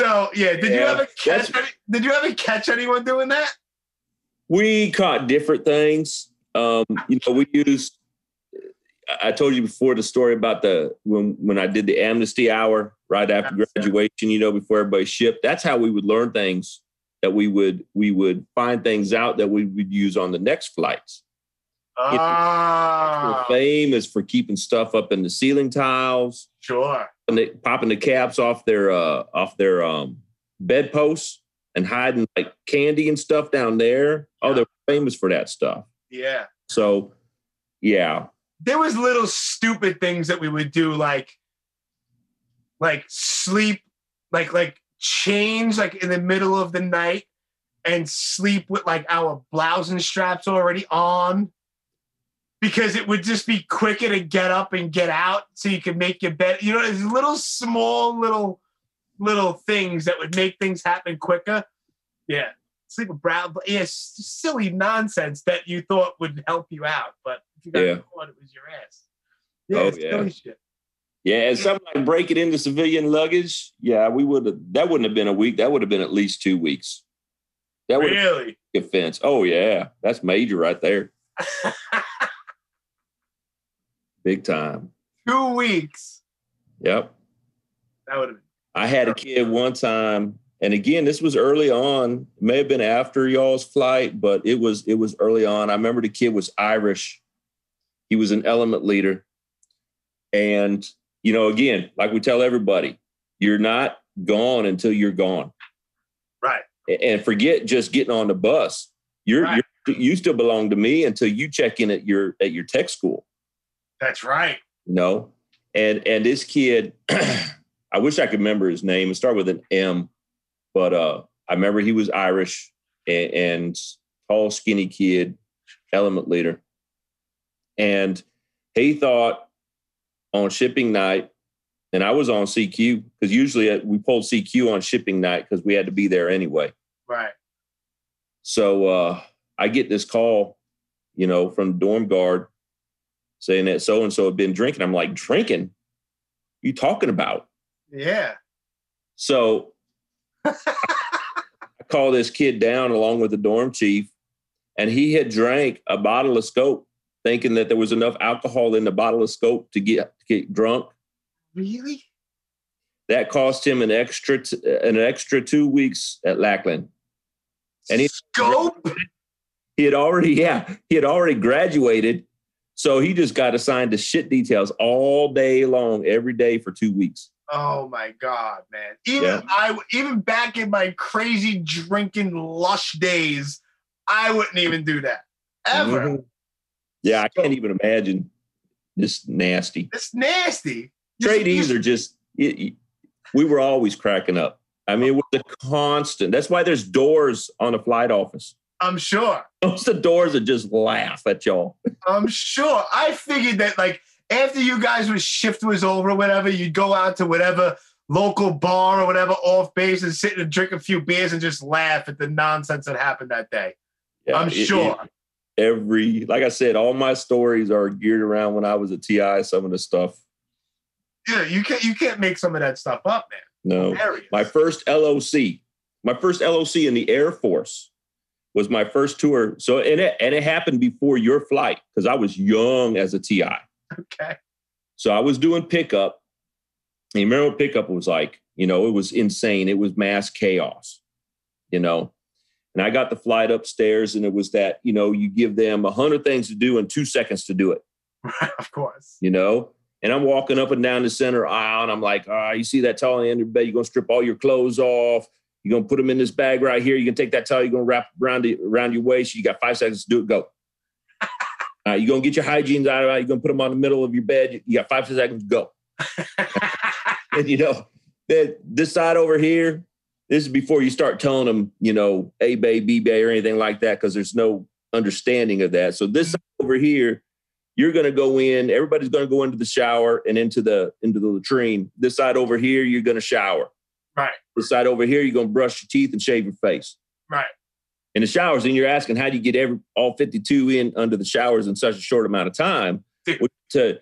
So yeah, did yeah, you ever catch? Any, did you ever catch anyone doing that? We caught different things. Um, you know, we used. I told you before the story about the when when I did the amnesty hour right after graduation. You know, before everybody shipped. That's how we would learn things that we would we would find things out that we would use on the next flights. Ah, famous for keeping stuff up in the ceiling tiles. Sure And they popping the caps off their uh off their um bedposts and hiding like candy and stuff down there. Oh, yeah. Oh, they're famous for that stuff. Yeah. So, yeah. There was little stupid things that we would do, like, like sleep, like like change, like in the middle of the night, and sleep with like our blousing straps already on because it would just be quicker to get up and get out so you could make your bed. You know, there's little small little little things that would make things happen quicker. Yeah. Sleep with brown, yeah, silly nonsense that you thought would help you out, but if you got yeah. caught, it was your ass. Yeah, oh, yeah. Shit. Yeah, and something like break it into civilian luggage. Yeah, we would have. That wouldn't have been a week. That would have been at least two weeks. That would Really? offense. Oh yeah, that's major right there. Big time. Two weeks. Yep. That would have. I had a kid one time, and again, this was early on. It may have been after y'all's flight, but it was it was early on. I remember the kid was Irish. He was an element leader, and you know, again, like we tell everybody, you're not gone until you're gone. Right. And forget just getting on the bus. You're, Right. you're you still belong to me until you check in at your at your tech school. That's right. you know and and this kid i wish i could remember his name it started with an m but uh i remember he was irish and, and tall skinny kid element leader and he thought on shipping night and i was on cq because usually uh, we pulled cq on shipping night because we had to be there anyway Right. so uh, I get this call, you know, from dorm guard saying that so and so had been drinking. I'm like, drinking? You talking about? Yeah. So I call this kid down along with the dorm chief, and he had drank a bottle of scope, thinking that there was enough alcohol in the bottle of scope to get to get drunk. Really? That cost him an extra t- an extra two weeks at Lackland. And he- Scope? he had already yeah he had already graduated so he just got assigned to shit details all day long every day for two weeks Oh my god, man! Even Yeah. I, even back in my crazy drinking lush days, I wouldn't even do that ever. Mhm. yeah i can't even imagine just nasty It's nasty. Just- tradies are just it, it- we were always cracking up i mean it was a constant that's why there's doors on the flight office I'm sure. most of the doors that just laugh at y'all I'm sure. I figured that like after you guys was shift was over, or whatever, you'd go out to whatever local bar or whatever off base and sit and drink a few beers and just laugh at the nonsense that happened that day. Yeah, I'm sure. it- every like i said all my stories are geared around when i was a ti some of the stuff yeah, you can't you can't make some of that stuff up, man. no my first LOC, my first LOC in the Air Force was my first tour. So and it and it happened before your flight because I was young as a TI. okay. So I was doing pickup. And you remember what pickup was like? You know, it was insane. It was mass chaos. You know, and I got the flight upstairs, and it was that you know you give them a hundred things to do in two seconds to do it of course. you know. And I'm walking up and down the center aisle, and I'm like, ah, you see that towel in your bed? You're gonna strip all your clothes off. You're gonna put them in this bag right here. You can take that towel. You're gonna wrap around the, around your waist. You got five seconds to do it. Go. Uh, you're gonna get your hygienes out of it. You're gonna put them on the middle of your bed. You got five seconds. Go. And you know, that this side over here. This is before you start telling them, you know, A bay, B bay, or anything like that, because there's no understanding of that. So this side over here, you're going to go in. Everybody's going to go into the shower and into the into the latrine. This side over here, you're going to shower. Right. This side over here, you're going to brush your teeth and shave your face. Right. In the showers, and you're asking, how do you get every all 52 in under the showers in such a short amount of time? To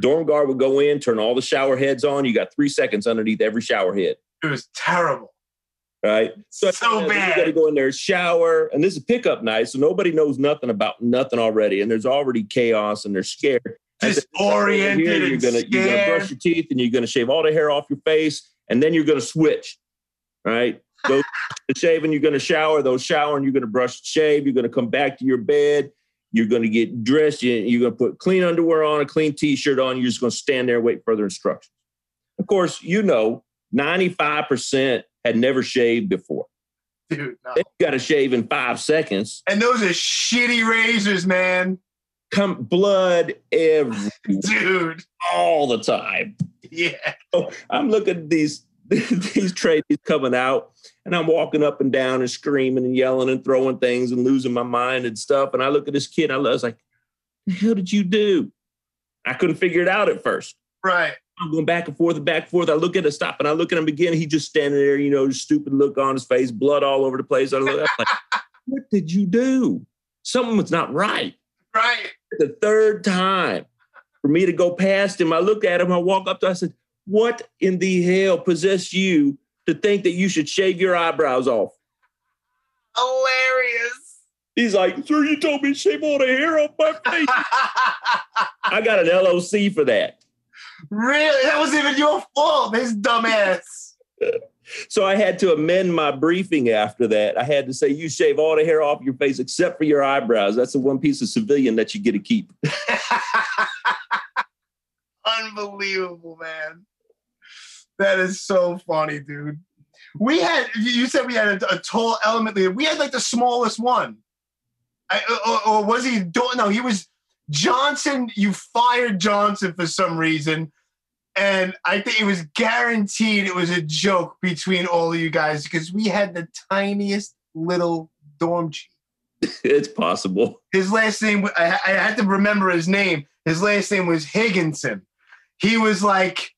dorm guard would go in, turn all the shower heads on. You got three seconds underneath every shower head. It was terrible. Right. So, You got to go in there, shower, and this is pickup night, so nobody knows nothing about nothing already, and there's already chaos, and they're scared. Disoriented here, you're you're gonna brush your teeth, and you're gonna shave all the hair off your face, and then you're gonna switch. Right. The shaving, you're gonna shower. Those showering, you're gonna brush, shave. You're gonna come back to your bed. You're gonna get dressed. you- You're gonna put clean underwear on, a clean t-shirt on. You're just gonna stand there and wait for further instructions. Of course, you know, 95% had never shaved before. Dude, no. They got to shave in five seconds. And those are shitty razors, man. Come blood every Dude. all the time. Yeah. So I'm looking at these these tradies coming out, and I'm walking up and down and screaming and yelling and throwing things and losing my mind and stuff. And I look at this kid, I was like, "The hell did you do?" I couldn't figure it out at first. Right. I'm going back and forth and back and forth. I look at it, stop, and I look at him again. He just standing there, you know, stupid look on his face, blood all over the place. I look, like, "What did you do? Something was not right." Right. the third time for me to go past him. I look at him, I walk up to him, I said, What in the hell possessed you to think that you should shave your eyebrows off? hilarious. He's like, sir, you told me to shave all the hair off my face. I got an LOC for that. really? That wasn't even your fault. His dumbass. So I had to amend my briefing after that. I had to say, you shave all the hair off your face except for your eyebrows. That's the one piece of civilian that you get to keep. Unbelievable, man. That is so funny, dude. We had, you said we had a, a tall element leader. We had like the smallest one. I, or, or was he? No, he was Johnson. You fired Johnson for some reason. And I think it was guaranteed it was a joke between all of you guys because we had the tiniest little dorm chief. it's possible. His last name, I, I had to remember his name. His last name was Higginson. He was like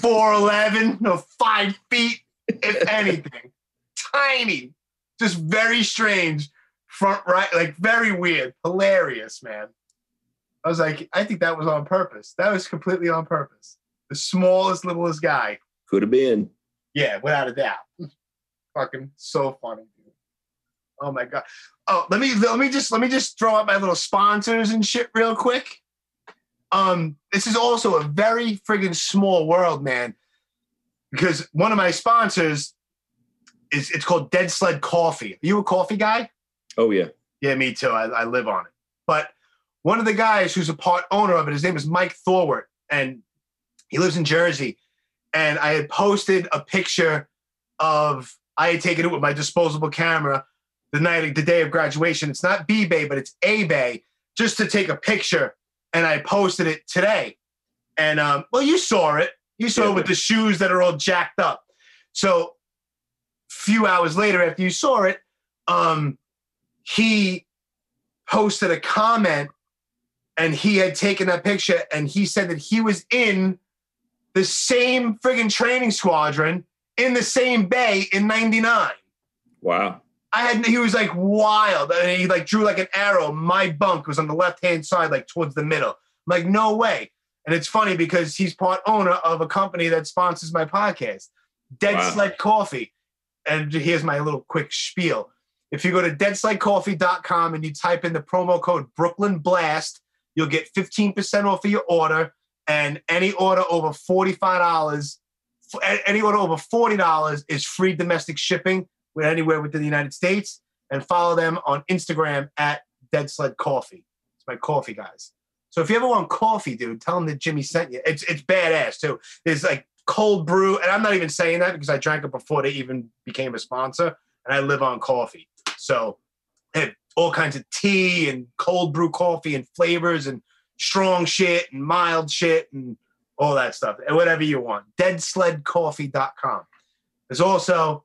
4'11, no, five feet, if anything. Tiny. Just very strange. Front right, like very weird. Hilarious, man. I was like, I think that was on purpose. That was completely on purpose. The smallest, littlest guy. Could have been. Yeah, without a doubt. Fucking so funny, dude. Oh my god. Oh, let me let me just let me just throw out my little sponsors and shit real quick. Um, this is also a very friggin' small world, man. Because one of my sponsors is it's called Dead Sled Coffee. Are you a coffee guy? Oh, yeah. Yeah, me too. I, I live on it. But one of the guys who's a part owner of it, his name is Mike Thorwart, and he lives in Jersey. And I had posted a picture of I had taken it with my disposable camera the night, the day of graduation. It's not B Bay, but it's A Bay, just to take a picture. And I posted it today. And um, well, you saw it. You saw Yeah. it with the shoes that are all jacked up. So, few hours later, after you saw it, um, he posted a comment and he had taken that picture and he said that he was in the same friggin' training squadron in the same bay in 99. Wow. I had he was like wild. And he like drew like an arrow. My bunk was on the left hand side, like towards the middle. I'm like, no way. And it's funny because he's part owner of a company that sponsors my podcast, Dead Wow. Sled Coffee. And here's my little quick spiel. If you go to deadsledcoffee.com and you type in the promo code Brooklyn Blast, you'll get 15% off of your order. And any order over $45, f- any order over $40 is free domestic shipping with anywhere within the United States. And follow them on Instagram at Dead Sled Coffee. It's my coffee guys. So if you ever want coffee, dude, tell them that Jimmy sent you. It's it's badass too. There's like cold brew, and I'm not even saying that because I drank it before they even became a sponsor, and I live on coffee. So all kinds of tea and cold brew coffee and flavors and strong shit and mild shit and all that stuff. And whatever you want. Deadsledcoffee.com. There's also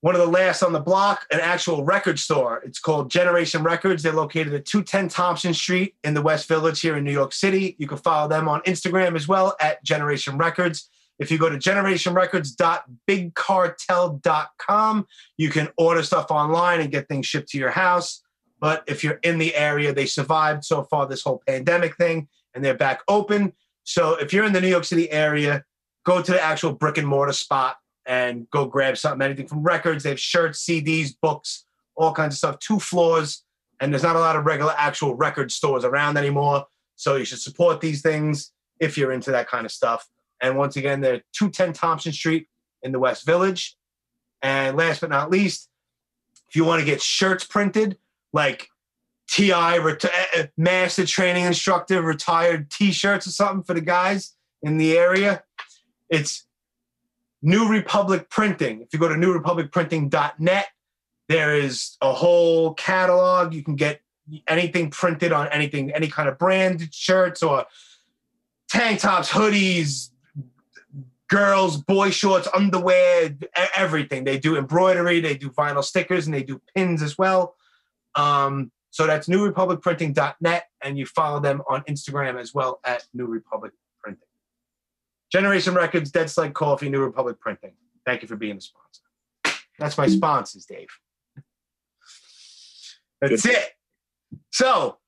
one of the last on the block, an actual record store. It's called Generation Records. They're located at 210 Thompson Street in the West Village here in New York City. You can follow them on Instagram as well at Generation Records. If you go to generationrecords.bigcartel.com, you can order stuff online and get things shipped to your house. But if you're in the area, they survived so far this whole pandemic thing and they're back open. So if you're in the New York City area, go to the actual brick and mortar spot and go grab something, anything from records. They have shirts, CDs, books, all kinds of stuff. Two floors, and there's not a lot of regular actual record stores around anymore. So you should support these things if you're into that kind of stuff. And once again, they're 210 Thompson Street in the West Village. And last but not least, if you want to get shirts printed, like TI, reti- uh, master training instructor, retired t shirts or something for the guys in the area, it's New Republic Printing. If you go to newrepublicprinting.net, there is a whole catalog. You can get anything printed on anything, any kind of branded shirts or tank tops, hoodies, girls, boy shorts, underwear, everything. They do embroidery, they do vinyl stickers, and they do pins as well. Um, so that's newrepublicprinting.net, and you follow them on Instagram as well at New Republic. Generation Records, Dead Sled Coffee, New Republic Printing. Thank you for being a sponsor. That's my sponsors, Dave. That's Good. it. So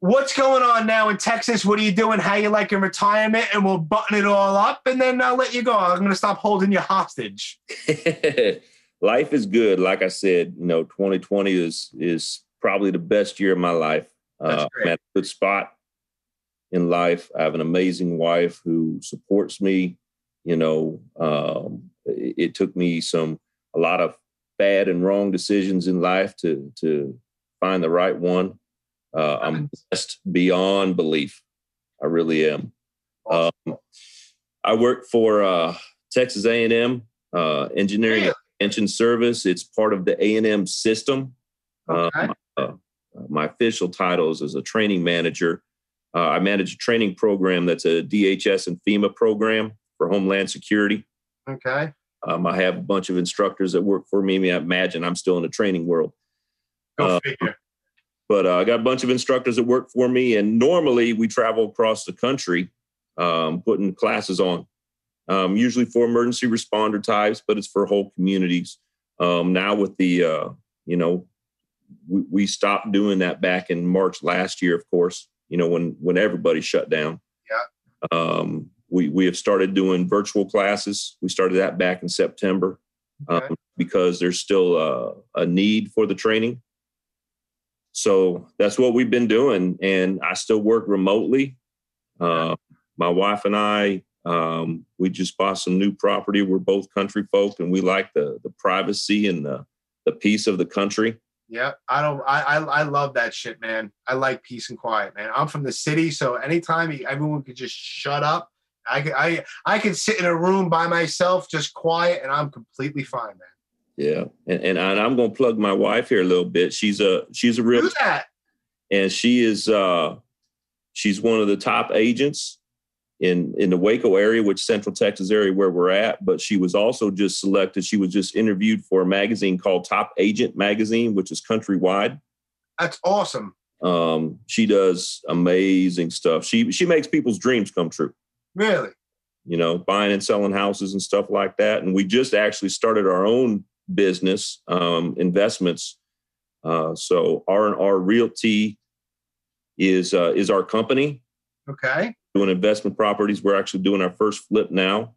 what's going on now in Texas? What are you doing? How you like in retirement? And we'll button it all up, and then I'll let you go. I'm gonna stop holding you hostage. life is good. Like I said, you know, 2020 is is probably the best year of my life. Uh, I'm at a good spot in life. I have an amazing wife who supports me. You know, um, it, it, took me some a lot of bad and wrong decisions in life to to find the right one. Uh, I'm blessed beyond belief. I really am. Um, I work for uh, Texas A&M uh, Engineering Extension Service. It's part of the A&M system. Okay. Um, uh, my official title is as a training manager. Uh, I manage a training program that's a DHS and FEMA program for Homeland Security. Okay. Um, I have a bunch of instructors that work for me. I imagine I'm still in the training world. Go uh, figure. But uh, I got a bunch of instructors that work for me, and normally we travel across the country um, putting classes on, um, usually for emergency responder types, but it's for whole communities. Um, now with the, uh, you know, we, we stopped doing that back in March last year, of course. You know, when when everybody shut down. Yeah. Um, we we have started doing virtual classes. We started that back in September okay. um, because there's still a, a need for the training. So that's what we've been doing, and I still work remotely. Uh, my wife and I, um, we just bought some new property. We're both country folk, and we like the the privacy and the the peace of the country. Yeah, I don't. I, I I love that shit, man. I like peace and quiet, man. I'm from the city, so anytime everyone could just shut up, I could I I could sit in a room by myself, just quiet, and I'm completely fine, man. Yeah, and and, and I'm gonna plug my wife here a little bit. She's a she's a real Who's that? and she is uh she's one of the top agents in in the Waco area, which Central Texas area where we're at. But she was also just selected. She was just interviewed for a magazine called Top Agent Magazine, which is countrywide. That's awesome. Um, she does amazing stuff. She she makes people's dreams come true. Really? You know, buying and selling houses and stuff like that. And we just actually started our own business um, investments. Uh, so R and R Realty is uh, is our company. Okay doing investment properties. We're actually doing our first flip now.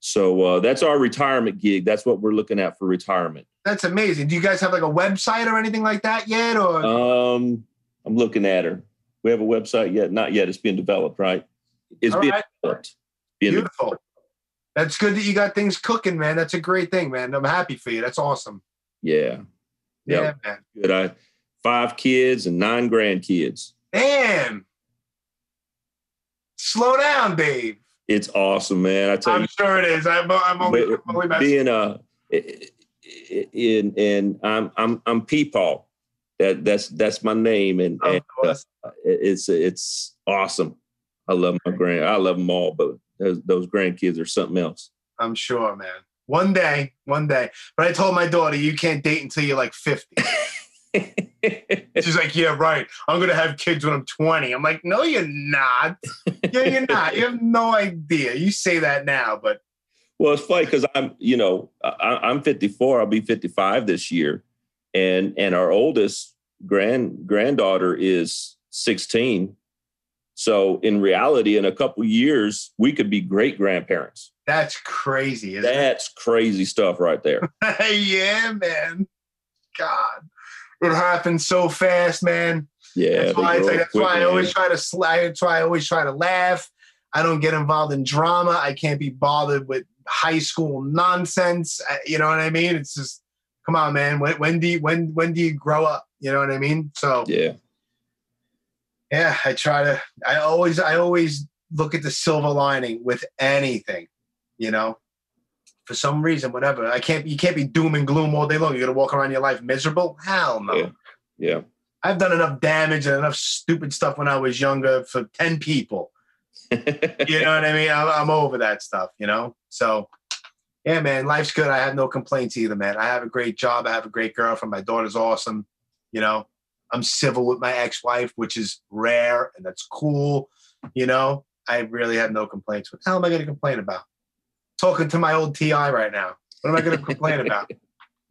So uh, that's our retirement gig. That's what we're looking at for retirement. That's amazing. Do you guys have like a website or anything like that yet? Or um, I'm looking at her. We have a website yet? Not yet. It's being developed, right? It's All being right. developed. Being Beautiful. Developed. That's good that you got things cooking, man. That's a great thing, man. I'm happy for you. That's awesome. Yeah. Yeah, yep. man. Good. I five kids and nine grandkids. Damn. Slow down, Dave. It's awesome, man. I tell you. I'm you, sure it is. I'm, I'm only, I'm only being a in and I'm I'm I'm Peepaw. That that's that's my name, and, and uh, it's it's awesome. I love my grand. I love them all, but those, those grandkids are something else. I'm sure, man. One day, one day. But I told my daughter, you can't date until you're like 50. She's like, yeah, right. I'm gonna have kids when I'm 20. I'm like, no, you're not. yeah, you're not. You have no idea. You say that now, but well, it's funny because I'm, you know, I, am 54. I'll be 55 this year, and and our oldest grand granddaughter is 16. So in reality, in a couple years, we could be great grandparents. That's crazy. That's it? crazy stuff right there. yeah, man. God it happens so fast, man. Yeah, that's why, I, that's why I always try to slide. That's why I always try to laugh. I don't get involved in drama. I can't be bothered with high school nonsense. You know what I mean? It's just, come on, man. When, when do you, when when do you grow up? You know what I mean? So yeah, yeah. I try to. I always I always look at the silver lining with anything. You know, for some reason, whatever. I can't. You can't be doom and gloom all day long. You're gonna walk around your life miserable. Hell no. Yeah. yeah. I've done enough damage and enough stupid stuff when I was younger for ten people. you know what I mean? I'm, I'm over that stuff. You know. So, yeah, man, life's good. I have no complaints either, man. I have a great job. I have a great girlfriend. My daughter's awesome. You know, I'm civil with my ex-wife, which is rare and that's cool. You know, I really have no complaints. What the hell am I going to complain about? Talking to my old TI right now. What am I going to complain about?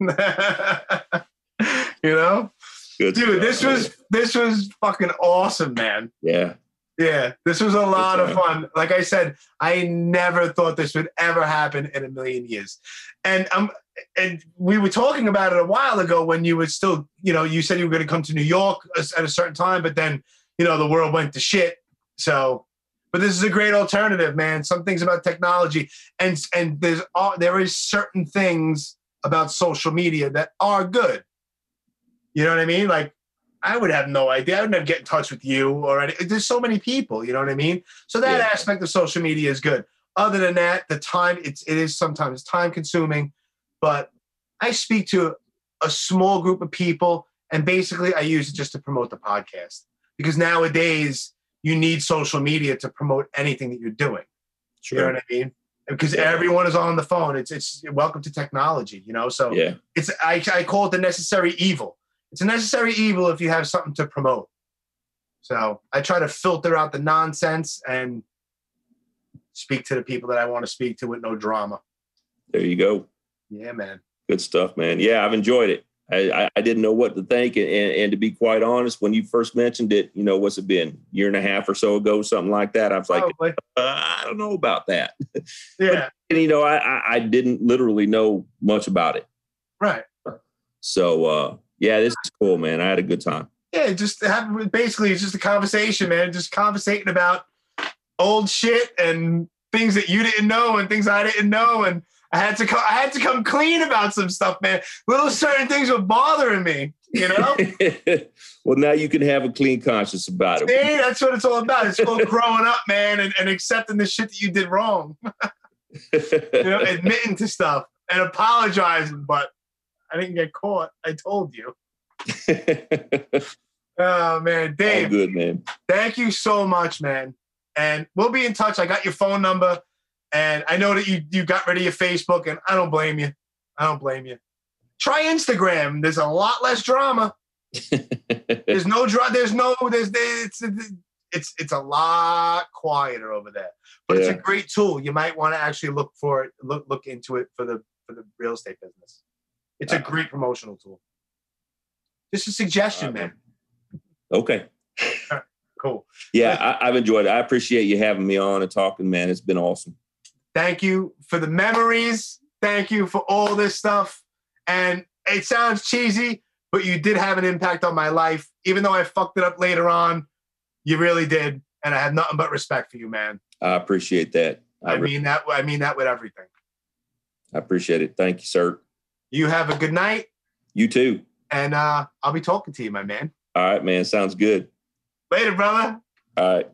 you know? Good Dude, stuff, this man. was this was fucking awesome, man. yeah. Yeah, this was a lot of fun. Like I said, I never thought this would ever happen in a million years. And um, and we were talking about it a while ago when you were still, you know, you said you were going to come to New York at a certain time, but then, you know, the world went to shit. So, but this is a great alternative, man. Some things about technology, and and there's all there is certain things about social media that are good. You know what I mean? Like I would have no idea. I would never get in touch with you or any. There's so many people. You know what I mean? So that Yeah. aspect of social media is good. Other than that, the time it's it is sometimes time consuming, but I speak to a small group of people, and basically I use it just to promote the podcast because nowadays you need social media to promote anything that you're doing. Sure. You know what I mean? Because everyone is on the phone. It's it's welcome to technology. You know, so Yeah. it's I, I call it the necessary evil. It's a necessary evil if you have something to promote. So I try to filter out the nonsense and speak to the people that I want to speak to with no drama. There you go. Yeah, man. Good stuff, man. Yeah, I've enjoyed it. I, I, didn't know what to think, and, and, and to be quite honest, when you first mentioned it, you know, what's it been, year and a half or so ago, something like that. I was like, uh, I don't know about that. yeah, And you know, I, I I didn't literally know much about it. right. So uh, yeah, this is cool, man. I had a good time. Yeah, just have basically it's just a conversation, man. Just conversating about old shit and things that you didn't know and things I didn't know, and I had to co- I had to come clean about some stuff, man. Little certain things were bothering me, you know. well, now you can have a clean conscience about it. See, that's what it's all about. It's called growing up, man, and, and accepting the shit that you did wrong. You know, admitting to stuff and apologizing, but I didn't get caught. I told you. Oh man, All Dave, good, man. thank you so much, man. And we'll be in touch. I got your phone number, and I know that you you got rid of your Facebook, and I don't blame you. I don't blame you. Try Instagram. There's a lot less drama. There's no drama. There's no. There's it's it's it's a lot quieter over there. But it's a great tool. You might want to actually look for it. Look look into it for the for the real estate business. It's a Uh, great promotional tool. Just a suggestion, Uh, man. okay. Cool. Yeah, I, I've enjoyed it. I appreciate you having me on and talking, man. It's been awesome. Thank you for the memories. Thank you for all this stuff. And it sounds cheesy, but you did have an impact on my life. Even though I fucked it up later on, you really did. And I have nothing but respect for you, man. I appreciate that. I, I mean that I mean that with everything. I appreciate it. Thank you, sir. You have a good night, You too. and uh, I'll be talking to you, my man. All right, man. Sounds good. Later, brother. All right.